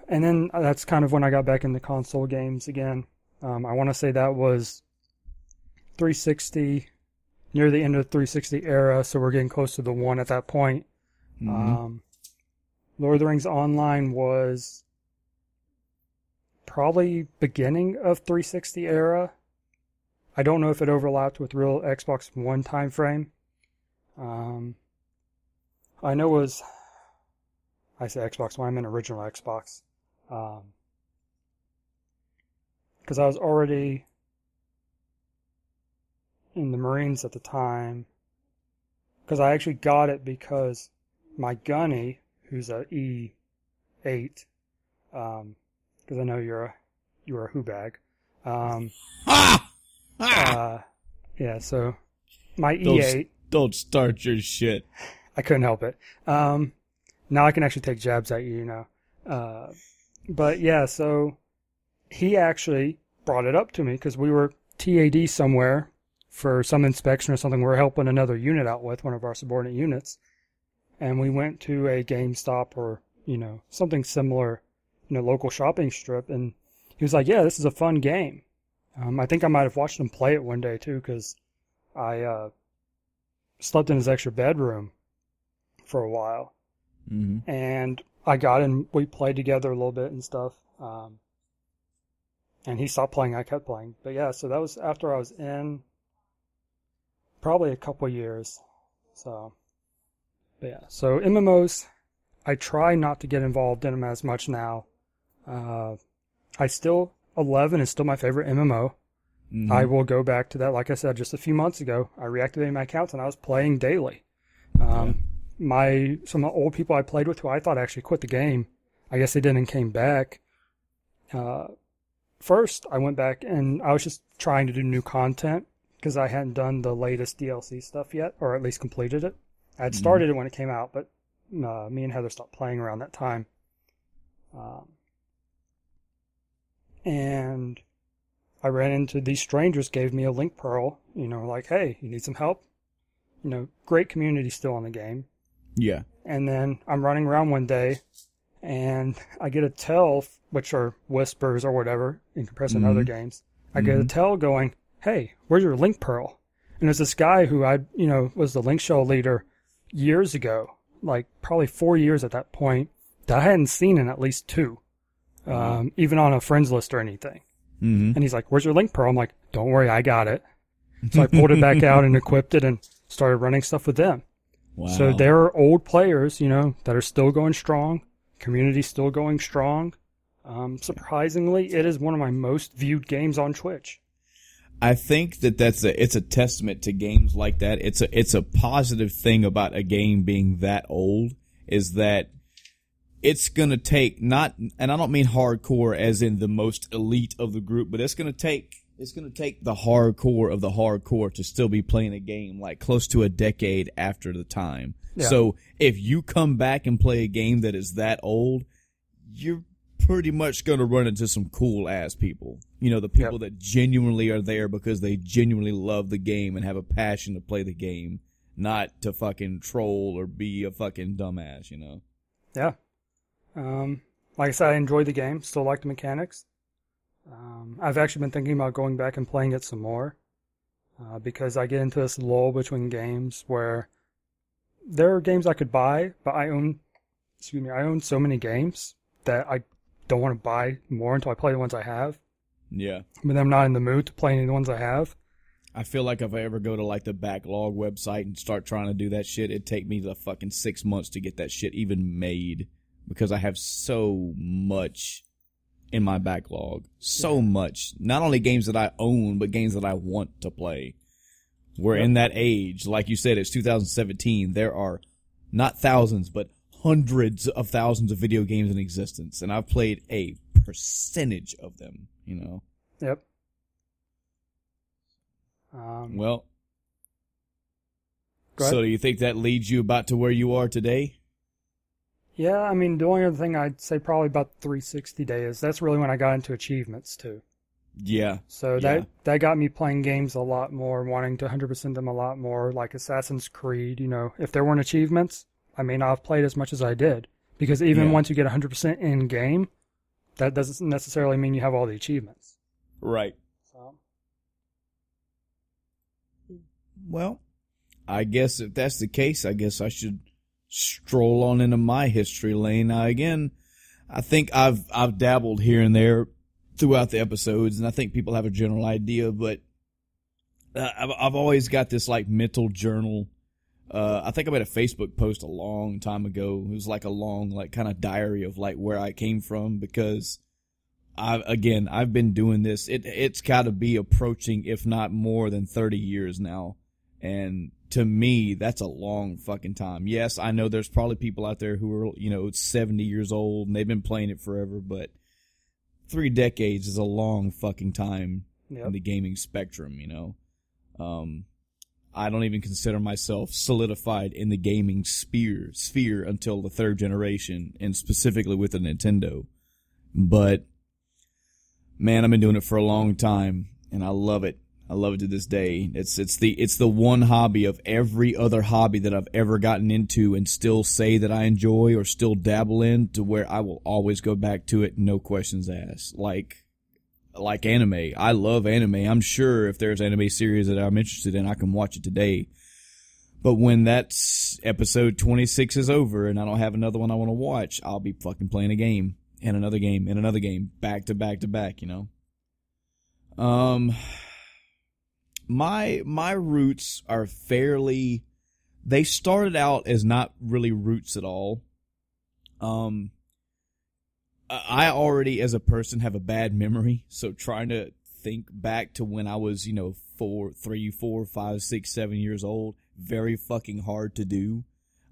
and then that's kind of when I got back into console games again. Um, I want to say that was 360, near the end of the 360 era, so we're getting close to the one at that point.
hmm
Um, Lord of the Rings Online was probably beginning of 360 era. I don't know if it overlapped with real Xbox One time frame. Um, I know it was. I say Xbox One. I meant original Xbox. Um, because I was already in the Marines at the time. Because I actually got it because my gunny, who's a E eight, um, because I know you're a you're a who bag. Um,
Ah! Ah!
uh, yeah, so my E eight,
Don't start your shit.
I couldn't help it. Um, now I can actually take jabs at you, you know. Uh, but yeah, so he actually brought it up to me because we were TAD somewhere for some inspection or something. We are helping another unit out with one of our subordinate units, and we went to a GameStop or you know something similar you know local shopping strip, and he was like, "Yeah, this is a fun game." Um, I think I might have watched him play it one day too, because I uh, slept in his extra bedroom for a while,
Mm-hmm.
and I got in. We played together a little bit and stuff. Um, and he stopped playing. I kept playing. But yeah, so that was after I was in probably a couple years. So, but yeah. So MMOs, I try not to get involved in them as much now. Uh, I still 11 is still my favorite MMO.
Mm-hmm.
I will go back to that. Like I said, just a few months ago, I reactivated my accounts and I was playing daily. Um, My some of the old people I played with who I thought actually quit the game. I guess they didn't and came back. Uh, first, I went back and I was just trying to do new content because I hadn't done the latest DLC stuff yet, or at least completed it. I had
Mhm.
started it when it came out, but uh, me and Heather stopped playing around that time. Um, and I ran into these strangers, gave me a link pearl, you know, like, hey, you need some help? You know, great community still in the game.
Yeah.
And then I'm running around one day and I get a tell, which are whispers or whatever in comparison to other games. I get a
Mhm.
tell going, hey, where's your link pearl? And there's this guy who I, you know, was the linkshell leader years ago, like probably four years at that point, that I hadn't seen in at least two, um, even on a friends list or anything.
Mm-hmm.
And he's like, where's your link pearl? I'm like, don't worry, I got it. So I pulled it back out and equipped it and started running stuff with them.
Wow.
So there are old players, you know, that are still going strong. Community still going strong. Um, surprisingly, it is one of my most viewed games on Twitch.
I think that that's a it's a testament to games like that. It's a it's a positive thing about a game being that old is that it's gonna take not and I don't mean hardcore as in the most elite of the group, but it's gonna take it's gonna take the hardcore of the hardcore to still be playing a game like close to a decade after the time.
Yeah.
So if you come back and play a game that is that old, you're pretty much going to run into some cool ass people. You know, the people
Yep.
that genuinely are there because they genuinely love the game and have a passion to play the game, not to fucking troll or be a fucking dumbass, you know?
Yeah. Um, like I said, I enjoy the game. Still like the mechanics. Um, I've actually been thinking about going back and playing it some more uh, because I get into this lull between games where there are games I could buy, but I own, excuse me, I own so many games that I don't want to buy more until I play the ones I have.
Yeah.
But I'm not in the mood to play any of the ones I have.
I feel like if I ever go to like the backlog website and start trying to do that shit, it'd take me the fucking six months to get that shit even made because I have so much in my backlog. So much. Not only games that I own, but games that I want to play. We're
Yep.
in that age. Like you said, it's 2017. There are not thousands, but hundreds of thousands of video games in existence. And I've played a percentage of them, you know?
Yep. Um,
Well, so do you think that leads you about to where you are today?
yeah, I mean, the only other thing I'd say probably about 360 days. That's really when I got into achievements too.
Yeah.
So
Yeah.
that that got me playing games a lot more, wanting to 100% them a lot more, like Assassin's Creed. You know, if there weren't achievements, I may not have played as much as I did. Because even
Yeah.
once you get 100% in game, that doesn't necessarily mean you have all the achievements.
Right.
So,
Well, I guess if that's the case, I guess I should stroll on into my history lane. Now again, I think I've I've dabbled here and there throughout the episodes, and I think people have a general idea, but uh, I've I've always got this like mental journal. Uh, I think I made a Facebook post a long time ago. It was like a long, like kind of diary of like where I came from because I again I've been doing this. It it's got to be approaching, if not more than thirty years now, and to me that's a long fucking time. Yes, I know there's probably people out there who are you know seventy years old and they've been playing it forever, but three decades is a long fucking time
yep.
in the gaming spectrum, you know. Um, I don't even consider myself solidified in the gaming sphere sphere until the third generation, and specifically with the Nintendo. But man, I've been doing it for a long time, and I love it. I love it to this day. It's it's the it's the one hobby of every other hobby that I've ever gotten into and still say that I enjoy or still dabble in to where I will always go back to it, no questions asked. Like like anime. I love anime. I'm sure if there's anime series that I'm interested in, I can watch it today. But when that's episode 26 is over and I don't have another one I want to watch, I'll be fucking playing a game and another game and another game back to back to back, you know. Um my my roots are fairly they started out as not really roots at all. Um I already as a person have a bad memory, so trying to think back to when I was, you know, four, three, four, five, six, seven years old, very fucking hard to do.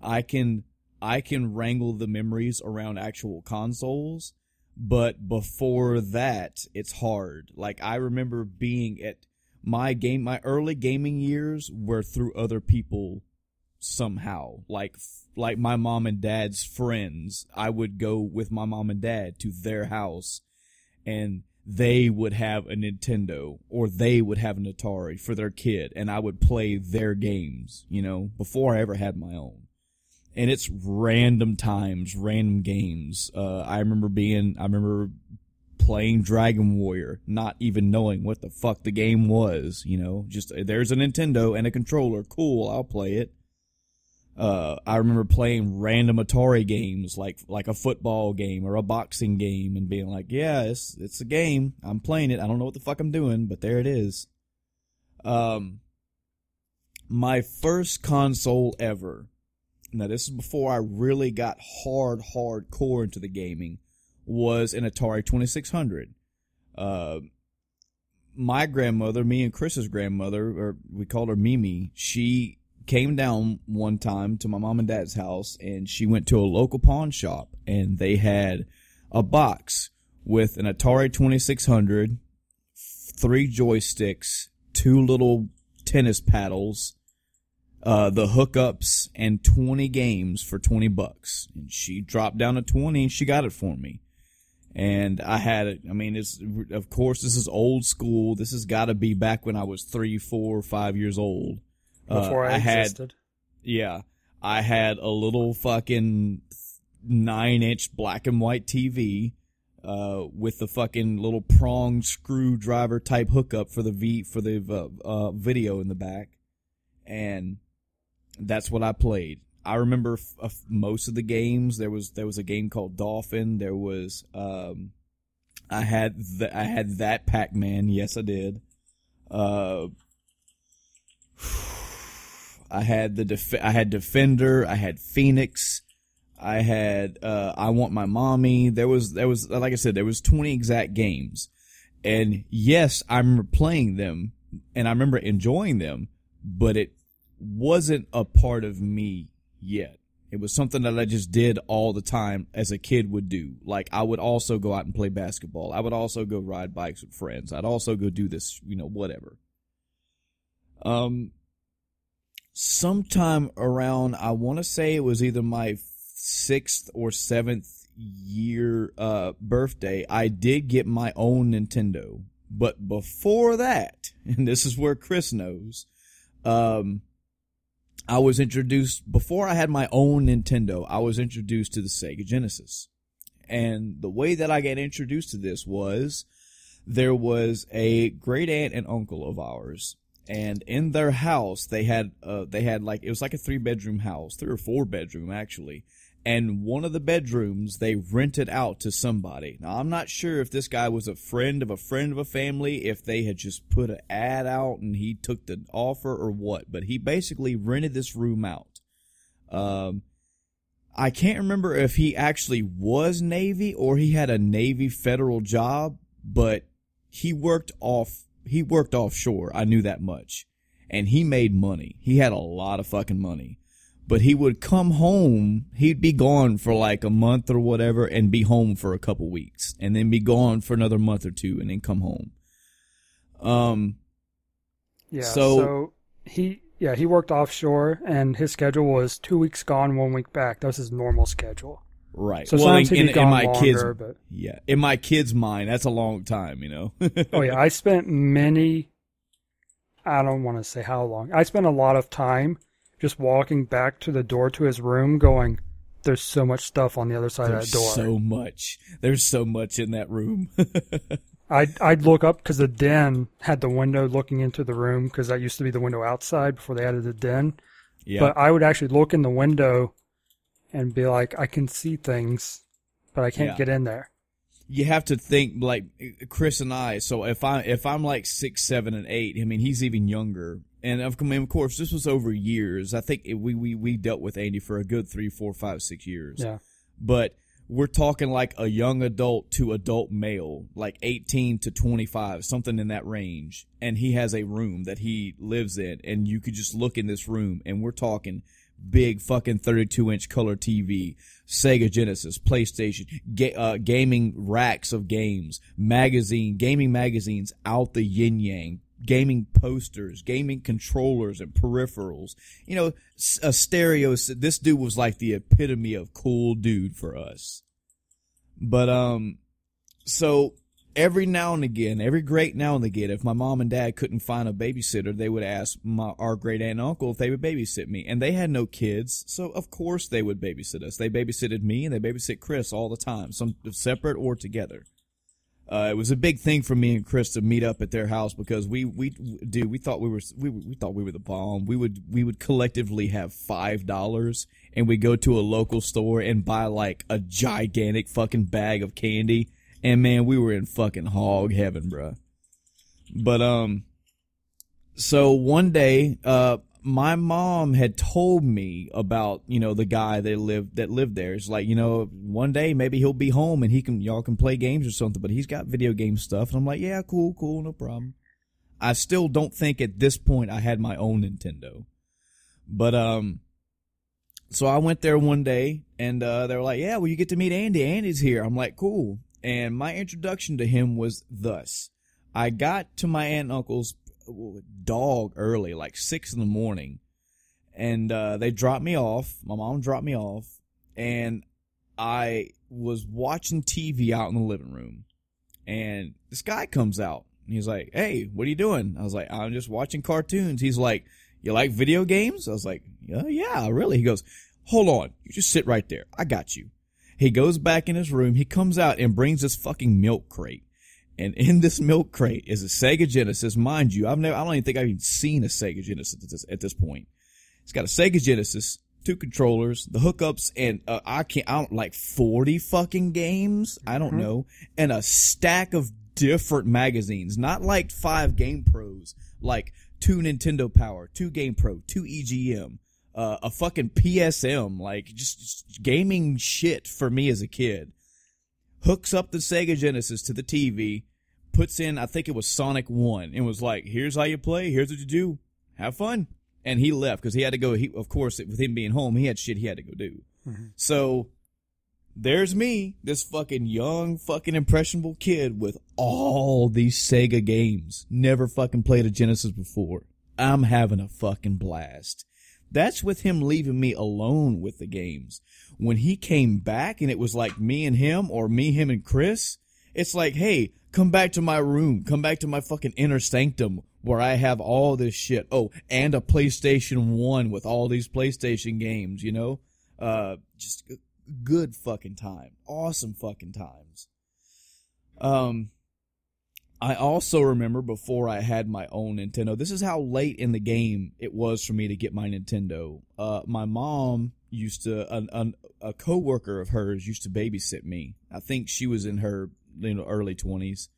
I can I can wrangle the memories around actual consoles, but before that, it's hard. Like I remember being at my game my early gaming years were through other people somehow. Like like my mom and dad's friends i would go with my mom and dad to their house and they would have a nintendo or they would have an atari for their kid and i would play their games you know before i ever had my own. And it's random times random games. Uh, i remember being i remember playing Dragon Warrior, not even knowing what the fuck the game was, you know, just there's a Nintendo and a controller, cool, I'll play it. Uh, I remember playing random Atari games like like a football game or a boxing game and being like, yeah, it's it's a game. I'm playing it. I don't know what the fuck I'm doing, but there it is. Um, my first console ever. Now this is before I really got hard hardcore into the gaming was an Atari 2600. Uh, my grandmother, me and Chris's grandmother, or we called her Mimi, she came down one time to my mom and dad's house and she went to a local pawn shop and they had a box with an Atari 2600, three joysticks, two little tennis paddles, uh, the hookups, and 20 games for 20 bucks. And she dropped down to 20 and she got it for me and I had it. I mean, it's of course this is old school. This has got to be back when I was three, four, five years old.
Before uh, I, I
existed. Had, yeah, I had a little fucking nine inch black and white TV. Uh, with the fucking little prong screwdriver type hookup for the V for the uh, uh, video in the back, and that's what I played. I remember f- f- most of the games. There was there was a game called Dolphin. There was um, I had the, I had that Pac Man. Yes, I did. Uh, I had the def- I had Defender. I had Phoenix. I had uh, I want my mommy. There was there was like I said there was twenty exact games, and yes, I remember playing them and I remember enjoying them, but it wasn't a part of me yet. It was something that I just did all the time as a kid would do. Like I would also go out and play basketball. I would also go ride bikes with friends. I'd also go do this, you know, whatever. Um, sometime around, I want to say it was either my sixth or seventh year, uh, birthday, I did get my own Nintendo. But before that, and this is where Chris knows, um, I was introduced before I had my own Nintendo. I was introduced to the Sega Genesis, and the way that I got introduced to this was there was a great aunt and uncle of ours, and in their house they had uh, they had like it was like a three bedroom house, three or four bedroom actually, and one of the bedrooms they rented out to somebody. Now I'm not sure if this guy was a friend of a friend of a family, if they had just put an ad out and he took the offer or what, but he basically rented this room out. Um, I can't remember if he actually was Navy or he had a Navy federal job, but he worked off he worked offshore. I knew that much. And he made money. He had a lot of fucking money but he would come home. He'd be gone for like a month or whatever and be home for a couple weeks and then be gone for another month or two and then come home. Um,
yeah. So, so he, yeah, he worked offshore and his schedule was two weeks gone, one week back. That was his normal schedule.
Right.
So well, in, in, in, my longer,
kids,
but
yeah, in my kid's mind, that's a long time, you know.
oh yeah, I spent many I don't want to say how long. I spent a lot of time just walking back to the door to his room going, there's so much stuff on the other side
There's
of that door.
so much. There's so much in that room.
I'd, I'd look up because the den had the window looking into the room because that used to be the window outside before they added the den.
yeah.
But I would actually look in the window and be like, I can see things, but I can't
Yeah.
get in there.
you have to think like Chris and I. So if I if I'm like six, seven, and eight, I mean he's even younger. And of, I mean, of course, this was over years. I think it, we, we we dealt with Andy for a good three, four, five, six years.
Yeah.
But we're talking like a young adult to adult male, like 18 to 25, something in that range. And he has a room that he lives in, and you could just look in this room, and we're talking big fucking 32 inch color TV, Sega Genesis, PlayStation, ga- uh, gaming racks of games, magazine, gaming magazines out the yin yang, gaming posters, gaming controllers and peripherals. You know, a stereo. This dude was like the epitome of cool dude for us. But um, so every now and again, every great now and again, if my mom and dad couldn't find a babysitter, they would ask my our great aunt and uncle if they would babysit me, and they had no kids, so of course they would babysit us. They babysitted me and they babysit Chris all the time, some separate or together. Uh, it was a big thing for me and Chris to meet up at their house because we we dude we thought we were we, we thought we were the bomb. We would we would collectively have five dollars and we go to a local store and buy like a gigantic fucking bag of candy. And man, we were in fucking hog heaven, bruh. But um, so one day, uh, my mom had told me about you know the guy that lived that lived there. It's like you know one day maybe he'll be home and he can y'all can play games or something. But he's got video game stuff, and I'm like, yeah, cool, cool, no problem. I still don't think at this point I had my own Nintendo, but um, so I went there one day and uh, they were like, yeah, well you get to meet Andy. Andy's here. I'm like, cool. And my introduction to him was thus: I got to my aunt and uncle's dog early, like six in the morning, and uh, they dropped me off. My mom dropped me off, and I was watching TV out in the living room, and this guy comes out. And he's like, "Hey, what are you doing?" I was like, "I'm just watching cartoons." He's like, "You like video games?" I was like, "Yeah, yeah, really." He goes, "Hold on, you just sit right there. I got you." He goes back in his room. He comes out and brings this fucking milk crate. And in this milk crate is a Sega Genesis, mind you. I've never, I don't even think I've even seen a Sega Genesis at this, at this point. It's got a Sega Genesis, two controllers, the hookups, and uh, I can't, I don't like forty fucking games. I don't know, and a stack of different magazines, not like five Game Pros, like two Nintendo Power, two Game Pro, two EGM, uh, a fucking PSM, like just, just gaming shit for me as a kid hooks up the Sega Genesis to the TV, puts in, I think it was Sonic 1, and was like, here's how you play, here's what you do, have fun. And he left because he had to go, he, of course, with him being home, he had shit he had to go do. So, there's me, this fucking young, fucking impressionable kid with all these Sega games. Never fucking played a Genesis before. I'm having a fucking blast. That's with him leaving me alone with the games. When he came back and it was like me and him or me, him and Chris, it's like, hey, come back to my room. Come back to my fucking inner sanctum where I have all this shit. Oh, and a PlayStation 1 with all these PlayStation games, you know? Uh, just good fucking time. Awesome fucking times. Um, I also remember before I had my own Nintendo. This is how late in the game it was for me to get my Nintendo. Uh, my mom used to an, an, a coworker of hers used to babysit me. I think she was in her you know early twenties.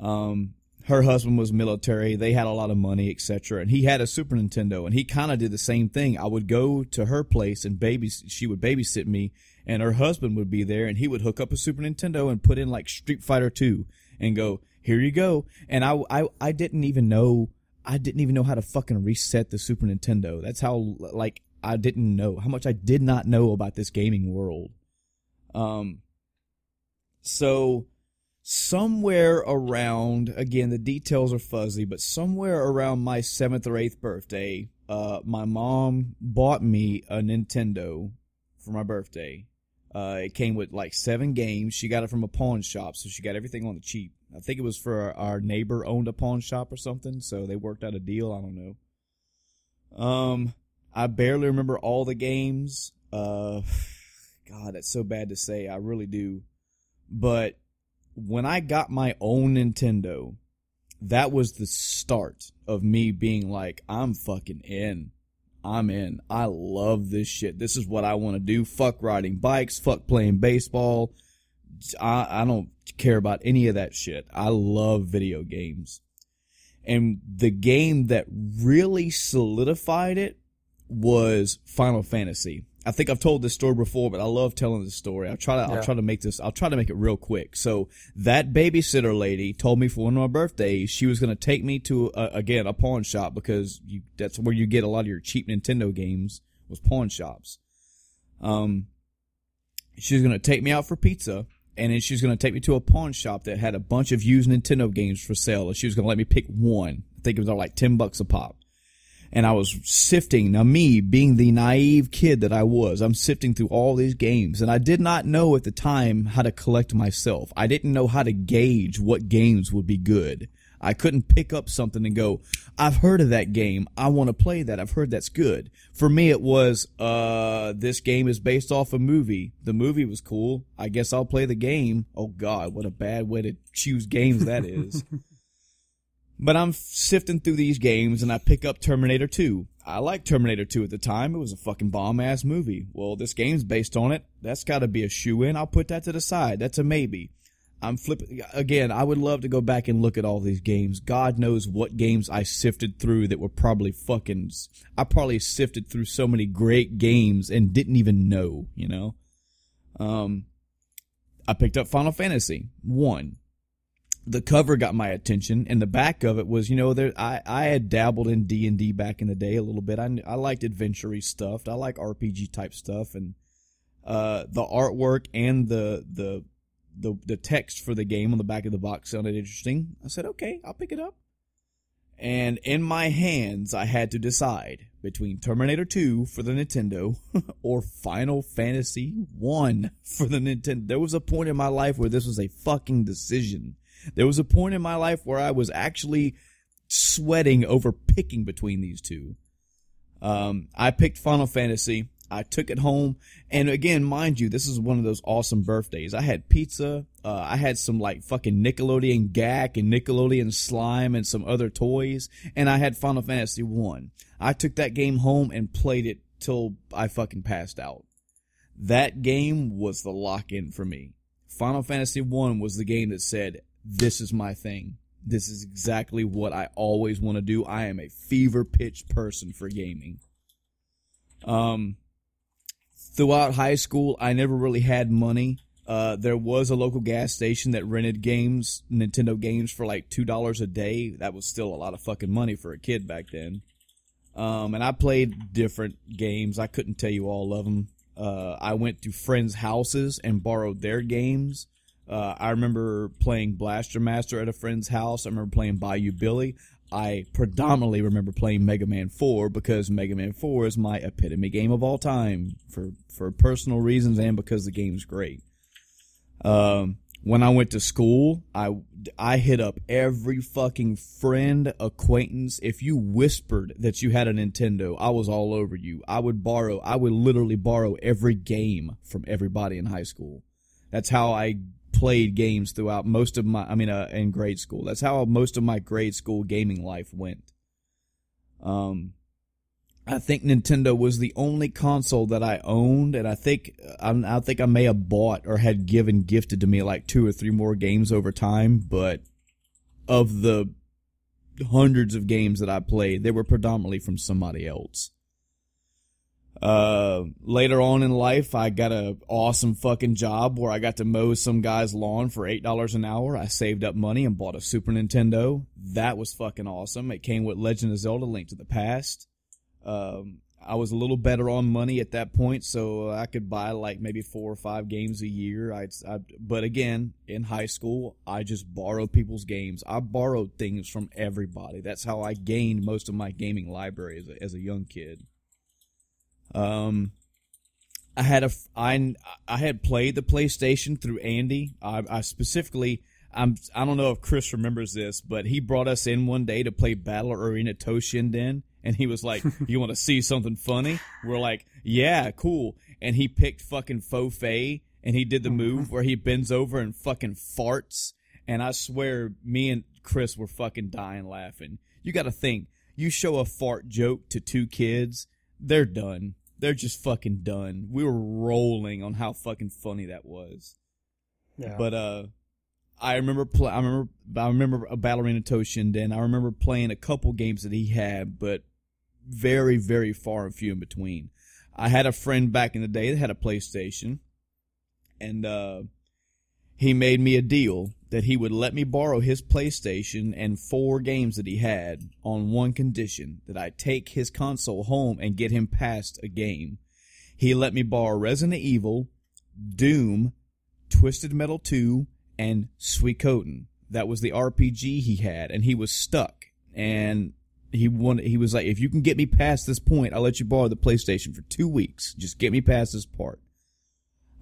Um, her husband was military. They had a lot of money, etc. And he had a Super Nintendo, and he kind of did the same thing. I would go to her place and baby. She would babysit me, and her husband would be there, and he would hook up a Super Nintendo and put in like Street Fighter Two, and go, "Here you go." And I, I, I didn't even know. I didn't even know how to fucking reset the Super Nintendo. That's how like I didn't know how much I did not know about this gaming world. Um. So somewhere around again the details are fuzzy but somewhere around my seventh or eighth birthday uh my mom bought me a nintendo for my birthday Uh, it came with like seven games. She got it from a pawn shop, so she got everything on the cheap. I think it was for our, neighbor owned a pawn shop or something, so they worked out a deal. I don't know. Um, I barely remember all the games. Uh, God, that's so bad to say. I really do. But when I got my own Nintendo, that was the start of me being like, I'm fucking in. I'm in. I love this shit. This is what I want to do. Fuck riding bikes. Fuck playing baseball. I, I don't care about any of that shit. I love video games. And the game that really solidified it was Final Fantasy. I think I've told this story before, but I love telling this story. I'll try to,
Yeah.
I'll try to make this, I'll try to make it real quick. So that babysitter lady told me for one of my birthdays, she was going to take me to, uh, again, a pawn shop because you, that's where you get a lot of your cheap Nintendo games was pawn shops. Um, she was going to take me out for pizza and then she was going to take me to a pawn shop that had a bunch of used Nintendo games for sale. And she was going to let me pick one. I think it was like 10 bucks a pop and I was sifting. Now, me being the naive kid that I was, I'm sifting through all these games, and I did not know at the time how to collect myself. I didn't know how to gauge what games would be good. I couldn't pick up something and go, I've heard of that game. I want to play that. I've heard that's good. For me, it was, uh, this game is based off a movie. The movie was cool. I guess I'll play the game. Oh God, what a bad way to choose games that is. But I'm sifting through these games and I pick up Terminator 2. I liked Terminator 2 at the time. It was a fucking bomb ass movie. Well, this game's based on it. That's gotta be a shoe in. I'll put that to the side. That's a maybe. I'm flipping again. I would love to go back and look at all these games. God knows what games I sifted through that were probably fucking. I probably sifted through so many great games and didn't even know. You know. Um, I picked up Final Fantasy one the cover got my attention and the back of it was you know there i i had dabbled in d&d back in the day a little bit i, I liked adventure stuff i like rpg type stuff and uh the artwork and the the the the text for the game on the back of the box sounded interesting i said okay i'll pick it up and in my hands i had to decide between terminator 2 for the nintendo or final fantasy 1 for the nintendo there was a point in my life where this was a fucking decision there was a point in my life where I was actually sweating over picking between these two. Um, I picked Final Fantasy. I took it home, and again, mind you, this is one of those awesome birthdays. I had pizza. Uh, I had some like fucking Nickelodeon Gak and Nickelodeon Slime and some other toys, and I had Final Fantasy One. I took that game home and played it till I fucking passed out. That game was the lock in for me. Final Fantasy One was the game that said, this is my thing. This is exactly what I always want to do. I am a fever pitch person for gaming. Um, throughout high school, I never really had money. Uh, there was a local gas station that rented games, Nintendo games for like $2 a day. That was still a lot of fucking money for a kid back then. Um, and I played different games. I couldn't tell you all of them. Uh, I went to friends' houses and borrowed their games. Uh, I remember playing Blaster Master at a friend's house. I remember playing Bayou Billy. I predominantly remember playing Mega Man 4 because Mega Man 4 is my epitome game of all time for, for personal reasons and because the game's great. Um, when I went to school, I, I hit up every fucking friend, acquaintance. If you whispered that you had a Nintendo, I was all over you. I would borrow, I would literally borrow every game from everybody in high school. That's how I played games throughout most of my I mean uh, in grade school. That's how most of my grade school gaming life went. Um I think Nintendo was the only console that I owned and I think I, I think I may have bought or had given gifted to me like two or three more games over time, but of the hundreds of games that I played, they were predominantly from somebody else. Uh, later on in life, I got a awesome fucking job where I got to mow some guy's lawn for eight dollars an hour. I saved up money and bought a Super Nintendo. That was fucking awesome. It came with Legend of Zelda: Link to the Past. Um, I was a little better on money at that point, so I could buy like maybe four or five games a year. I, I but again, in high school, I just borrowed people's games. I borrowed things from everybody. That's how I gained most of my gaming library as a, as a young kid. Um, I had a I I had played the PlayStation through Andy. I, I specifically I'm I don't know if Chris remembers this, but he brought us in one day to play Battle Arena Toshinden, and he was like, "You want to see something funny?" We're like, "Yeah, cool." And he picked fucking Fo Fai, and he did the move where he bends over and fucking farts. And I swear, me and Chris were fucking dying laughing. You got to think, you show a fart joke to two kids, they're done. They're just fucking done. We were rolling on how fucking funny that was.
Yeah.
But uh, I remember play. I remember. I remember a Battle Arena Toshinden. I remember playing a couple games that he had, but very, very far and few in between. I had a friend back in the day that had a PlayStation, and uh, he made me a deal that he would let me borrow his PlayStation and four games that he had on one condition that I take his console home and get him past a game. He let me borrow Resident Evil, Doom, Twisted Metal 2, and Suikoden. That was the RPG he had, and he was stuck. And he wanted, he was like, if you can get me past this point, I'll let you borrow the PlayStation for two weeks. Just get me past this part.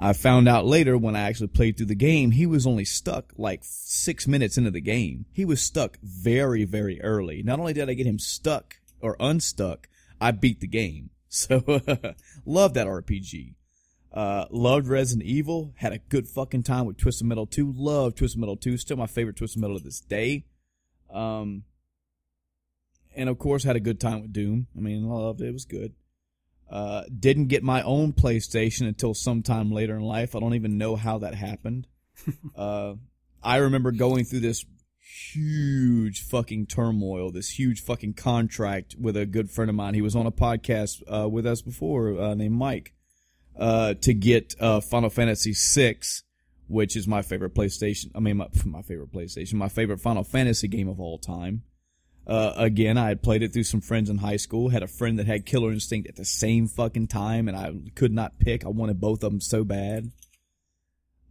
I found out later when I actually played through the game, he was only stuck like six minutes into the game. He was stuck very, very early. Not only did I get him stuck or unstuck, I beat the game. So, love that RPG. Uh, loved Resident Evil. Had a good fucking time with Twisted Metal 2. Love Twisted Metal 2. Still my favorite Twisted Metal to this day. Um, and of course had a good time with Doom. I mean, loved it. It was good. Uh, didn't get my own PlayStation until sometime later in life. I don't even know how that happened. uh, I remember going through this huge fucking turmoil, this huge fucking contract with a good friend of mine. He was on a podcast uh, with us before, uh, named Mike, uh, to get uh, Final Fantasy VI, which is my favorite PlayStation. I mean, my, my favorite PlayStation, my favorite Final Fantasy game of all time. Uh, again, I had played it through some friends in high school. Had a friend that had Killer Instinct at the same fucking time, and I could not pick. I wanted both of them so bad.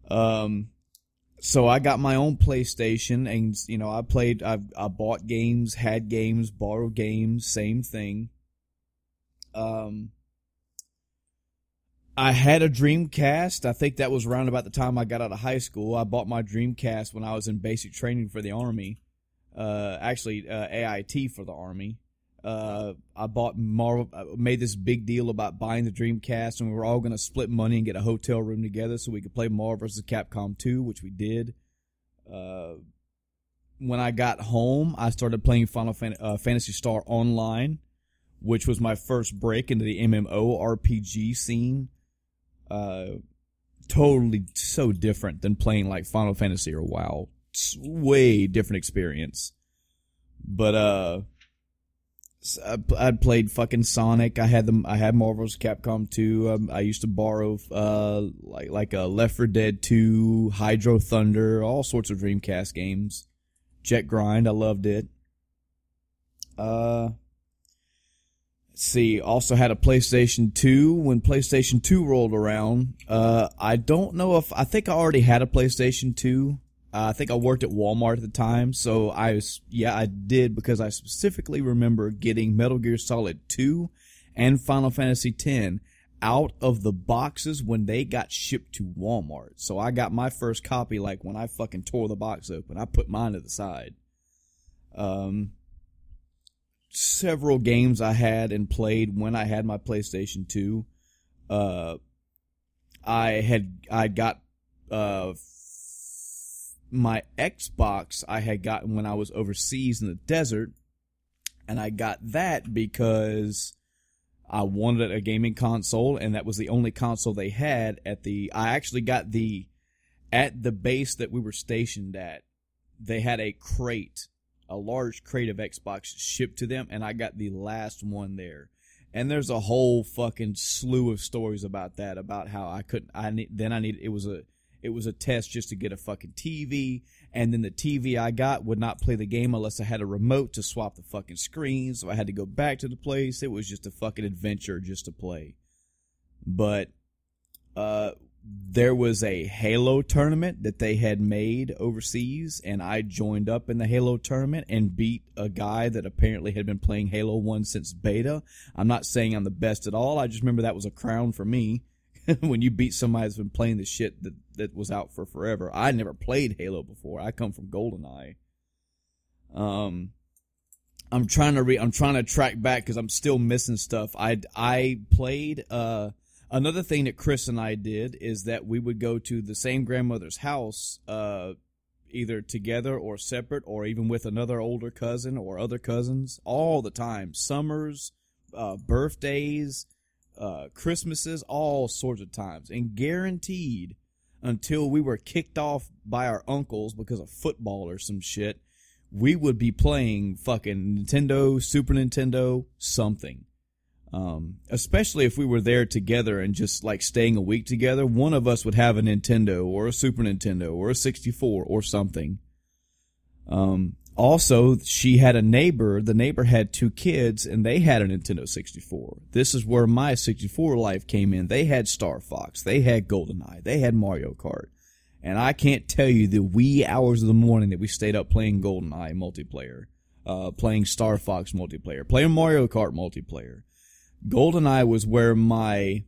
Um, so I got my own PlayStation, and you know, I played. I I bought games, had games, borrowed games, same thing. Um, I had a Dreamcast. I think that was around about the time I got out of high school. I bought my Dreamcast when I was in basic training for the army uh, actually uh, AIT for the army. Uh, I bought Marvel, made this big deal about buying the Dreamcast, and we were all going to split money and get a hotel room together so we could play Marvel vs. Capcom 2, which we did. Uh, when I got home, I started playing Final Fan- uh, Phantasy Star Online, which was my first break into the MMO RPG scene. Uh, totally so different than playing like Final Fantasy or WoW way different experience. But uh, I'd played fucking Sonic. I had them. I had Marvel's Capcom 2. Um, I used to borrow uh like like a Left 4 Dead 2, Hydro Thunder, all sorts of Dreamcast games. Jet Grind. I loved it. Uh. See, also had a PlayStation 2 when PlayStation 2 rolled around. Uh, I don't know if I think I already had a PlayStation 2 uh, I think I worked at Walmart at the time, so I was yeah I did because I specifically remember getting Metal Gear Solid 2 and Final Fantasy 10 out of the boxes when they got shipped to Walmart. So I got my first copy like when I fucking tore the box open. I put mine to the side. Um several games I had and played when I had my PlayStation 2. Uh I had I got uh my Xbox I had gotten when I was overseas in the desert, and I got that because I wanted a gaming console, and that was the only console they had at the. I actually got the at the base that we were stationed at. They had a crate, a large crate of Xbox shipped to them, and I got the last one there. And there's a whole fucking slew of stories about that, about how I couldn't. I need then I need it was a it was a test just to get a fucking TV, and then the TV I got would not play the game unless I had a remote to swap the fucking screen, so I had to go back to the place. It was just a fucking adventure just to play. But uh there was a Halo tournament that they had made overseas, and I joined up in the Halo tournament and beat a guy that apparently had been playing Halo 1 since beta. I'm not saying I'm the best at all. I just remember that was a crown for me. when you beat somebody that's been playing the shit that that was out for forever. I never played Halo before. I come from GoldenEye. Um, I'm trying to re I'm trying to track back because I'm still missing stuff. I I played uh another thing that Chris and I did is that we would go to the same grandmother's house uh either together or separate or even with another older cousin or other cousins all the time. Summers, uh, birthdays, uh, Christmases, all sorts of times. And guaranteed until we were kicked off by our uncles because of football or some shit, we would be playing fucking Nintendo, Super Nintendo, something. Um, especially if we were there together and just like staying a week together, one of us would have a Nintendo or a Super Nintendo or a 64 or something. Um, also, she had a neighbor. The neighbor had two kids and they had a Nintendo 64. This is where my 64 life came in. They had Star Fox. They had GoldenEye. They had Mario Kart. And I can't tell you the wee hours of the morning that we stayed up playing GoldenEye multiplayer, uh, playing Star Fox multiplayer, playing Mario Kart multiplayer. GoldenEye was where my,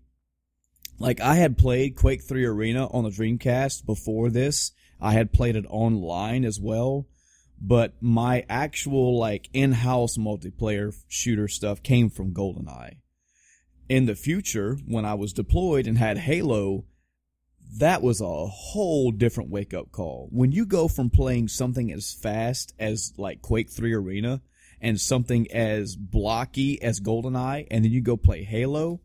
like I had played Quake 3 Arena on the Dreamcast before this. I had played it online as well, but my actual like in-house multiplayer shooter stuff came from GoldenEye. In the future, when I was deployed and had Halo, that was a whole different wake up call. When you go from playing something as fast as like Quake 3 Arena and something as blocky as GoldenEye, and then you go play Halo,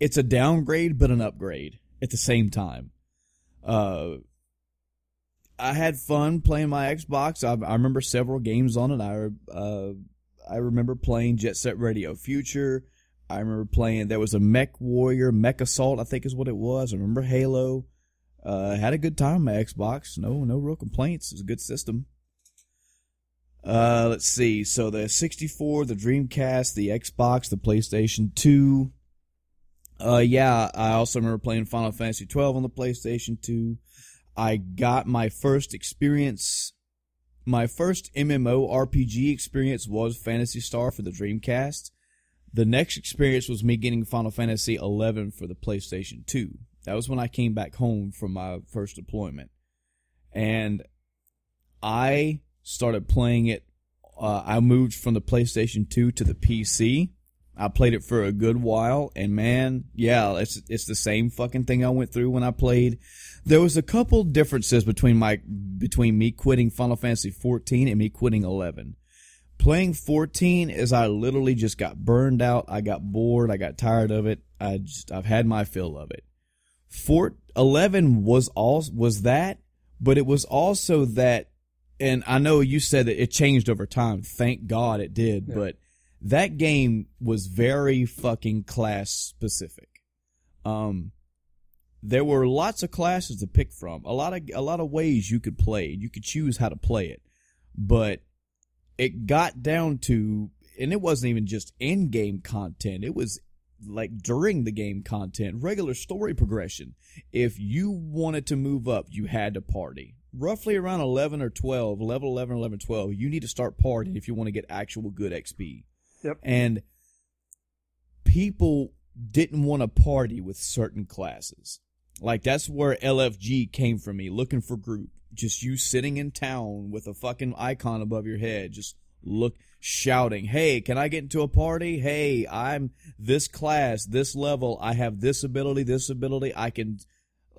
it's a downgrade but an upgrade at the same time. Uh, I had fun playing my Xbox. I, I remember several games on it. I uh, I remember playing Jet Set Radio Future. I remember playing. There was a Mech Warrior, Mech Assault, I think is what it was. I remember Halo. Uh, had a good time my Xbox. No, no real complaints. It's a good system. Uh, let's see. So the 64, the Dreamcast, the Xbox, the PlayStation 2. Uh, yeah, I also remember playing Final Fantasy 12 on the PlayStation 2. I got my first experience, my first MMO RPG experience was Phantasy Star for the Dreamcast. The next experience was me getting Final Fantasy 11 for the PlayStation 2. That was when I came back home from my first deployment. And I started playing it. Uh, I moved from the PlayStation 2 to the PC. I played it for a good while, and man, yeah, it's it's the same fucking thing I went through when I played. There was a couple differences between my between me quitting Final Fantasy 14 and me quitting 11. Playing 14 is I literally just got burned out. I got bored. I got tired of it. I just I've had my fill of it. Fort 11 was all was that, but it was also that and I know you said that it changed over time. Thank God it did,
Yeah.
but that game was very fucking class specific. Um, there were lots of classes to pick from. A lot of a lot of ways you could play. You could choose how to play it, but it got down to, and it wasn't even just in game content. It was like during the game content, regular story progression. If you wanted to move up, you had to party. Roughly around 11 or 12, level 11, 11, 12, you need to start partying if you want to get actual good XP.
Yep.
And people didn't want to party with certain classes. Like that's where LFG came from me, looking for group. Just you sitting in town with a fucking icon above your head, just look shouting, "Hey, can I get into a party? Hey, I'm this class, this level. I have this ability, this ability. I can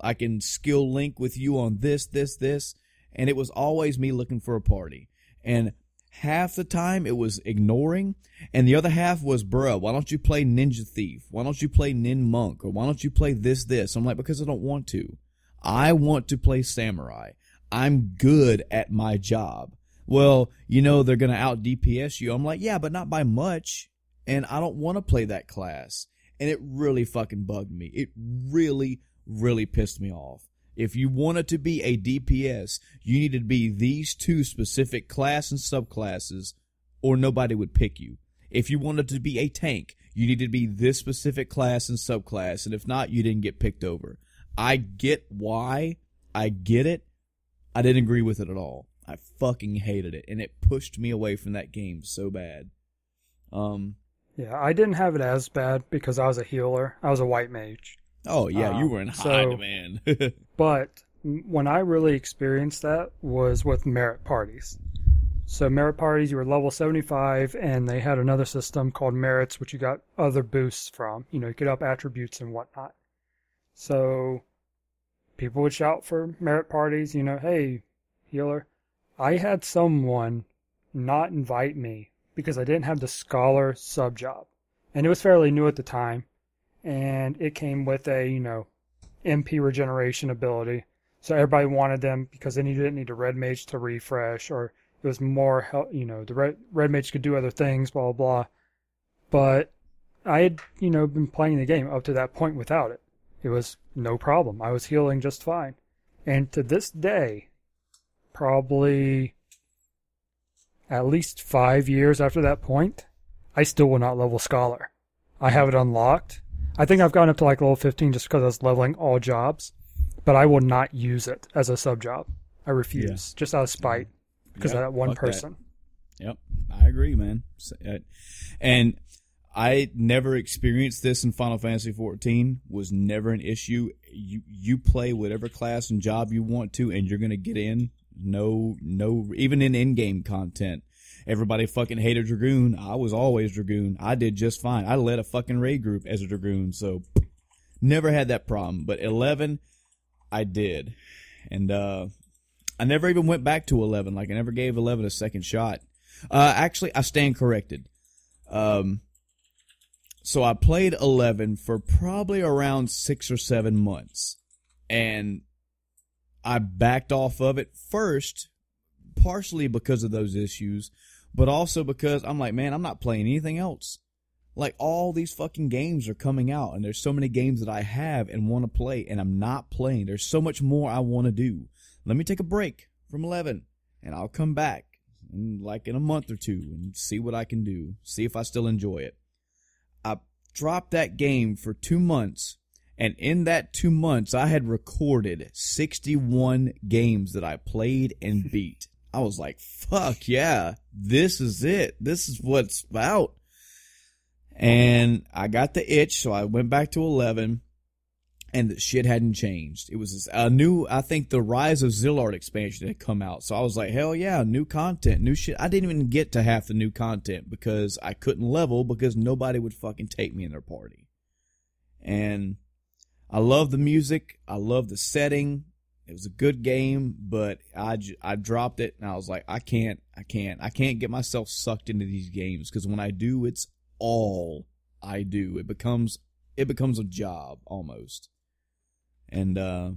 I can skill link with you on this, this, this." And it was always me looking for a party. And half the time it was ignoring, and the other half was, bruh, why don't you play Ninja Thief? Why don't you play Nin Monk? Or why don't you play this, this? I'm like, because I don't want to. I want to play Samurai. I'm good at my job. Well, you know, they're to out DPS you. I'm like, yeah, but not by much. And I don't want to play that class. And it really fucking bugged me. It really, really pissed me off. If you wanted to be a DPS, you needed to be these two specific class and subclasses, or nobody would pick you. If you wanted to be a tank, you needed to be this specific class and subclass, and if not, you didn't get picked over. I get why. I get it. I didn't agree with it at all. I fucking hated it, and it pushed me away from that game so bad. Um,
Yeah, I didn't have it as bad because I was a healer. I was a white mage.
Oh yeah,
Um,
you were in high
so-
demand.
But when I really experienced that was with merit parties. So merit parties, you were level 75, and they had another system called merits, which you got other boosts from. You know, you could up attributes and whatnot. So people would shout for merit parties, you know, hey, healer. I had someone not invite me because I didn't have the scholar sub job. And it was fairly new at the time. And it came with a, you know, MP regeneration ability. So everybody wanted them because then you didn't need a red mage to refresh, or it was more, you know, the red, red mage could do other things, blah, blah, blah. But I had, you know, been playing the game up to that point without it. It was no problem. I was healing just fine. And to this day, probably at least five years after that point, I still will not level Scholar. I have it unlocked. I think I've gotten up to like level 15 just because I was leveling all jobs, but I will not use it as a sub job. I refuse, just out of spite, because
Yep,
of that one
fuck that.
person.
Yep, I agree, man. Uh, And I never experienced this in Final Fantasy XIV. Was never an issue. You you play whatever class and job you want to, and you're gonna get in. No, no, even in in-game content. Everybody fucking hated Dragoon. I was always Dragoon. I did just fine. I led a fucking raid group as a Dragoon, so never had that problem. But 11, I did. And, uh, I never even went back to 11. Like, I never gave 11 a second shot. Uh, actually, I stand corrected. Um, so I played 11 for probably around six or seven months. And I backed off of it first, partially because of those issues, but also because I'm like, man, I'm not playing anything else. Like all these fucking games are coming out, and there's so many games that I have and want to play, and I'm not playing. There's so much more I want to do. Let me take a break from 11, and I'll come back in like in a month or two and see what I can do. See if I still enjoy it. I dropped that game for two months, and in that two months, I had recorded 61 games that I played and beat. I was like, fuck yeah, this is it. This is what's about. And I got the itch, so I went back to 11, and the shit hadn't changed. It was a new, I think the Rise of Zilart expansion had come out. So I was like, hell yeah, new content, new shit. I didn't even get to half the new content because I couldn't level because nobody would fucking take me in their party. And I love the music. I love the setting. It was a good game, but I, I dropped it and I was like, I can't, I can't, I can't get myself sucked into these games because when I do, it's all I do. It becomes, it becomes a job almost. And, uh,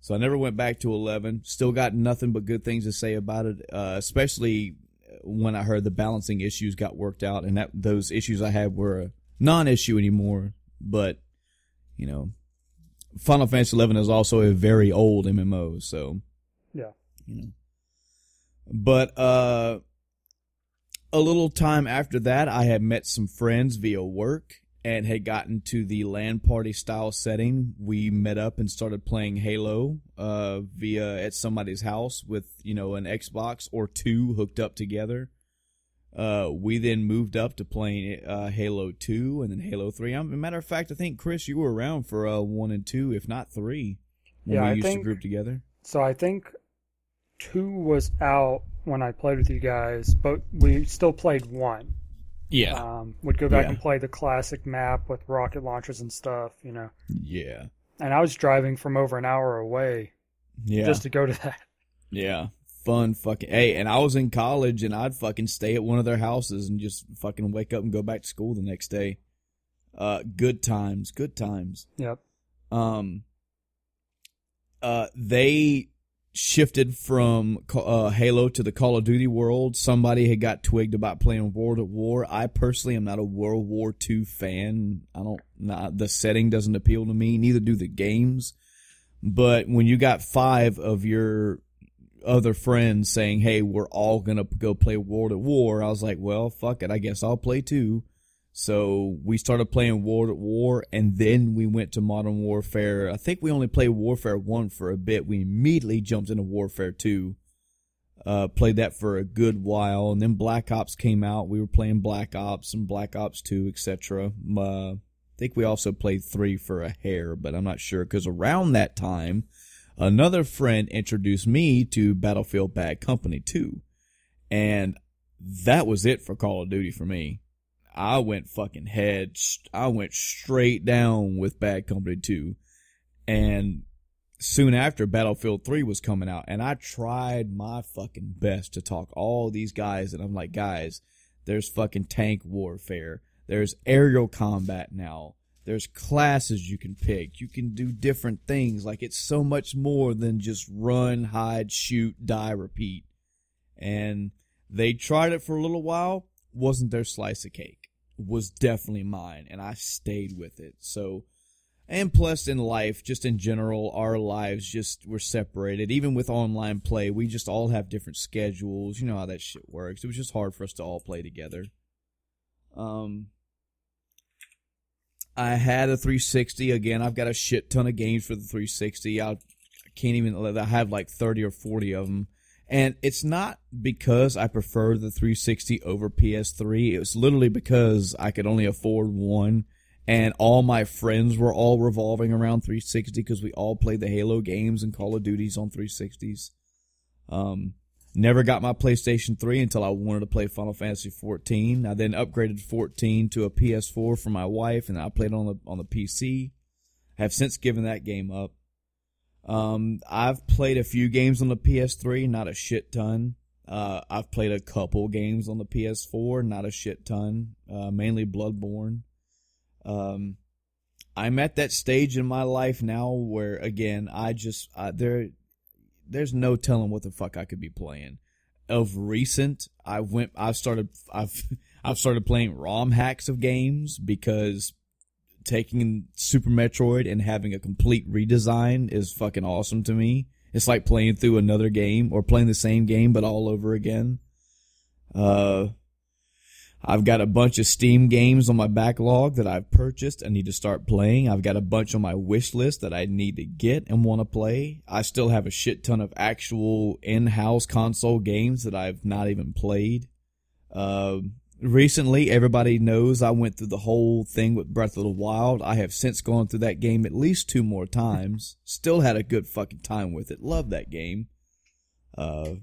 so I never went back to 11. Still got nothing but good things to say about it, uh, especially when I heard the balancing issues got worked out and that those issues I had were a non-issue anymore. But, you know, Final Fantasy 11 is also a very old MMO, so
Yeah.
you know. But uh a little time after that I had met some friends via work and had gotten to the LAN party style setting. We met up and started playing Halo uh via at somebody's house with, you know, an Xbox or two hooked up together. Uh, we then moved up to playing uh, Halo 2 and then Halo 3. Um, matter of fact, I think, Chris, you were around for uh, 1 and 2, if not 3, when
Yeah,
we
I
used
think-
to group together.
So I think two was out when I played with you guys, but we still played one.
Yeah.
Um, would go back
Yeah.
and play the classic map with rocket launchers and stuff, you know.
Yeah.
And I was driving from over an hour away
Yeah.
just to go to that.
yeah. Fun fucking. Hey, and I was in college and I'd fucking stay at one of their houses and just fucking wake up and go back to school the next day. Uh, good times. Good times.
Yep.
Um, uh, they shifted from uh, Halo to the Call of Duty world. Somebody had got twigged about playing World at War. I personally am not a World War II fan. I don't. Not, the setting doesn't appeal to me. Neither do the games. But when you got five of your other friends saying, "Hey, we're all gonna go play World at War," I was like, "Well, fuck it. I guess I'll play too." So we started playing World at War, and then we went to Modern Warfare. I think we only played Warfare One for a bit. We immediately jumped into Warfare Two. Uh, played that for a good while, and then Black Ops came out. We were playing Black Ops and Black Ops Two, etc. Uh, think we also played three for a hair, but I'm not sure because around that time, another friend introduced me to Battlefield Bad Company 2. And that was it for Call of Duty for me. I went fucking head, I went straight down with Bad Company 2. And soon after Battlefield 3 was coming out and I tried my fucking best to talk all these guys and I'm like, guys, there's fucking tank warfare. There's aerial combat now. There's classes you can pick. You can do different things. Like it's so much more than just run, hide, shoot, die, repeat. And they tried it for a little while. Wasn't their slice of cake. Was definitely mine. And I stayed with it. So, and plus in life, just in general, our lives just were separated. Even with online play, we just all have different schedules. You know how that shit works. It was just hard for us to all play together. Um, I had a 360. Again, I've got a shit ton of games for the 360. I can't even. I have like 30 or 40 of them. And it's not because I prefer the 360 over PS3. It was literally because I could only afford one and all my friends were all revolving around 360 because we all played the Halo games and Call of Duties on 360s. Um, never got my PlayStation 3 until I wanted to play Final Fantasy 14. I then upgraded 14 to a PS4 for my wife, and I played on the on the PC. I have since given that game up. Um, I've played a few games on the PS3, not a shit ton. Uh, I've played a couple games on the PS4, not a shit ton. Uh, mainly Bloodborne. Um, I'm at that stage in my life now where again I just uh, there there's no telling what the fuck I could be playing. Of recent, I went I've started I've I've started playing ROM hacks of games because taking Super Metroid and having a complete redesign is fucking awesome to me. It's like playing through another game or playing the same game but all over again. Uh I've got a bunch of Steam games on my backlog that I've purchased and need to start playing. I've got a bunch on my wish list that I need to get and want to play. I still have a shit ton of actual in-house console games that I've not even played. Uh, recently, everybody knows I went through the whole thing with Breath of the Wild. I have since gone through that game at least two more times. Still had a good fucking time with it. Love that game. Uh,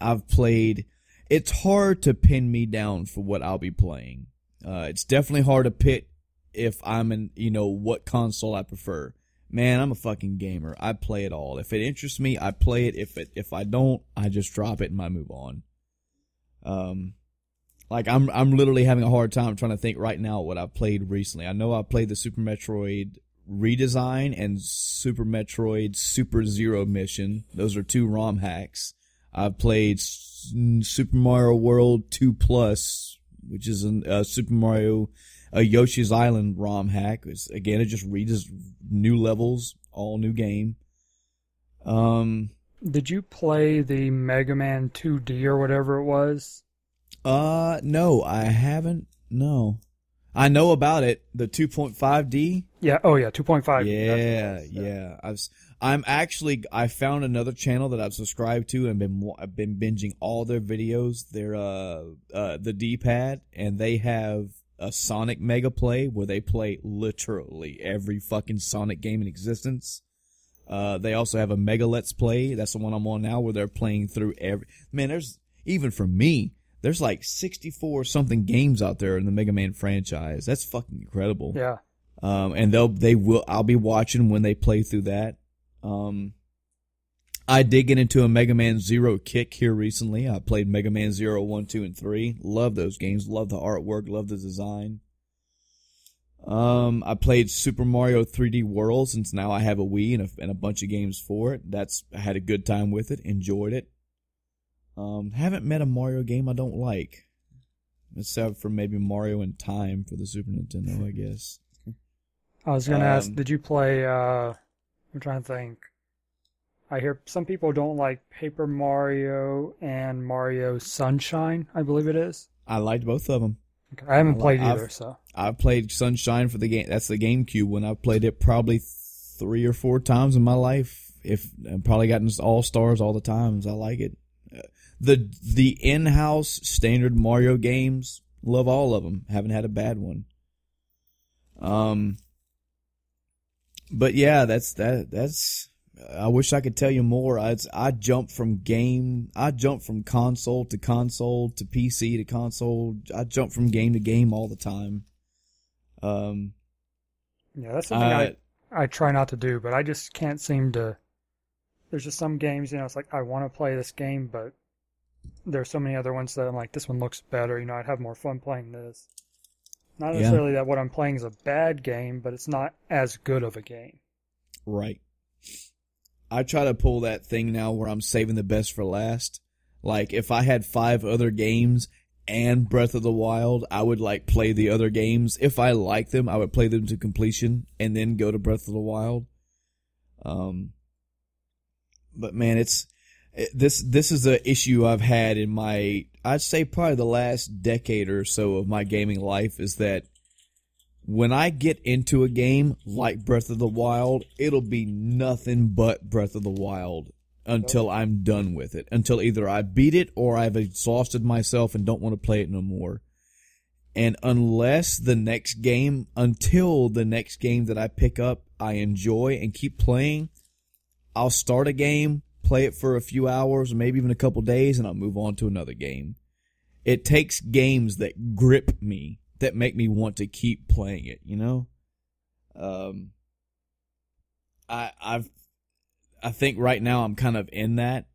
I've played it's hard to pin me down for what I'll be playing. Uh, it's definitely hard to pit if I'm in, you know, what console I prefer. Man, I'm a fucking gamer. I play it all. If it interests me, I play it. If it, if I don't, I just drop it and I move on. Um, like I'm, I'm literally having a hard time trying to think right now what I've played recently. I know I played the Super Metroid redesign and Super Metroid Super Zero Mission. Those are two ROM hacks. I've played Super Mario World 2 Plus, which is a uh, Super Mario a Yoshi's Island ROM hack. It's, again, it just reads new levels, all new game. Um,
did you play the Mega Man 2D or whatever it was?
Uh, no, I haven't. No. I know about it. The 2.5D.
Yeah. Oh, yeah. 2.5.
Yeah, yeah. I've I'm actually I found another channel that I've subscribed to and been I've been binging all their videos. They're uh uh the D-pad and they have a Sonic Mega Play where they play literally every fucking Sonic game in existence. Uh, they also have a Mega Let's Play. That's the one I'm on now where they're playing through every. Man, there's even for me, there's like 64 something games out there in the Mega Man franchise. That's fucking incredible.
Yeah.
Um, and they'll, they will, I'll be watching when they play through that. Um, I did get into a Mega Man Zero kick here recently. I played Mega Man Zero 1, 2, and 3. Love those games. Love the artwork. Love the design. Um, I played Super Mario 3D World since now I have a Wii and a, and a bunch of games for it. That's, I had a good time with it. Enjoyed it. Um, haven't met a Mario game I don't like. Except for maybe Mario in Time for the Super Nintendo, I guess.
I was gonna um, ask, did you play, uh, I'm trying to think. I hear some people don't like Paper Mario and Mario Sunshine, I believe it is.
I liked both of them.
Okay. I haven't I, played either,
I've,
so.
I've played Sunshine for the game. That's the GameCube one. I've played it probably three or four times in my life. If I've probably gotten all stars all the times. I like it the the in-house standard Mario games, love all of them. Haven't had a bad one. Um, but yeah, that's that. That's. I wish I could tell you more. I I jump from game. I jump from console to console to PC to console. I jump from game to game all the time. Um,
yeah, that's something I I try not to do, but I just can't seem to. There's just some games, you know, it's like I want to play this game, but there's so many other ones that I'm like, this one looks better. You know, I'd have more fun playing this. Not necessarily yeah. that what I'm playing is a bad game, but it's not as good of a game.
Right. I try to pull that thing now where I'm saving the best for last. Like if I had five other games and Breath of the Wild, I would like play the other games. If I like them, I would play them to completion and then go to Breath of the Wild. Um, but man, it's it, Eh, this this is a issue I've had in my I'd say probably the last decade or so of my gaming life is that when I get into a game like Breath of the Wild, it'll be nothing but Breath of the Wild until I'm done with it. Until either I beat it or I've exhausted myself and don't want to play it no more. And unless the next game, until the next game that I pick up, I enjoy and keep playing, I'll start a game, play it for a few hours, maybe even a couple days, and I'll move on to another game. It takes games that grip me, that make me want to keep playing it, you know? Um, I, I've I think right now I'm kind of in that.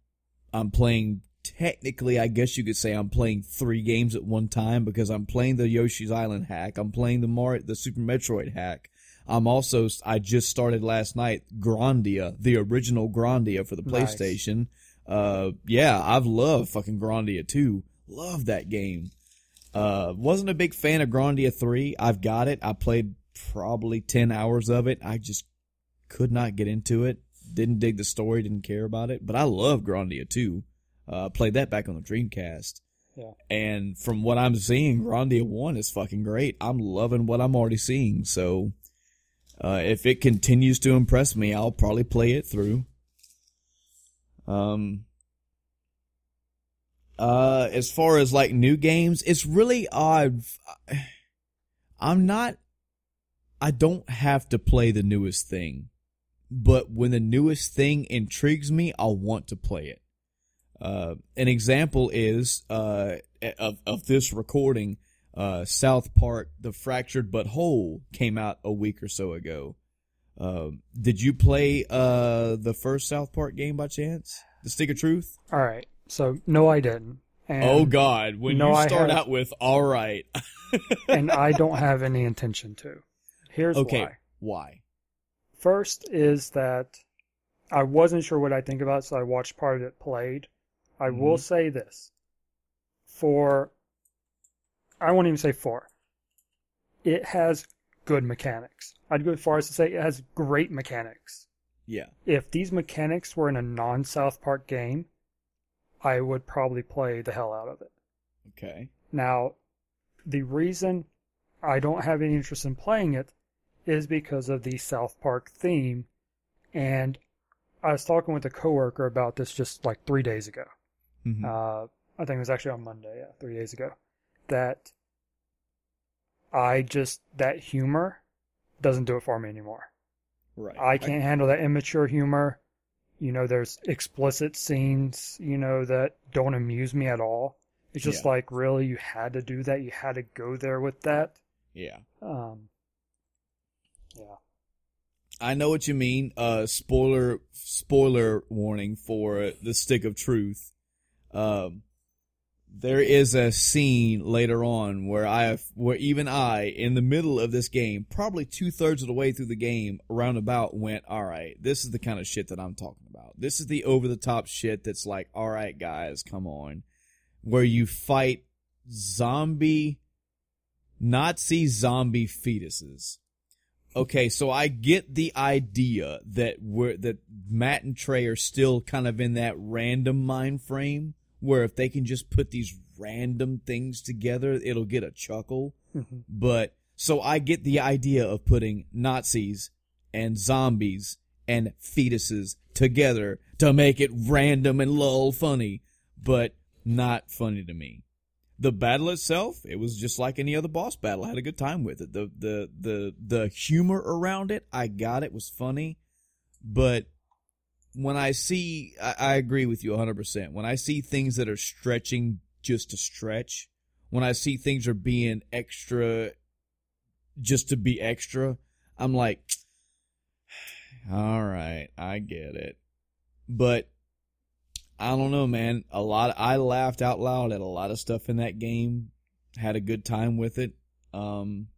I'm playing technically, I guess you could say I'm playing three games at one time because I'm playing the Yoshi's Island hack. I'm playing the Mario, the Super Metroid hack. I'm also, I just started last night Grandia, the original Grandia for the PlayStation. Nice. Uh, yeah, I've loved fucking Grandia too. Love that game. Uh, wasn't a big fan of Grandia 3. I've got it. I played probably 10 hours of it. I just could not get into it didn't dig the story, didn't care about it. But I love Grandia 2. Uh, played that back on the Dreamcast.
Yeah.
And from what I'm seeing, Grandia 1 is fucking great. I'm loving what I'm already seeing. So, uh, if it continues to impress me, I'll probably play it through. Um, uh, as far as like new games, it's really odd. I'm not, I don't have to play the newest thing but when the newest thing intrigues me, I'll want to play it. Uh, an example is uh, of of this recording. Uh, South Park: The Fractured But Whole came out a week or so ago. Um, did you play uh, the first South Park game by chance? The Stick of Truth.
All right. So no, I didn't.
And oh God! When no, you start out with "All right,"
and I don't have any intention to. Here's
okay.
why.
Why?
First is that I wasn't sure what I think about, so I watched part of it played. I mm-hmm. will say this. For, I won't even say four. it has good mechanics. I'd go as far as to say it has great mechanics.
Yeah.
If these mechanics were in a non South Park game, I would probably play the hell out of it.
Okay.
Now, the reason I don't have any interest in playing it is because of the South Park theme. And I was talking with a coworker about this just like three days ago. Mm-hmm. Uh, I think it was actually on Monday, yeah, three days ago. That I just, that humor doesn't do it for me anymore.
Right.
I can't I... handle that immature humor. You know, there's explicit scenes, you know, that don't amuse me at all. It's just yeah. like, really, you had to do that? You had to go there with that?
Yeah.
Um, yeah.
I know what you mean. Uh, spoiler, spoiler warning for the Stick of Truth. Um, there is a scene later on where I, have, where even I, in the middle of this game, probably two thirds of the way through the game, around about went, all right, this is the kind of shit that I'm talking about. This is the over the top shit that's like, all right, guys, come on. Where you fight zombie, Nazi zombie fetuses okay, so I get the idea that we're that Matt and Trey are still kind of in that random mind frame where if they can just put these random things together, it'll get a chuckle. Mm-hmm. But so I get the idea of putting Nazis and zombies and fetuses together to make it random and lull funny, but not funny to me. the battle itself, it was just like any other boss battle. I had a good time with it. The the the the humor around it, I got it was funny, but when I see, I, I agree with you 100%. When I see things that are stretching just to stretch, when I see things are being extra just to be extra, I'm like, all right, I get it. But I don't know, man. A lot. I laughed out loud at a lot of stuff in that game. Had a good time with it. Um,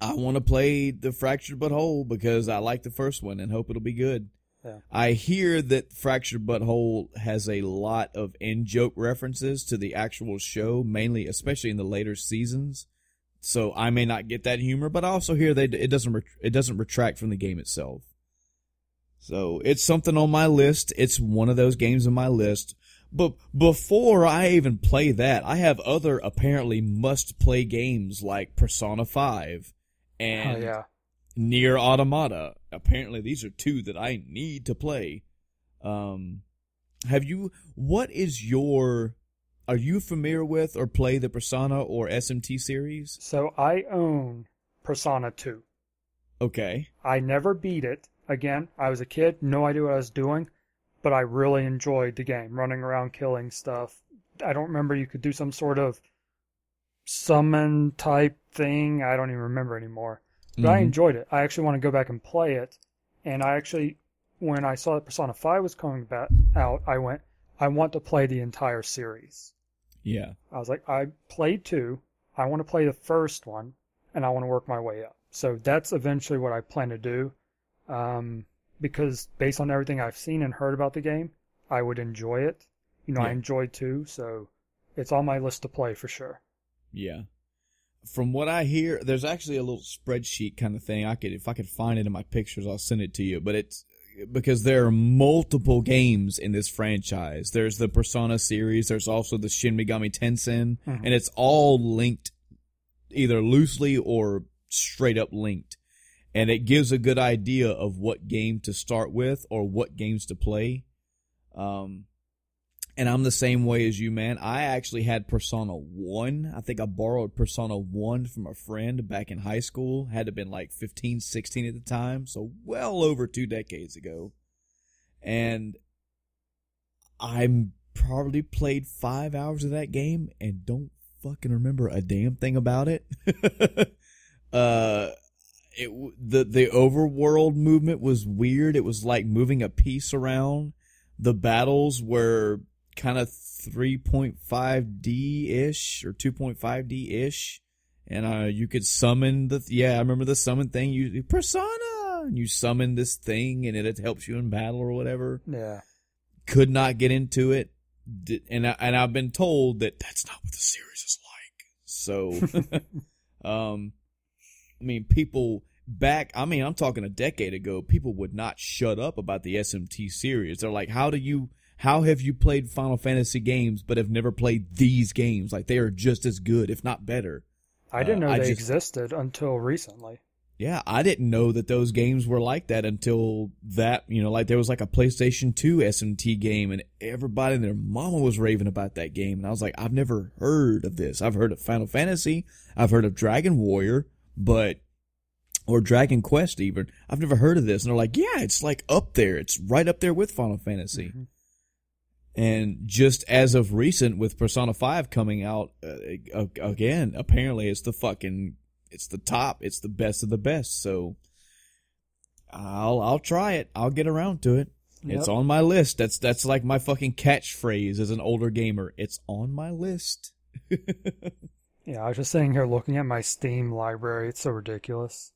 I want to play the Fractured But Whole because I like the first one and hope it'll be good.
Yeah.
I hear that Fractured But Whole has a lot of in joke references to the actual show, mainly, especially in the later seasons. So I may not get that humor, but I also hear that it doesn't ret- it doesn't retract from the game itself. So it's something on my list. It's one of those games on my list. But before I even play that, I have other apparently must play games like Persona 5
Oh
and
yeah.
NieR: Automata. Apparently these are two that I need to play. Um have you what is your are you familiar with or play the Persona or SMT series?
So I own Persona 2.
Okay.
I never beat it. Again, I was a kid, no idea what I was doing, but I really enjoyed the game, running around killing stuff. I don't remember you could do some sort of summon type thing. I don't even remember anymore. But I
Mhm.
enjoyed it. I actually want to go back and play it. And I actually, when I saw that Persona 5 was coming back out, I went, I want to play the entire series.
Yeah.
I was like, I played two. I want to play the first one, and I want to work my way up. So that's eventually what I plan to do. Um, because based on everything I've seen and heard about the game, I would enjoy it. You know, I
Yeah.
enjoyed two, so it's on my list to play for sure.
Yeah. From what I hear, there's actually a little spreadsheet kind of thing. I could, if I could find it in my pictures, I'll send it to you. But it's because there are multiple games in this franchise. There's the Persona series. There's also the Shin Megami Tensei,
Mhm.
and it's all linked, either loosely or straight up linked. And it gives a good idea of what game to start with or what games to play. Um, and I'm the same way as you, man. I actually had Persona 1. I think I borrowed Persona 1 from a friend back in high school. Had to been like 15, 16 at the time. So well over two decades ago. And I probably played five hours of that game and don't fucking remember a damn thing about it. uh, it the the overworld movement was weird. It was like moving a piece around. The battles were kind of 3.5D ish or 2.5D ish, and uh, you could summon the yeah. I remember the summon thing. You persona, and you summon this thing, and it, it helps you in battle or whatever.
Yeah.
Could not get into it, Did- and I, and I've been told that that's not what the series is like. So, um, I mean, people back, I mean, I'm talking a decade ago, people would not shut up about the SMT series. They're like, how do you, how have you played Final Fantasy games but have never played these games? Like, they are just as good, if not better.
I didn't
Uh,
know
I
they
just-
existed until recently.
Yeah, I didn't know that those games were like that until that, you know, like there was like a PlayStation 2 SMT game and everybody and their mama was raving about that game. And I was like, I've never heard of this. I've heard of Final Fantasy. I've heard of Dragon Warrior, but, or Dragon Quest even. I've never heard of this. And they're like, yeah, it's like up there. It's right up there with Final Fantasy.
Mhm.
And just as of recent, with Persona 5 coming out uh, again, apparently it's the fucking, it's the top, it's the best of the best. So I'll, I'll try it. I'll get around to it. It's on my list. That's, that's like my fucking catchphrase as an older gamer. It's on my list.
Yeah, I was just sitting here looking at my Steam library. It's so ridiculous.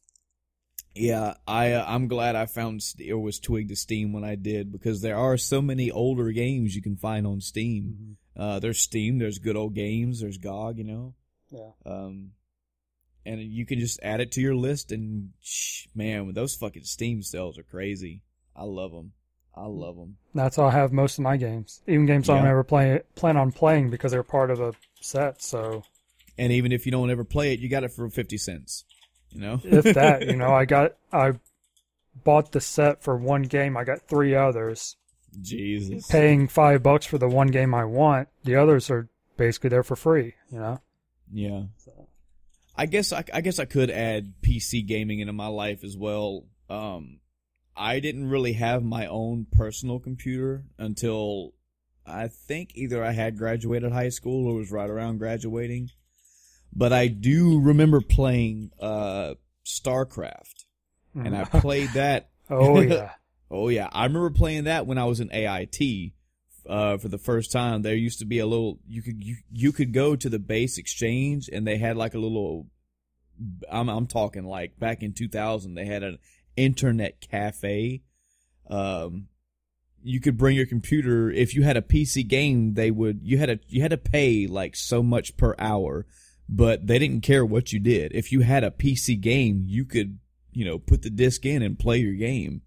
Yeah, I uh, I'm glad I found St- or was twigged to Steam when I did because there are so many older games you can find on Steam.
Mhm.
Uh, there's Steam, there's good old games, there's GOG, you know.
Yeah.
Um, and you can just add it to your list, and sh- man, those fucking Steam sales are crazy. I love them. I love them.
That's how I have most of my games. Even games I don't
Yeah.
ever play plan on playing because they're part of a set. So
And even if you don't ever play it, you got it for fifty cents. You know,
if that, you know, I got I bought the set for one game. I got three others.
Jesus.
Paying five bucks for the one game I want. The others are basically there for free. You know.
Yeah.
So.
I guess I, I guess I could add PC gaming into my life as well. Um, I didn't really have my own personal computer until I think either I had graduated high school or was right around graduating. But I do remember playing uh, StarCraft, and I played that.
oh yeah.
Oh yeah, I remember playing that when I was in AIT uh, for the first time. There used to be a little you could you, you could go to the base exchange and they had like a little. I'm I'm talking like back in 2000 they had an internet cafe. Um, you could bring your computer if you had a PC game. They would you had a you had to pay like so much per hour, but they didn't care what you did. If you had a PC game, you could you know put the disc in and play your game.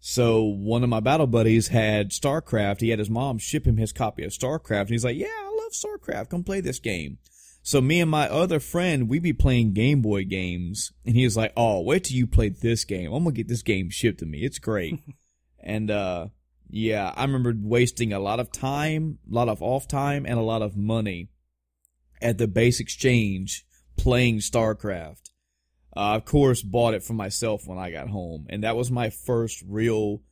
So one of my battle buddies had StarCraft. He had his mom ship him his copy of StarCraft. And he's like, "Yeah, I love StarCraft. Come play this game." So me and my other friend, we be playing Game Boy games, and he was like, "Oh, wait till you play this game. I'm gonna get this game shipped to me. It's great." and uh, yeah, I remember wasting a lot of time, a lot of off time, and a lot of money at the base exchange playing StarCraft. Uh, of course, bought it for myself when I got home, and that was my first real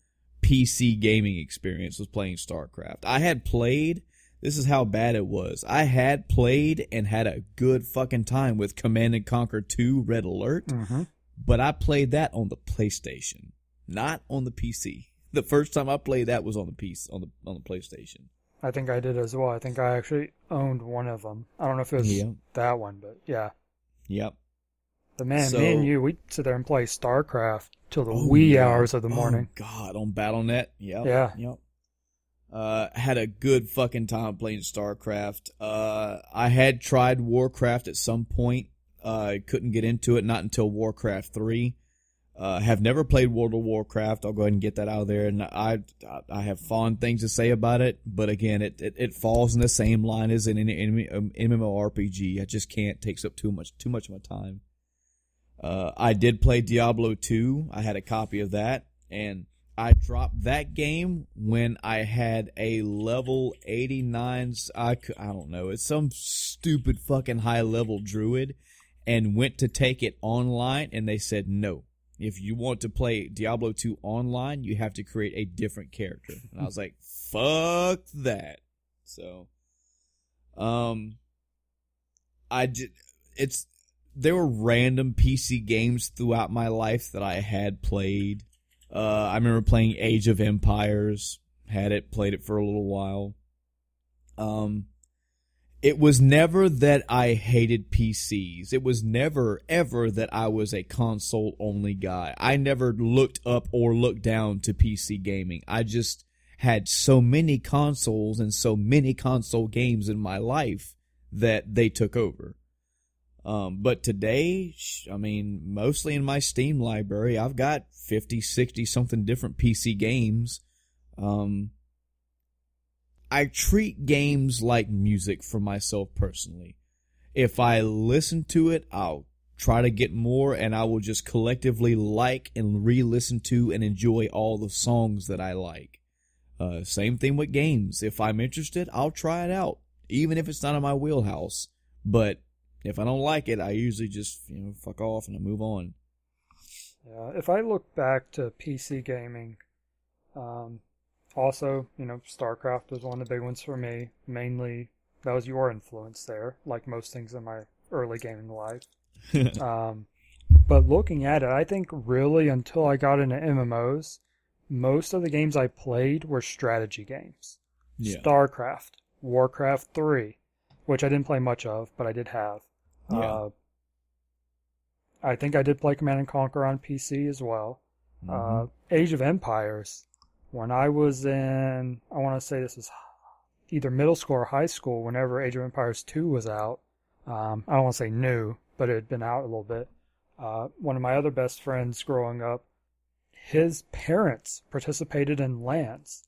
PC gaming experience was playing StarCraft. I had played. This is how bad it was. I had played and had a good fucking time with Command and Conquer 2 Red Alert,
hmm
but I played that on the PlayStation, not on the PC. The first time I played that was on the piece on the on the PlayStation.
I think I did as well. I think I actually owned one of them. I don't know if it was
Yeah.
that one, but yeah.
Yep.
The man,
So-
me and you, we sit there and play StarCraft till the
Oh,
wee
yeah.
hours of the
Oh,
morning.
God, on Battle.net. Yep.
Yeah.
Yep. Uh, had a good fucking time playing StarCraft. Uh, I had tried Warcraft at some point. Uh, I couldn't get into it, not until Warcraft 3. Uh, have never played World of Warcraft. I'll go ahead and get that out of there. And I, I have fond things to say about it, but again, it, it, it falls in the same line as an um, MMORPG. I just can't takes up too much, too much of my time. Uh, I did play Diablo 2. I had a copy of that and I dropped that game when I had a level 89 I I don't know, it's some stupid fucking high level druid and went to take it online and they said no. If you want to play Diablo 2 online, you have to create a different character. And I was like, fuck that. So um I did it's there were random PC games throughout my life that I had played. Uh, I remember playing Age of Empires, had it, played it for a little while. Um, it was never that I hated PCs. It was never, ever that I was a console only guy. I never looked up or looked down to PC gaming. I just had so many consoles and so many console games in my life that they took over. Um, but today, I mean, mostly in my Steam library, I've got 50, 60 something different PC games. Um, I treat games like music for myself personally. If I listen to it, I'll try to get more and I will just collectively like and re-listen to and enjoy all the songs that I like. Uh, same thing with games. If I'm interested, I'll try it out, even if it's not in my wheelhouse. But if I don't like it, I usually just you know fuck off and I move on.
Yeah, if I look back to PC gaming, um, also, you know, StarCraft was one of the big ones for me. Mainly, that was your influence there, like most things in my early gaming life. um, but looking at it, I think really until I got into MMOs, most of the games I played were strategy games.
yeah,
StarCraft, Warcraft 3, which I didn't play much of, but I did have.
Yeah.
Uh, I think I did play Command and Conquer on PC as well.
Mhm.
Uh, Age of Empires, when I was in, I want to say this is either middle school or high school, whenever Age of Empires 2 was out. Um, I don't want to say new, but it had been out a little bit. Uh, one of my other best friends growing up, his parents participated in LANs.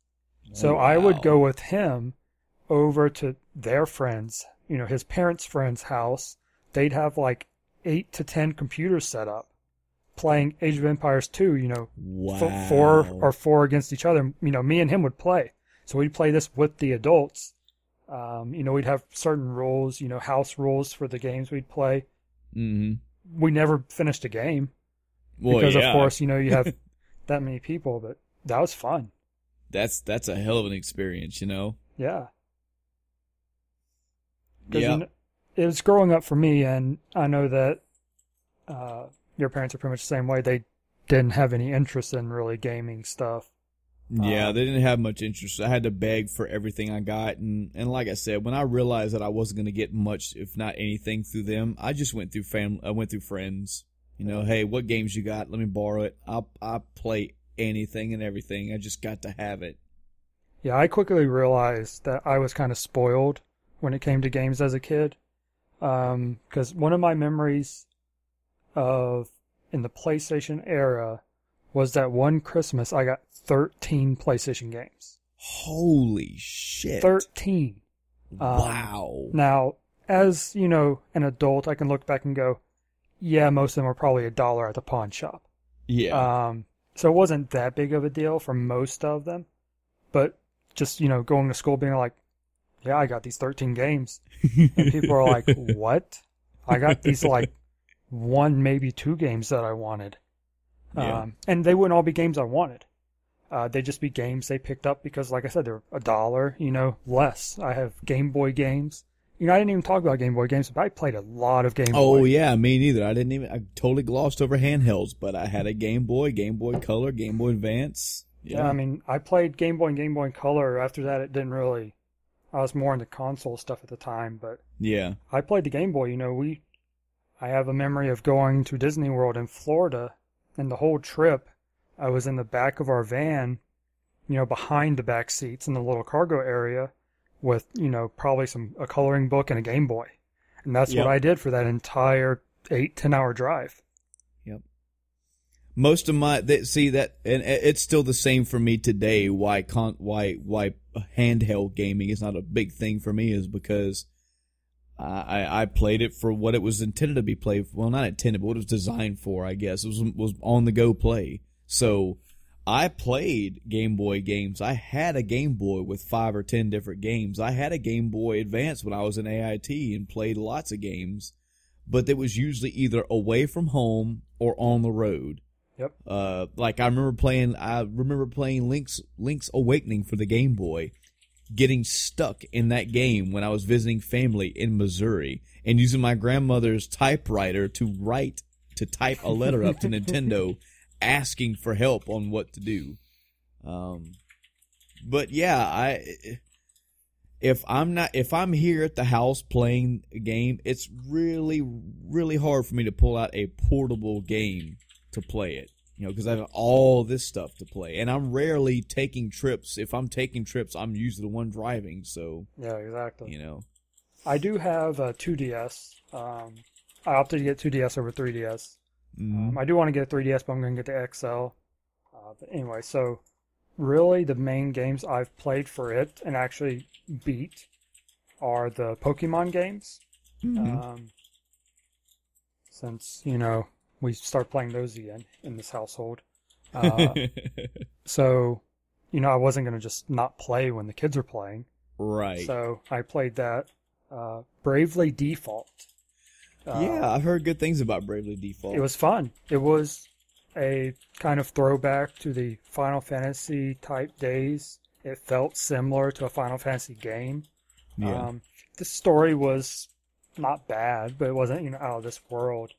So
Oh,
I would go with him over to their friends, you know, his parents' friend's house. They'd have like eight to ten computers set up playing Age of Empires 2, you know,
wow.
f- four or four against each other. You know, me and him would play. So we'd play this with the adults. Um, you know, we'd have certain rules, you know, house rules for the games we'd play.
hmm
We never finished a game
Well,
because,
yeah,
of course, you know, you have that many people, but that was fun.
that's that's a hell of an experience, you know.
Yeah.
Yeah.
you know, it was growing up for me, and I know that uh, your parents are pretty much the same way. They didn't have any interest in really gaming stuff.
Yeah,
Uh,
they didn't have much interest. I had to beg for everything I got, and and like I said, when I realized that I wasn't going to get much, if not anything, through them, I just went through family. I went through friends. You know, hey, what games you got? Let me borrow it. I'll I play anything and everything. I just got to have it.
Yeah, I quickly realized that I was kind of spoiled when it came to games as a kid. Because one of my memories of in the PlayStation era was that one Christmas I got 13 PlayStation games.
Holy shit!
13. Um,
wow.
Now, as you know, an adult, I can look back and go, yeah, most of them were probably a dollar at the pawn shop.
yeah.
Um, so it wasn't that big of a deal for most of them. But just, you know, going to school being like, yeah, I got these 13 games. And people are like, what? I got these like one, maybe two games that I wanted.
Yeah.
Um, and they wouldn't all be games I wanted. Uh, they'd just be games they picked up because, like I said, they're a dollar, you know, less. I have Game Boy games. You know, I didn't even talk about Game Boy games, but I played a lot of Game
Oh
Boy.
yeah, me neither. I didn't even. I totally glossed over handhelds, but I had a Game Boy, Game Boy Color, Game Boy Advance.
Yeah, I mean, I played Game Boy and Game Boy Color. After that, it didn't really. I was more into console stuff at the time, but
yeah.
I played the Game Boy. You know, we. I have a memory of going to Disney World in Florida, and the whole trip, I was in the back of our van, you know, behind the back seats in the little cargo area, with you know probably some a coloring book and a Game Boy, and that's
Yep.
what I did for that entire eight ten hour drive. Yep.
Most of my that see that and it's still the same for me today why con why why handheld gaming is not a big thing for me is because I I played it for what it was intended to be played well not intended but what it was designed for I guess. It was was on the go play. So I played Game Boy games. I had a Game Boy with five or ten different games. I had a Game Boy Advance when I was in AIT and played lots of games but it was usually either away from home or on the road.
Yep.
uh, like I remember playing, I remember playing Link's Link's Awakening for the Game Boy, getting stuck in that game when I was visiting family in Missouri and using my grandmother's typewriter to write to type a letter up to Nintendo, asking for help on what to do. Um, but yeah, I if I'm not if I'm here at the house playing a game, it's really really hard for me to pull out a portable game to play it. You know, because I have all this stuff to play, and I'm rarely taking trips. If I'm taking trips, I'm usually the one driving. So
Yeah, exactly.
you know,
I do have a 2DS. Um, I opted to get 2DS over 3DS.
Mhm.
Um, I do want to get a 3DS, but I'm going to get the XL. Uh, but anyway, so really the main games I've played for it and actually beat are the Pokemon games.
Mhm.
Um, since, you know, we start playing those again in this household. Uh, so, you know, I wasn't going to just not play when the kids were playing.
right?
So I played that. Uh, Bravely Default. Uh,
yeah, I've heard good things about Bravely Default.
It was fun. It was a kind of throwback to the Final Fantasy type days. It felt similar to a Final Fantasy game.
yeah,
Um, the story was not bad, but it wasn't you know out of this world.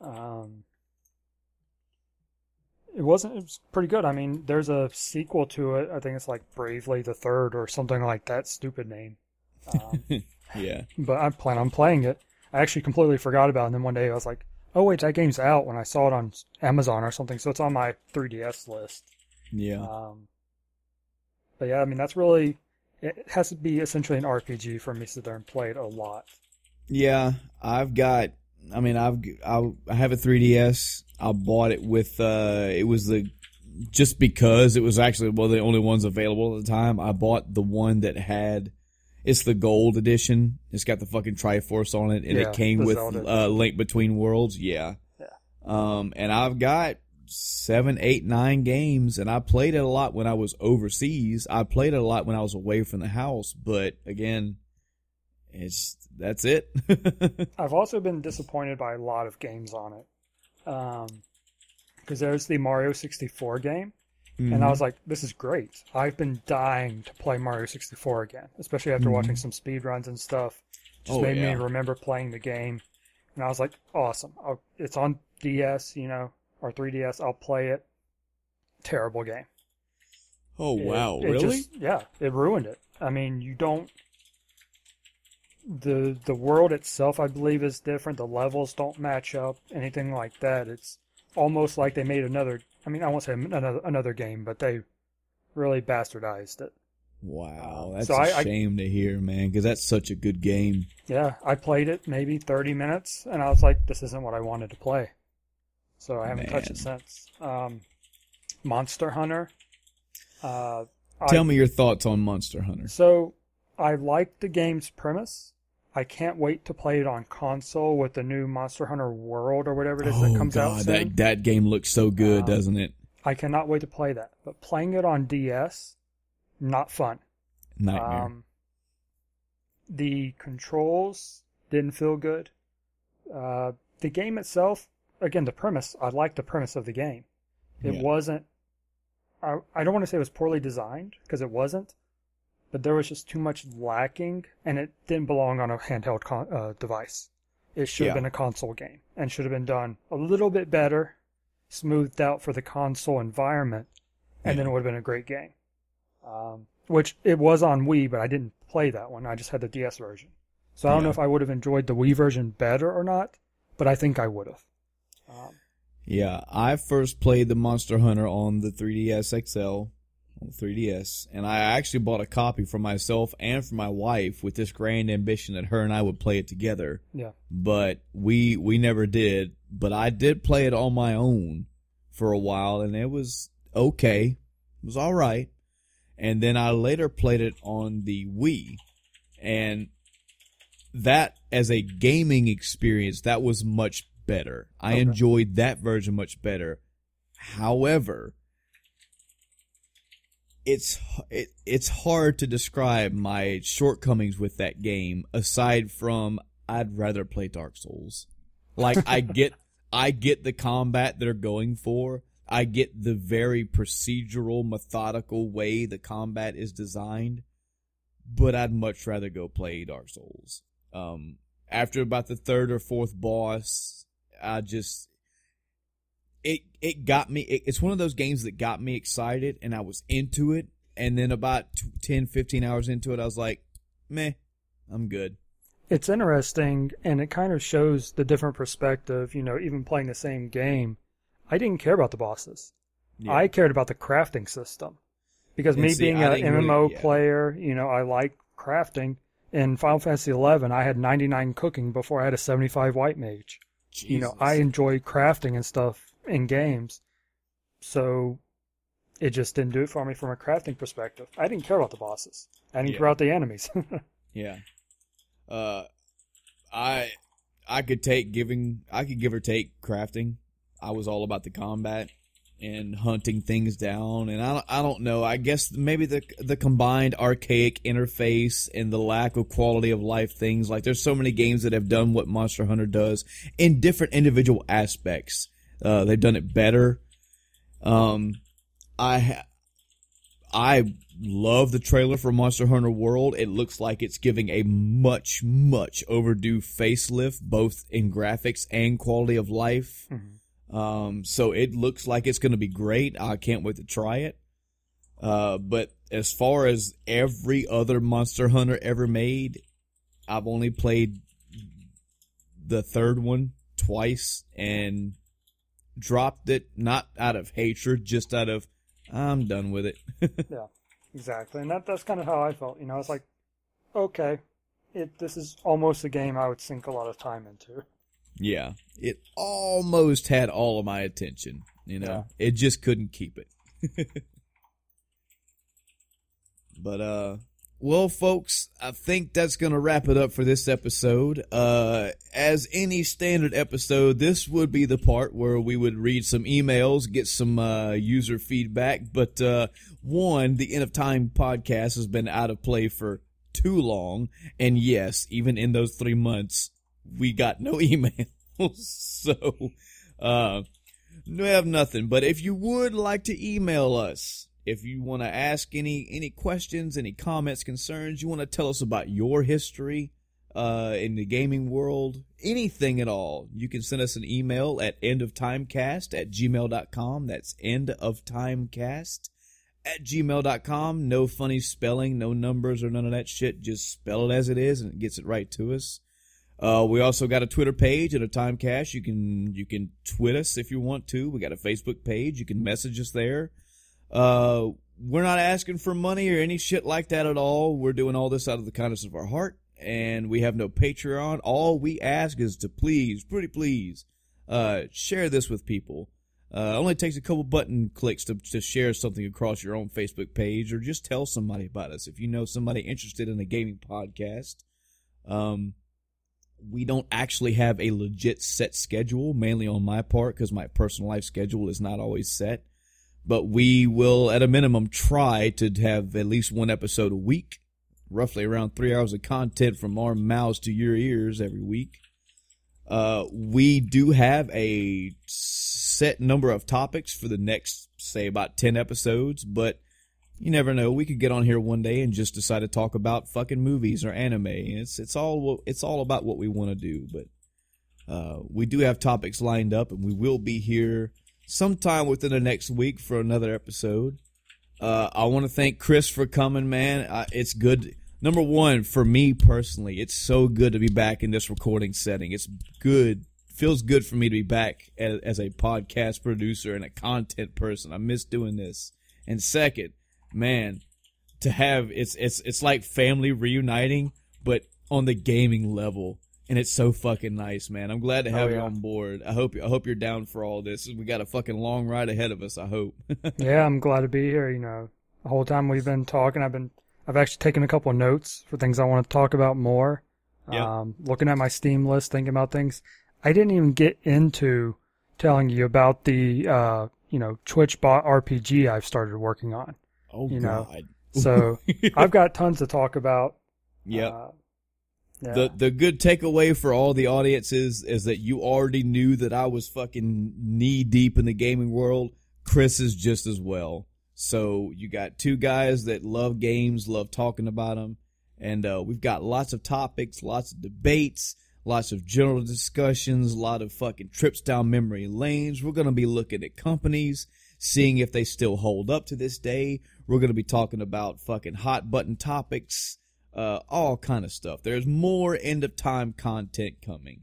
Um, it wasn't. It was pretty good. I mean, there's a sequel to it. I think it's like Bravely the Third or something like that. Stupid name. Um,
yeah.
but I plan on playing it. I actually completely forgot about it. And then one day I was like, oh, wait, that game's out when I saw it on Amazon or something. So it's on my 3DS list.
Yeah.
Um, but yeah, I mean, that's really, it has to be essentially an RPG for me to sit there and play it a lot.
Yeah, I've got. I mean, I've I, I have a 3ds. I bought it with. uh It was the just because it was actually one of the only ones available at the time. I bought the one that had. It's the gold edition. It's got the fucking Triforce on it, and
Yeah,
it came with uh, Link Between Worlds. Yeah.
Yeah.
Um, and I've got seven, eight, nine games, and I played it a lot when I was overseas. I played it a lot when I was away from the house, but again, it's that's it.
I've also been disappointed by a lot of games on it. Because there's the Mario 64 game, and I
Mhm.
was like, this is great. I've been dying to play Mario 64 again, especially after watching some speed runs and stuff. Just
Oh,
made
yeah.
me remember playing the game. And I was like, awesome. I'll, it's on DS, you know, or 3DS. I'll play it. Terrible game.
oh
It-
wow,
it
really?
just- yeah, it ruined it. I mean, you don't. The the world itself, I believe, is different. The levels don't match up, anything like that. It's almost like they made another. I mean, I won't say another another game, but they really bastardized it.
Wow, that's
So
a
I- I-
shame to hear, man, because that's such a good game.
Yeah, I played it maybe 30 minutes, and I was like, this isn't what I wanted to play. So I haven't touched it since. Um, Monster Hunter. Uh,
Tell
I,
me your thoughts on Monster Hunter.
So I like the game's premise. I can't wait to play it on console with the new Monster Hunter World or whatever it is that
Oh
comes out
god,
soon.
that that game looks so good,
Um,
doesn't it?
I cannot wait to play that. But playing it on DS, not fun.
Nightmare.
Um, the controls didn't feel good. Uh, the game itself, again, the premise, I like the premise of the game. It
Yeah.
wasn't, I, I don't want to say it was poorly designed, because it wasn't, but there was just too much lacking, and it didn't belong on a handheld con- uh, device. It should have
Yeah.
been a console game, and should have been done a little bit better, smoothed out for the console environment, and then it would have been a great game. Um, which it was on Wii, but I didn't play that one. I just had the DS version. So I don't know if I would have enjoyed the Wii version better or not, but I think I would have. Um,
Yeah, I first played the Monster Hunter on the 3DS XL, 3DS, and I actually bought a copy for myself and for my wife with this grand ambition that her and I would play it together.
yeah.
But we we never did. But I did play it on my own for a while, and it was okay. It was all right. And then I later played it on the Wii, and that as a gaming experience, that was much better. I
Okay.
enjoyed that version much better. However, it's it, it's hard to describe my shortcomings with that game aside from I'd rather play Dark Souls. Like I get I get the combat they're going for. I get the very procedural, methodical way the combat is designed, but I'd much rather go play Dark Souls. Um, after about the third or fourth boss, I just it it got me. It, it's one of those games that got me excited, and I was into it. And then about t- 10, 15 hours into it, I was like, "Meh, I'm good."
It's interesting, and it kind of shows the different perspective. You know, even playing the same game, I didn't care about the bosses.
Yeah.
I cared about the crafting system because
And
me
see,
being an
didn't really-
MMO
yeah.
player, you know, I like crafting. In Final Fantasy XI, I had 99 cooking before I had a 75 white mage. You know, I enjoy crafting and stuff in games, so it just didn't do it for me from a crafting perspective. I didn't care about the bosses. I didn't
Yeah.
care about the enemies.
Yeah. Uh, I I could take giving I could give or take crafting. I was all about the combat and hunting things down, and I don't, I don't know. I guess maybe the the combined archaic interface and the lack of quality of life things. Like there's so many games that have done what Monster Hunter does in different individual aspects. Uh, they've done it better. Um, I ha- I love the trailer for Monster Hunter World. It looks like it's giving a much, much overdue facelift, both in graphics and quality of life. Um, so it looks like it's going to be great. I can't wait to try it. Uh, but as far as every other Monster Hunter ever made, I've only played the third one twice and dropped it not out of hatred, just out of I'm done with it.
yeah, exactly. And that that's kind of how I felt. You know, it's like, okay, it this is almost a game I would sink a lot of time into.
yeah, it almost had all of my attention. You know, it just couldn't keep it. but uh, well, folks, I think that's gonna wrap it up for this episode. Uh, as any standard episode, this would be the part where we would read some emails, get some uh, user feedback. But uh, one, the End of Time podcast has been out of play for too long. And yes, even in those three months, we got no emails. so, uh, we have nothing. But if you would like to email us, if you want to ask any any questions, any comments, concerns, you want to tell us about your history uh, in the gaming world, anything at all, you can send us an email at endoftimecast at gmail.com. That's endoftimecast at gmail.com. No funny spelling, no numbers or none of that shit. Just spell it as it is and it gets it right to us. Uh, we also got a Twitter page and a Timecast. You can you can tweet us if you want to. We got a Facebook page. You can message us there. Uh, we're not asking for money or any shit like that at all. We're doing all this out of the kindness of our heart, and we have no Patreon. All we ask is to please, pretty please, uh, share this with people. Uh, only takes a couple button clicks to, to share something across your own Facebook page, or just tell somebody about us if you know somebody interested in a gaming podcast. Um, we don't actually have a legit set schedule, mainly on my part, because my personal life schedule is not always set. But we will, at a minimum, try to have at least one episode a week, roughly around three hours of content from our mouths to your ears every week. Uh, we do have a set number of topics for the next, say, about 10 episodes, but you never know. We could get on here one day and just decide to talk about fucking movies or anime. It's it's all it's all about what we want to do. But uh, we do have topics lined up, and we will be here sometime within the next week for another episode. Uh, I want to thank Chris for coming, man. Uh, it's good. Number one, for me personally, it's so good to be back in this recording setting. It's good. Feels good for me to be back as, as a podcast producer and a content person. I miss doing this. And second, man, to have it's it's it's like family reuniting, but on the gaming level, and it's so fucking nice, man. I'm glad to have
Oh,
you on board. I hope I hope you're down for all this. We got a fucking long ride ahead of us. I hope.
yeah, I'm glad to be here. You know, the whole time we've been talking, I've been I've actually taken a couple of notes for things I want to talk about more.
Yep.
Um, looking at my Steam list, thinking about things. I didn't even get into telling you about the uh, you know Twitch bot RPG I've started working on.
oh
You know,
God.
So I've got tons to talk about.
Yeah.
Uh,
The the good takeaway for all the audiences is that you already knew that I was fucking knee deep in the gaming world. Chris is just as well. So you got two guys that love games, love talking about them, and uh, we've got lots of topics, lots of debates, lots of general discussions, a lot of fucking trips down memory lanes. We're gonna be looking at companies, seeing if they still hold up to this day. We're gonna be talking about fucking hot button topics uh, all kind of stuff. There's more end of time content coming,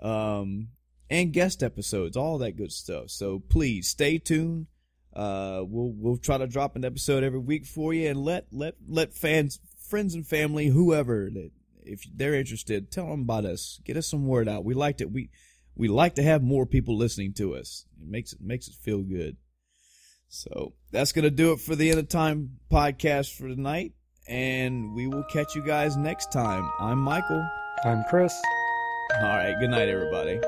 um, and guest episodes, all that good stuff. So please stay tuned. Uh, we'll we'll try to drop an episode every week for you, and let let let fans, friends, and family, whoever that if they're interested, tell them about us. Get us some word out. We like it. we we like to have more people listening to us. It makes it makes it feel good. So that's gonna do it for the end of time podcast for tonight and we will catch you guys next time. I'm Michael.
I'm Chris.
All right, good night, everybody.